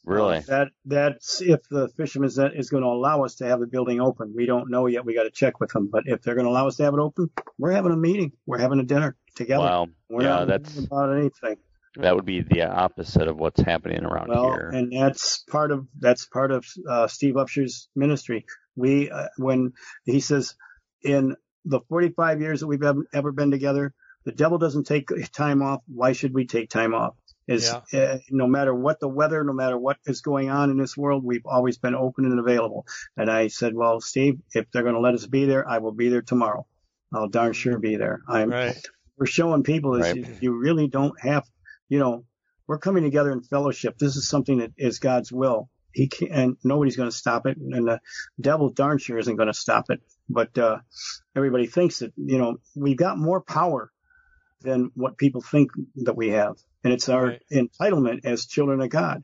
Really? That that's if the Fisherman's Net is going to allow us to have the building open. We don't know yet. We got to check with them. But if they're going to allow us to have it open, we're having a meeting. We're having a dinner together. Wow. We're Yeah, not that's about anything. that would be the opposite of what's happening around Well, here. and that's part of that's part of uh, Steve Upshaw's ministry. We uh, when he says in the 45 years that we've ever been together, the devil doesn't take time off. Why should we take time off? Is uh, no matter what the weather, no matter what is going on in this world, we've always been open and available. And I said, well, Steve, if they're going to let us be there, I will be there tomorrow. I'll darn sure be there. I'm Right. we're showing people is Right. you, you really don't have, you know, we're coming together in fellowship. This is something that is God's will. He can and nobody's going to stop it, and the devil darn sure isn't going to stop it. But uh, everybody thinks that you know we've got more power than what people think that we have, and it's our Right. entitlement as children of God.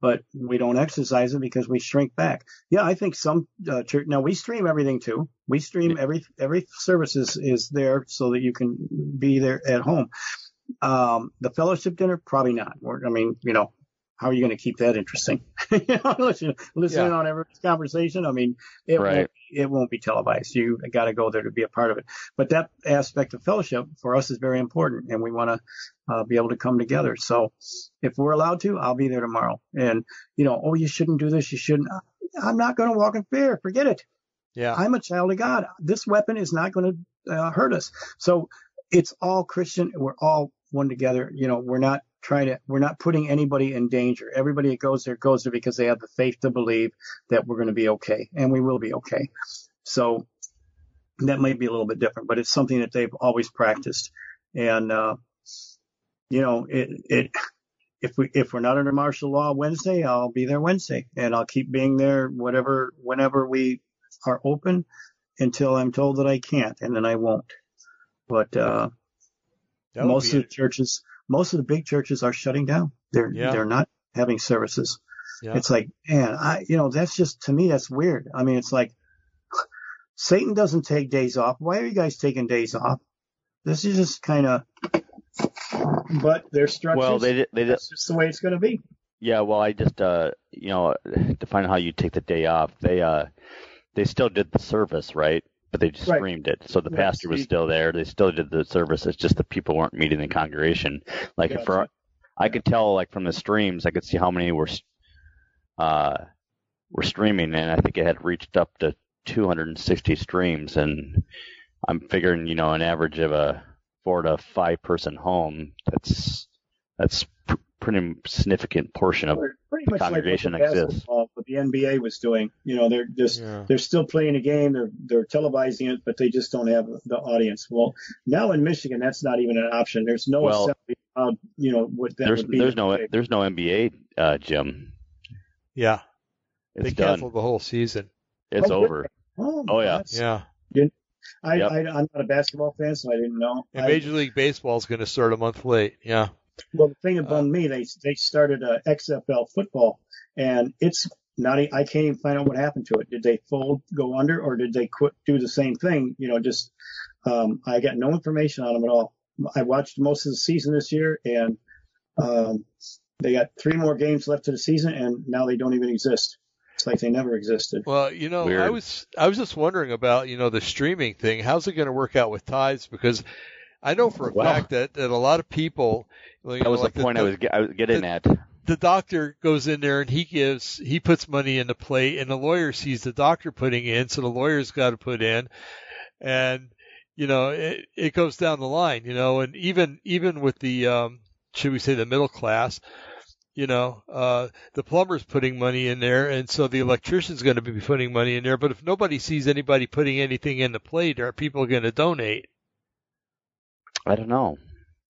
But we don't exercise it because we shrink back. Yeah, I think some uh, church. Now we stream everything too. We stream every every service is, is there so that you can be there at home. Um, the fellowship dinner, probably not. We're, I mean, you know, how are you going to keep that interesting? you know, listen, listen Yeah. on every conversation. I mean, it Right. won't, it won't be televised. You got to go there to be a part of it. But that aspect of fellowship for us is very important, and we want to uh, be able to come together. So, if we're allowed to, I'll be there tomorrow. And you know, oh, you shouldn't do this. You shouldn't. I'm not going to walk in fear. Forget it. Yeah. I'm a child of God. This weapon is not going to uh, hurt us. So it's all Christian. We're all one together. You know, we're not trying to, we're not putting anybody in danger. Everybody that goes there goes there because they have the faith to believe that we're going to be okay and we will be okay. So that might be a little bit different, but it's something that they've always practiced. And, uh, you know, it, it, if we if we're not under martial law Wednesday, I'll be there Wednesday, and I'll keep being there whatever whenever we are open until I'm told that I can't, and then I won't. But uh, most of the churches, most of the big churches are shutting down. They're Yeah. they're not having services. Yeah. It's like, man, I you know that's just to me that's weird. I mean, it's like Satan doesn't take days off. Why are you guys taking days off? This is just kind of. But their structures. well, they did, they did, that's just the way it's going to be. Yeah, well, I just uh, you know, to find out how you take the day off, they uh, they still did the service, right? But they just Right. streamed it, so the Right, pastor was still there. They still did the service. It's just the people weren't meeting the congregation. Like if for, Gotcha. I could tell, like from the streams, I could see how many were, uh, were streaming, and I think it had reached up to 260 streams, and I'm figuring, you know, an average of a four to five person home. That's that's pretty significant portion of pretty the much congregation like what the exists. basketball, what the NBA was doing. You know, they're just Yeah. they're still playing a game. They're they're televising it, but they just don't have the audience. Well, now in Michigan, that's not even an option. There's no Well- assembly. allowed, you know what that There's would be. there's no there's no NBA, uh, Jim. Yeah. It's they done. canceled the whole season. It's Oh, over. Oh, Oh, yeah. that's- Yeah. I, Yep. I I'm not a basketball fan, so I didn't know. And I- Major League Baseball is going to start a month late. Yeah. Well, the thing Uh, about me, they they started uh, XFL football, and it's not. I can't even find out what happened to it. Did they fold, go under, or did they quit, do the same thing? You know, just um, I got no information on them at all. I watched most of the season this year, and um, they got three more games left to the season, and now they don't even exist. It's like they never existed. Well, you know, I was I was just wondering about you know the streaming thing. How's it going to work out with ties? Because I know for a Well- fact that, that a lot of people. You That was like the point I was get, I was getting the- at. the doctor goes in there and he gives he puts money in the plate and the lawyer sees the doctor putting in so the lawyer's got to put in and you know it, it goes down the line you know and even even with the um should we say the middle class you know uh the plumber's putting money in there and so the electrician's going to be putting money in there but if nobody sees anybody putting anything in the plate are people going to donate I don't know.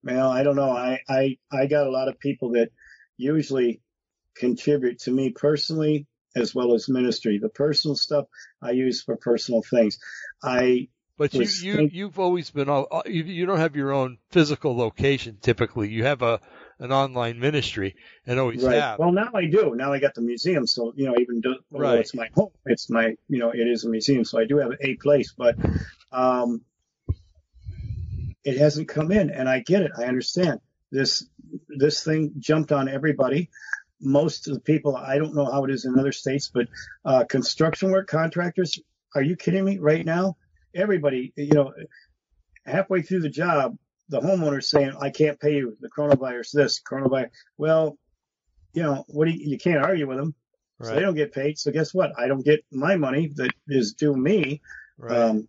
Well, I don't know. I, I, I got a lot of people that usually contribute to me personally as well as ministry. The personal stuff I use for personal things. I, But you, you, you've always been, all- you, you don't have your own physical location typically. You have a, an online ministry and always right. have. Well, now I do. Now I got the museum. So, you know, even though Right. it's my home, it's my, you know, it is a museum. So I do have a place, but, um, it hasn't come in and I get it. I understand this, this thing jumped on everybody. Most of the people, I don't know how it is in other states, but, uh, construction work contractors, are you kidding me right now? Everybody, you know, halfway through the job, the homeowner's saying, I can't pay you the coronavirus, this coronavirus. Well, you know, what do you, you can't argue with them. So they don't get paid. So guess what? I don't get my money that is due me. right. Um,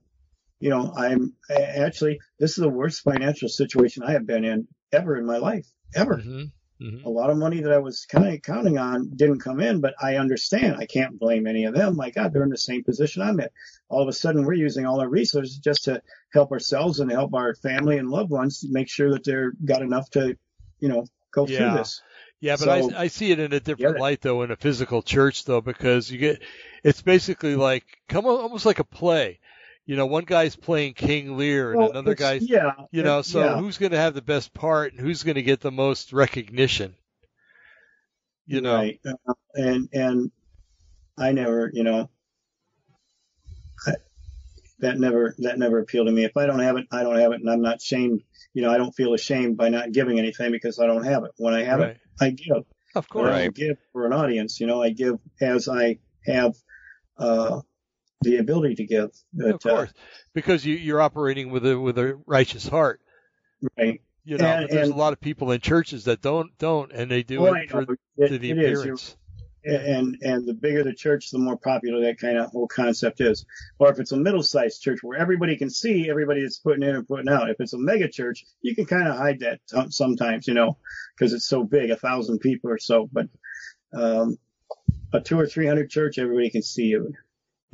you know, I'm actually, this is the worst financial situation I have been in ever in my life, ever. hmm hmm A lot of money that I was kind of counting on didn't come in, but I understand. I can't blame any of them. My God, they're in the same position I'm in. All of a sudden, we're using all our resources just to help ourselves and help our family and loved ones to make sure that they're got enough to, you know, go Yeah. through this. Yeah, but So- I, I see it in a different Yeah. light though in a physical church though because you get it's basically like come almost like a play. You know, one guy's playing King Lear and Well, another guy's yeah, you know, so yeah. who's going to have the best part and who's going to get the most recognition? You know, Right. Uh, and and I never, you know, I, that never that never appealed to me. If I don't have it, I don't have it, and I'm not shamed. You know, I don't feel ashamed by not giving anything because I don't have it. When I have right? it, I give. Of course. I Right. give for an audience. You know, I give as I have uh, the ability to give. But, of course, because you, you're operating with a with a righteous heart. Uh, right. You know, And- there's and- a lot of people in churches that don't don't, and they do Well, it for it- to the it appearance. and and the bigger the church, the more popular that kind of whole concept is. Or if it's a middle-sized church where everybody can see everybody that's putting in and putting out. If it's a mega church, you can kind of hide that sometimes, you know, because it's so big, a thousand people or so. But um, a two or three hundred church, everybody can see you,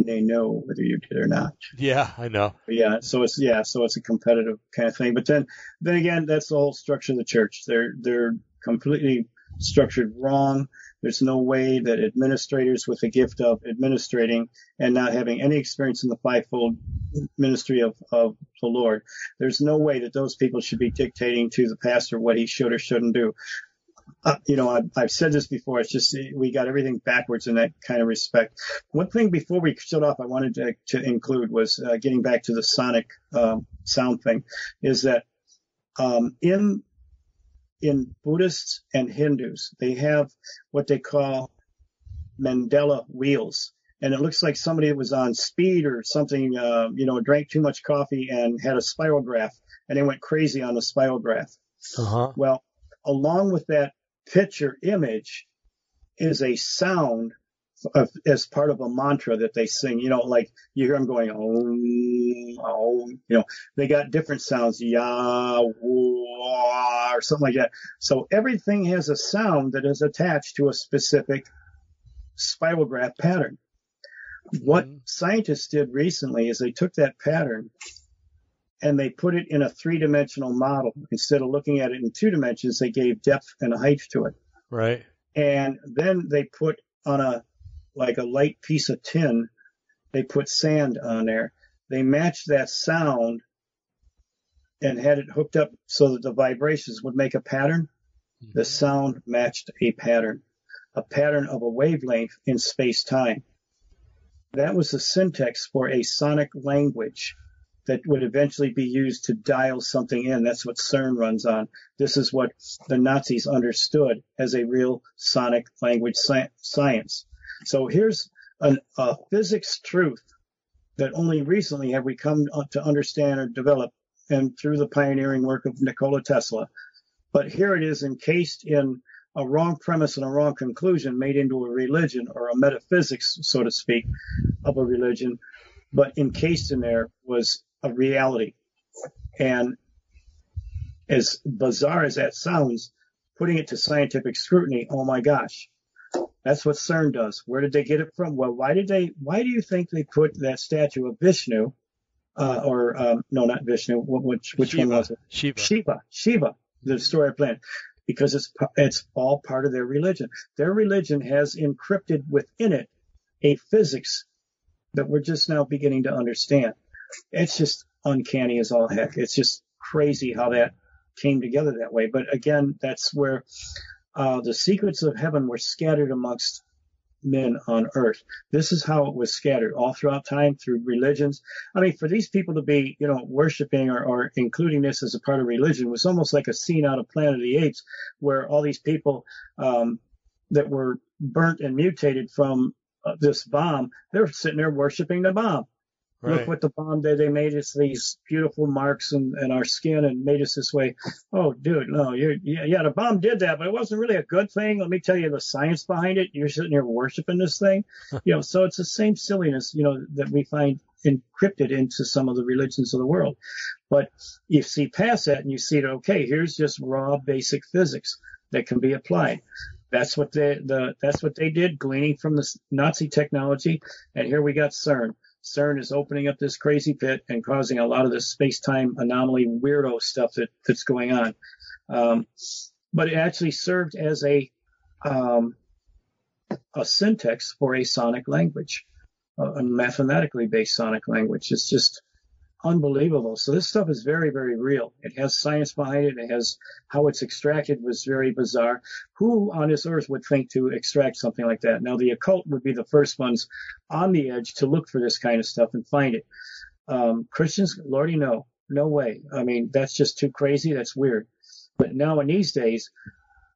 they know whether you did or not. Yeah, I know. But yeah, so it's yeah, so it's a competitive kind of thing. But then then again, that's the whole structure of the church. They're they're completely structured wrong. There's no way that administrators with the gift of administrating and not having any experience in the fivefold ministry of, of the Lord, there's no way that those people should be dictating to the pastor what he should or shouldn't do. Uh, you know, I've, I've said this before. It's just we got everything backwards in that kind of respect. One thing before we shut off, I wanted to, to include was uh, getting back to the sonic um, sound thing, is that um, in in Buddhists and Hindus, they have what they call mandala wheels. And it looks like somebody was on speed or something, uh, you know, drank too much coffee and had a Spirograph, and they went crazy on the spirograph. Uh huh. Well, along with that picture image is a sound uh, as part of a mantra that they sing. You know, like you hear them going, oh, oh, you know, they got different sounds, Yah, or something like that. So everything has a sound that is attached to a specific spirograph pattern. What Mhm. scientists did recently is they took that pattern and they put it in a three dimensional model. Instead of looking at it in two dimensions, they gave depth and height to it. Right. And then they put on a, like a light piece of tin, they put sand on there. They matched that sound and had it hooked up so that the vibrations would make a pattern. Mm-hmm. The sound matched a pattern, a pattern of a wavelength in space time. That was the syntax for a sonic language that would eventually be used to dial something in. That's what CERN runs on. This is what the Nazis understood as a real sonic language sci- science. So here's an, a physics truth that only recently have we come to understand or develop, and through the pioneering work of Nikola Tesla. But here it is encased in a wrong premise and a wrong conclusion made into a religion or a metaphysics, so to speak, of a religion. But encased in there was a reality. And as bizarre as that sounds, putting it to scientific scrutiny, oh my gosh, that's what CERN does. Where did they get it from? Well, why did they? Why do you think they put that statue of Vishnu, uh, or um, no, not Vishnu? Which which Shiva. one was it? Shiva. Shiva, Shiva, the story of planet, because it's it's all part of their religion. Their religion has encrypted within it a physics that we're just now beginning to understand. It's just uncanny as all heck. It's just crazy how that came together that way. But again, that's where uh, the secrets of heaven were scattered amongst men on earth. This is how it was scattered all throughout time through religions. I mean, for these people to be, you know, worshiping or, or including this as a part of religion was almost like a scene out of Planet of the Apes, where all these people um, that were burnt and mutated from uh, this bomb, they're sitting there worshiping the bomb. Right. Look what the bomb did. They made us these beautiful marks in, in our skin and made us this way. Oh, dude, no, you're, yeah, yeah, the bomb did that, but it wasn't really a good thing. Let me tell you the science behind it. You're sitting here worshiping this thing. you know, so it's the same silliness, you know, that we find encrypted into some of the religions of the world. But you see past that and you see that, okay, here's just raw basic physics that can be applied. That's what they, the, that's what they did, gleaning from the Nazi technology. And here we got CERN. CERN is opening up this crazy pit and causing a lot of this space-time anomaly weirdo stuff that, that's going on. Um, but it actually served as a um, a syntax for a sonic language, a, a mathematically based sonic language. It's just unbelievable. So this stuff is very, very real. It has science behind it. It has how it's extracted was very bizarre. Who on this earth would think to extract something like that? Now the occult would be the first ones on the edge to look for this kind of stuff and find it. Um, Christians, Lordy, no, no way. I mean, that's just too crazy. That's weird. But now in these days,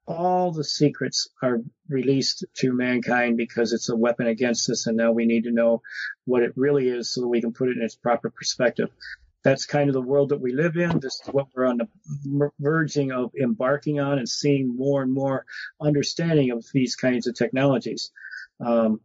all the secrets are released to mankind because it's a weapon against us, and now we need to know what it really is so that we can put it in its proper perspective. That's kind of the world that we live in. This is what we're on the verging of embarking on and seeing more and more understanding of these kinds of technologies. Um,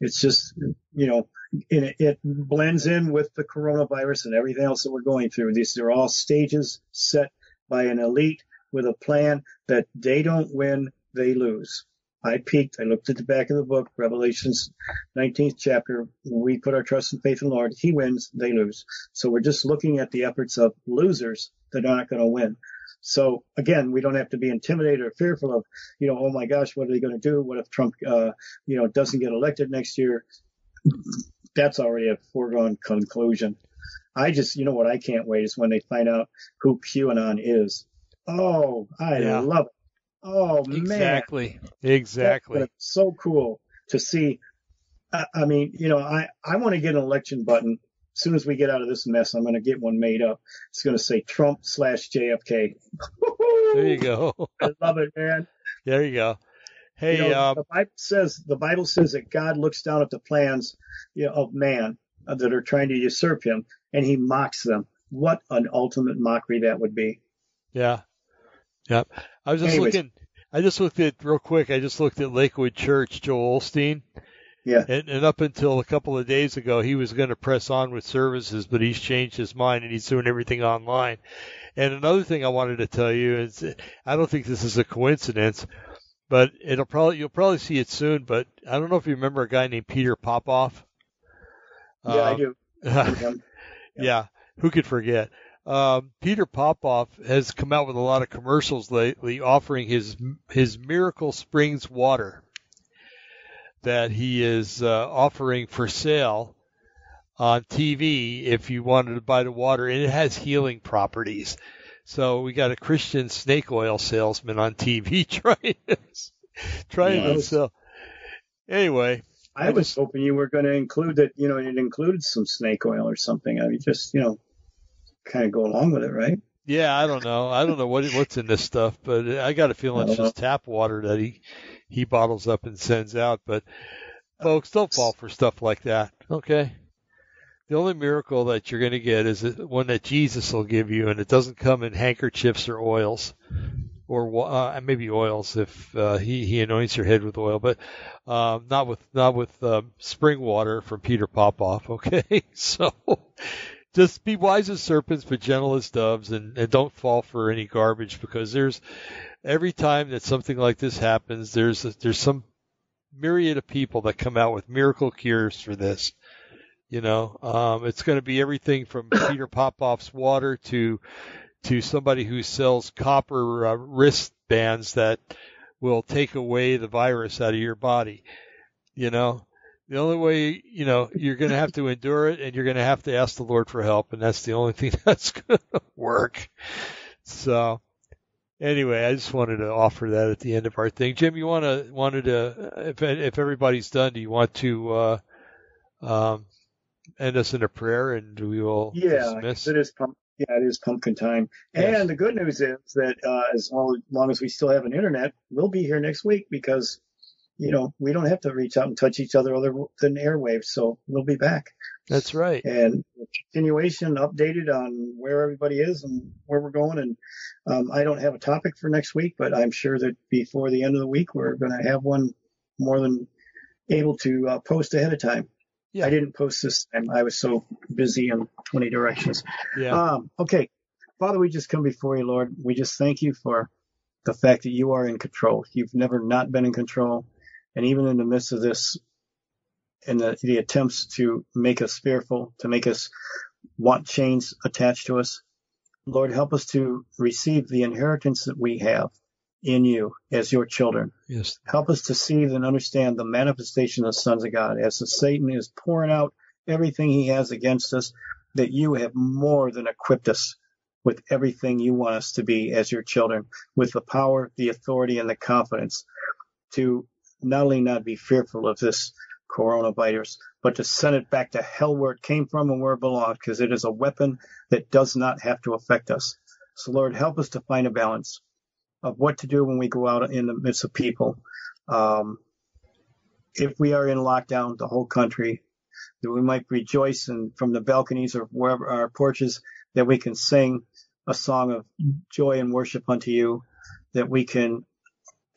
it's just, you know, it, it blends in with the coronavirus and everything else that we're going through. These are all stages set by an elite with a plan that they don't win, they lose. I peeked. I looked at the back of the book, Revelations 19th chapter. We put our trust and faith in the Lord. He wins, they lose. So we're just looking at the efforts of losers that are not going to win. So again, we don't have to be intimidated or fearful of, you know, oh my gosh, what are they going to do? What if Trump, uh, you know, doesn't get elected next year? That's already a foregone conclusion. I just, you know what I can't wait is when they find out who QAnon is. Oh, I Yeah. love it. Oh man, Exactly. Exactly. so cool to see. I, I mean, you know, I I want to get an election button. As soon as we get out of this mess, I'm going to get one made up. It's going to say Trump slash JFK. There you go. I love it, man. There you go. Hey, you know, um, the Bible says the Bible says that God looks down at the plans you know, of man uh, that are trying to usurp Him, and He mocks them. What an ultimate mockery that would be. yeah. Yep. I was just Anyways. looking. I just looked at real quick. I just looked at Lakewood Church, Joel Osteen. Yeah. And, and up until a couple of days ago, he was going to press on with services, but he's changed his mind and he's doing everything online. And another thing I wanted to tell you is, I don't think this is a coincidence, but it'll probably you'll probably see it soon. But I don't know if you remember a guy named Peter Popoff. Yeah, I Um, do. yeah. Yeah. who could forget? Um, Peter Popoff has come out with a lot of commercials lately offering his his Miracle Springs water that he is uh, offering for sale on TV if you wanted to buy the water, and it has healing properties. So we got a Christian snake oil salesman on TV trying to, trying to Nice. sell. Anyway, I, I was just- hoping you were going to include that, you know, it included some snake oil or something. I mean, just, you know, kind of go along with it, right? Yeah, I don't know. I don't know what what's in this stuff, but I got a feeling it's don't just tap water that he he bottles up and sends out. But folks, don't fall for stuff like that. Okay. The only miracle that you're going to get is one that Jesus will give you, and it doesn't come in handkerchiefs or oils, or uh, maybe oils if uh, he he anoints your head with oil, but um, not with not with um, spring water from Peter Popoff. Okay, so just be wise as serpents, but gentle as doves, and, and don't fall for any garbage because there's every time that something like this happens, there's there's some myriad of people that come out with miracle cures for this. You know, um, it's going to be everything from Peter Popoff's water to to somebody who sells copper uh, wristbands that will take away the virus out of your body. You know, the only way, you know, you're going to have to endure it and you're going to have to ask the Lord for help. And that's the only thing that's going to work. So anyway, I just wanted to offer that at the end of our thing. Jim, you want to, wanted to, if, if everybody's done, do you want to, uh, um, end us in a prayer and we will Yeah, dismiss? it is pump. Yeah, it is pumpkin time. Yes. And the good news is that uh, as long, long as we still have an internet, we'll be here next week because, you know, we don't have to reach out and touch each other other than airwaves. So we'll be back. That's right. and continuation updated on where everybody is and where we're going. And um, I don't have a topic for next week, but I'm sure that before the end of the week, we're going to have one more than able to uh, post ahead of time. Yeah. I didn't post this time. I was so busy in 20 directions. Yeah. Um, okay. Father, we just come before you, Lord. We just thank you for the fact that you are in control. You've never not been in control. And even in the midst of this, in the, the attempts to make us fearful, to make us want chains attached to us, Lord, help us to receive the inheritance that we have in you as your children. yes. Help us to see and understand the manifestation of the sons of God as the Satan is pouring out everything he has against us, that you have more than equipped us with everything you want us to be as your children, with the power, the authority, and the confidence to not only not be fearful of this coronavirus, but to send it back to hell where it came from and where it belongs, because it is a weapon that does not have to affect us. So Lord, help us to find a balance of what to do when we go out in the midst of people. Um, if we are in lockdown, the whole country, that we might rejoice and from the balconies or wherever our porches, that we can sing a song of joy and worship unto you, that we can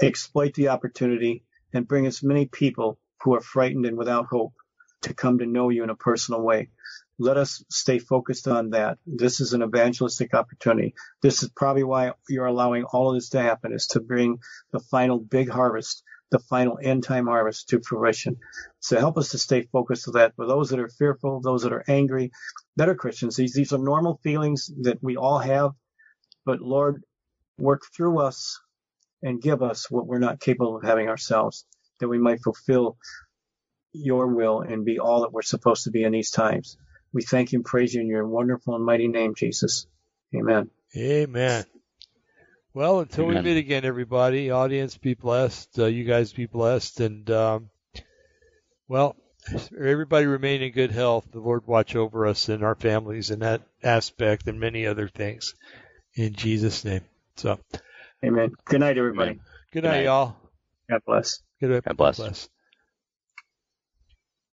exploit the opportunity and bring as many people who are frightened and without hope to come to know you in a personal way. Let us stay focused on that. This is an evangelistic opportunity. This is probably why you're allowing all of this to happen is to bring the final big harvest, the final end time harvest to fruition. So help us to stay focused on that. For those that are fearful, those that are angry, that are Christians, these, these are normal feelings that we all have. But Lord, work through us and give us what we're not capable of having ourselves, that we might fulfill your will and be all that we're supposed to be in these times. We thank you and praise you in your wonderful and mighty name, Jesus. Amen. Amen. Well, until we meet again, everybody, audience, be blessed. Uh, you guys be blessed. And, um, well, everybody remain in good health. The Lord watch over us and our families in that aspect and many other things. In Jesus' name. So, Amen. Good night, everybody. Amen. good Good night, night. y'all. God bless. Good night. God bless. bless.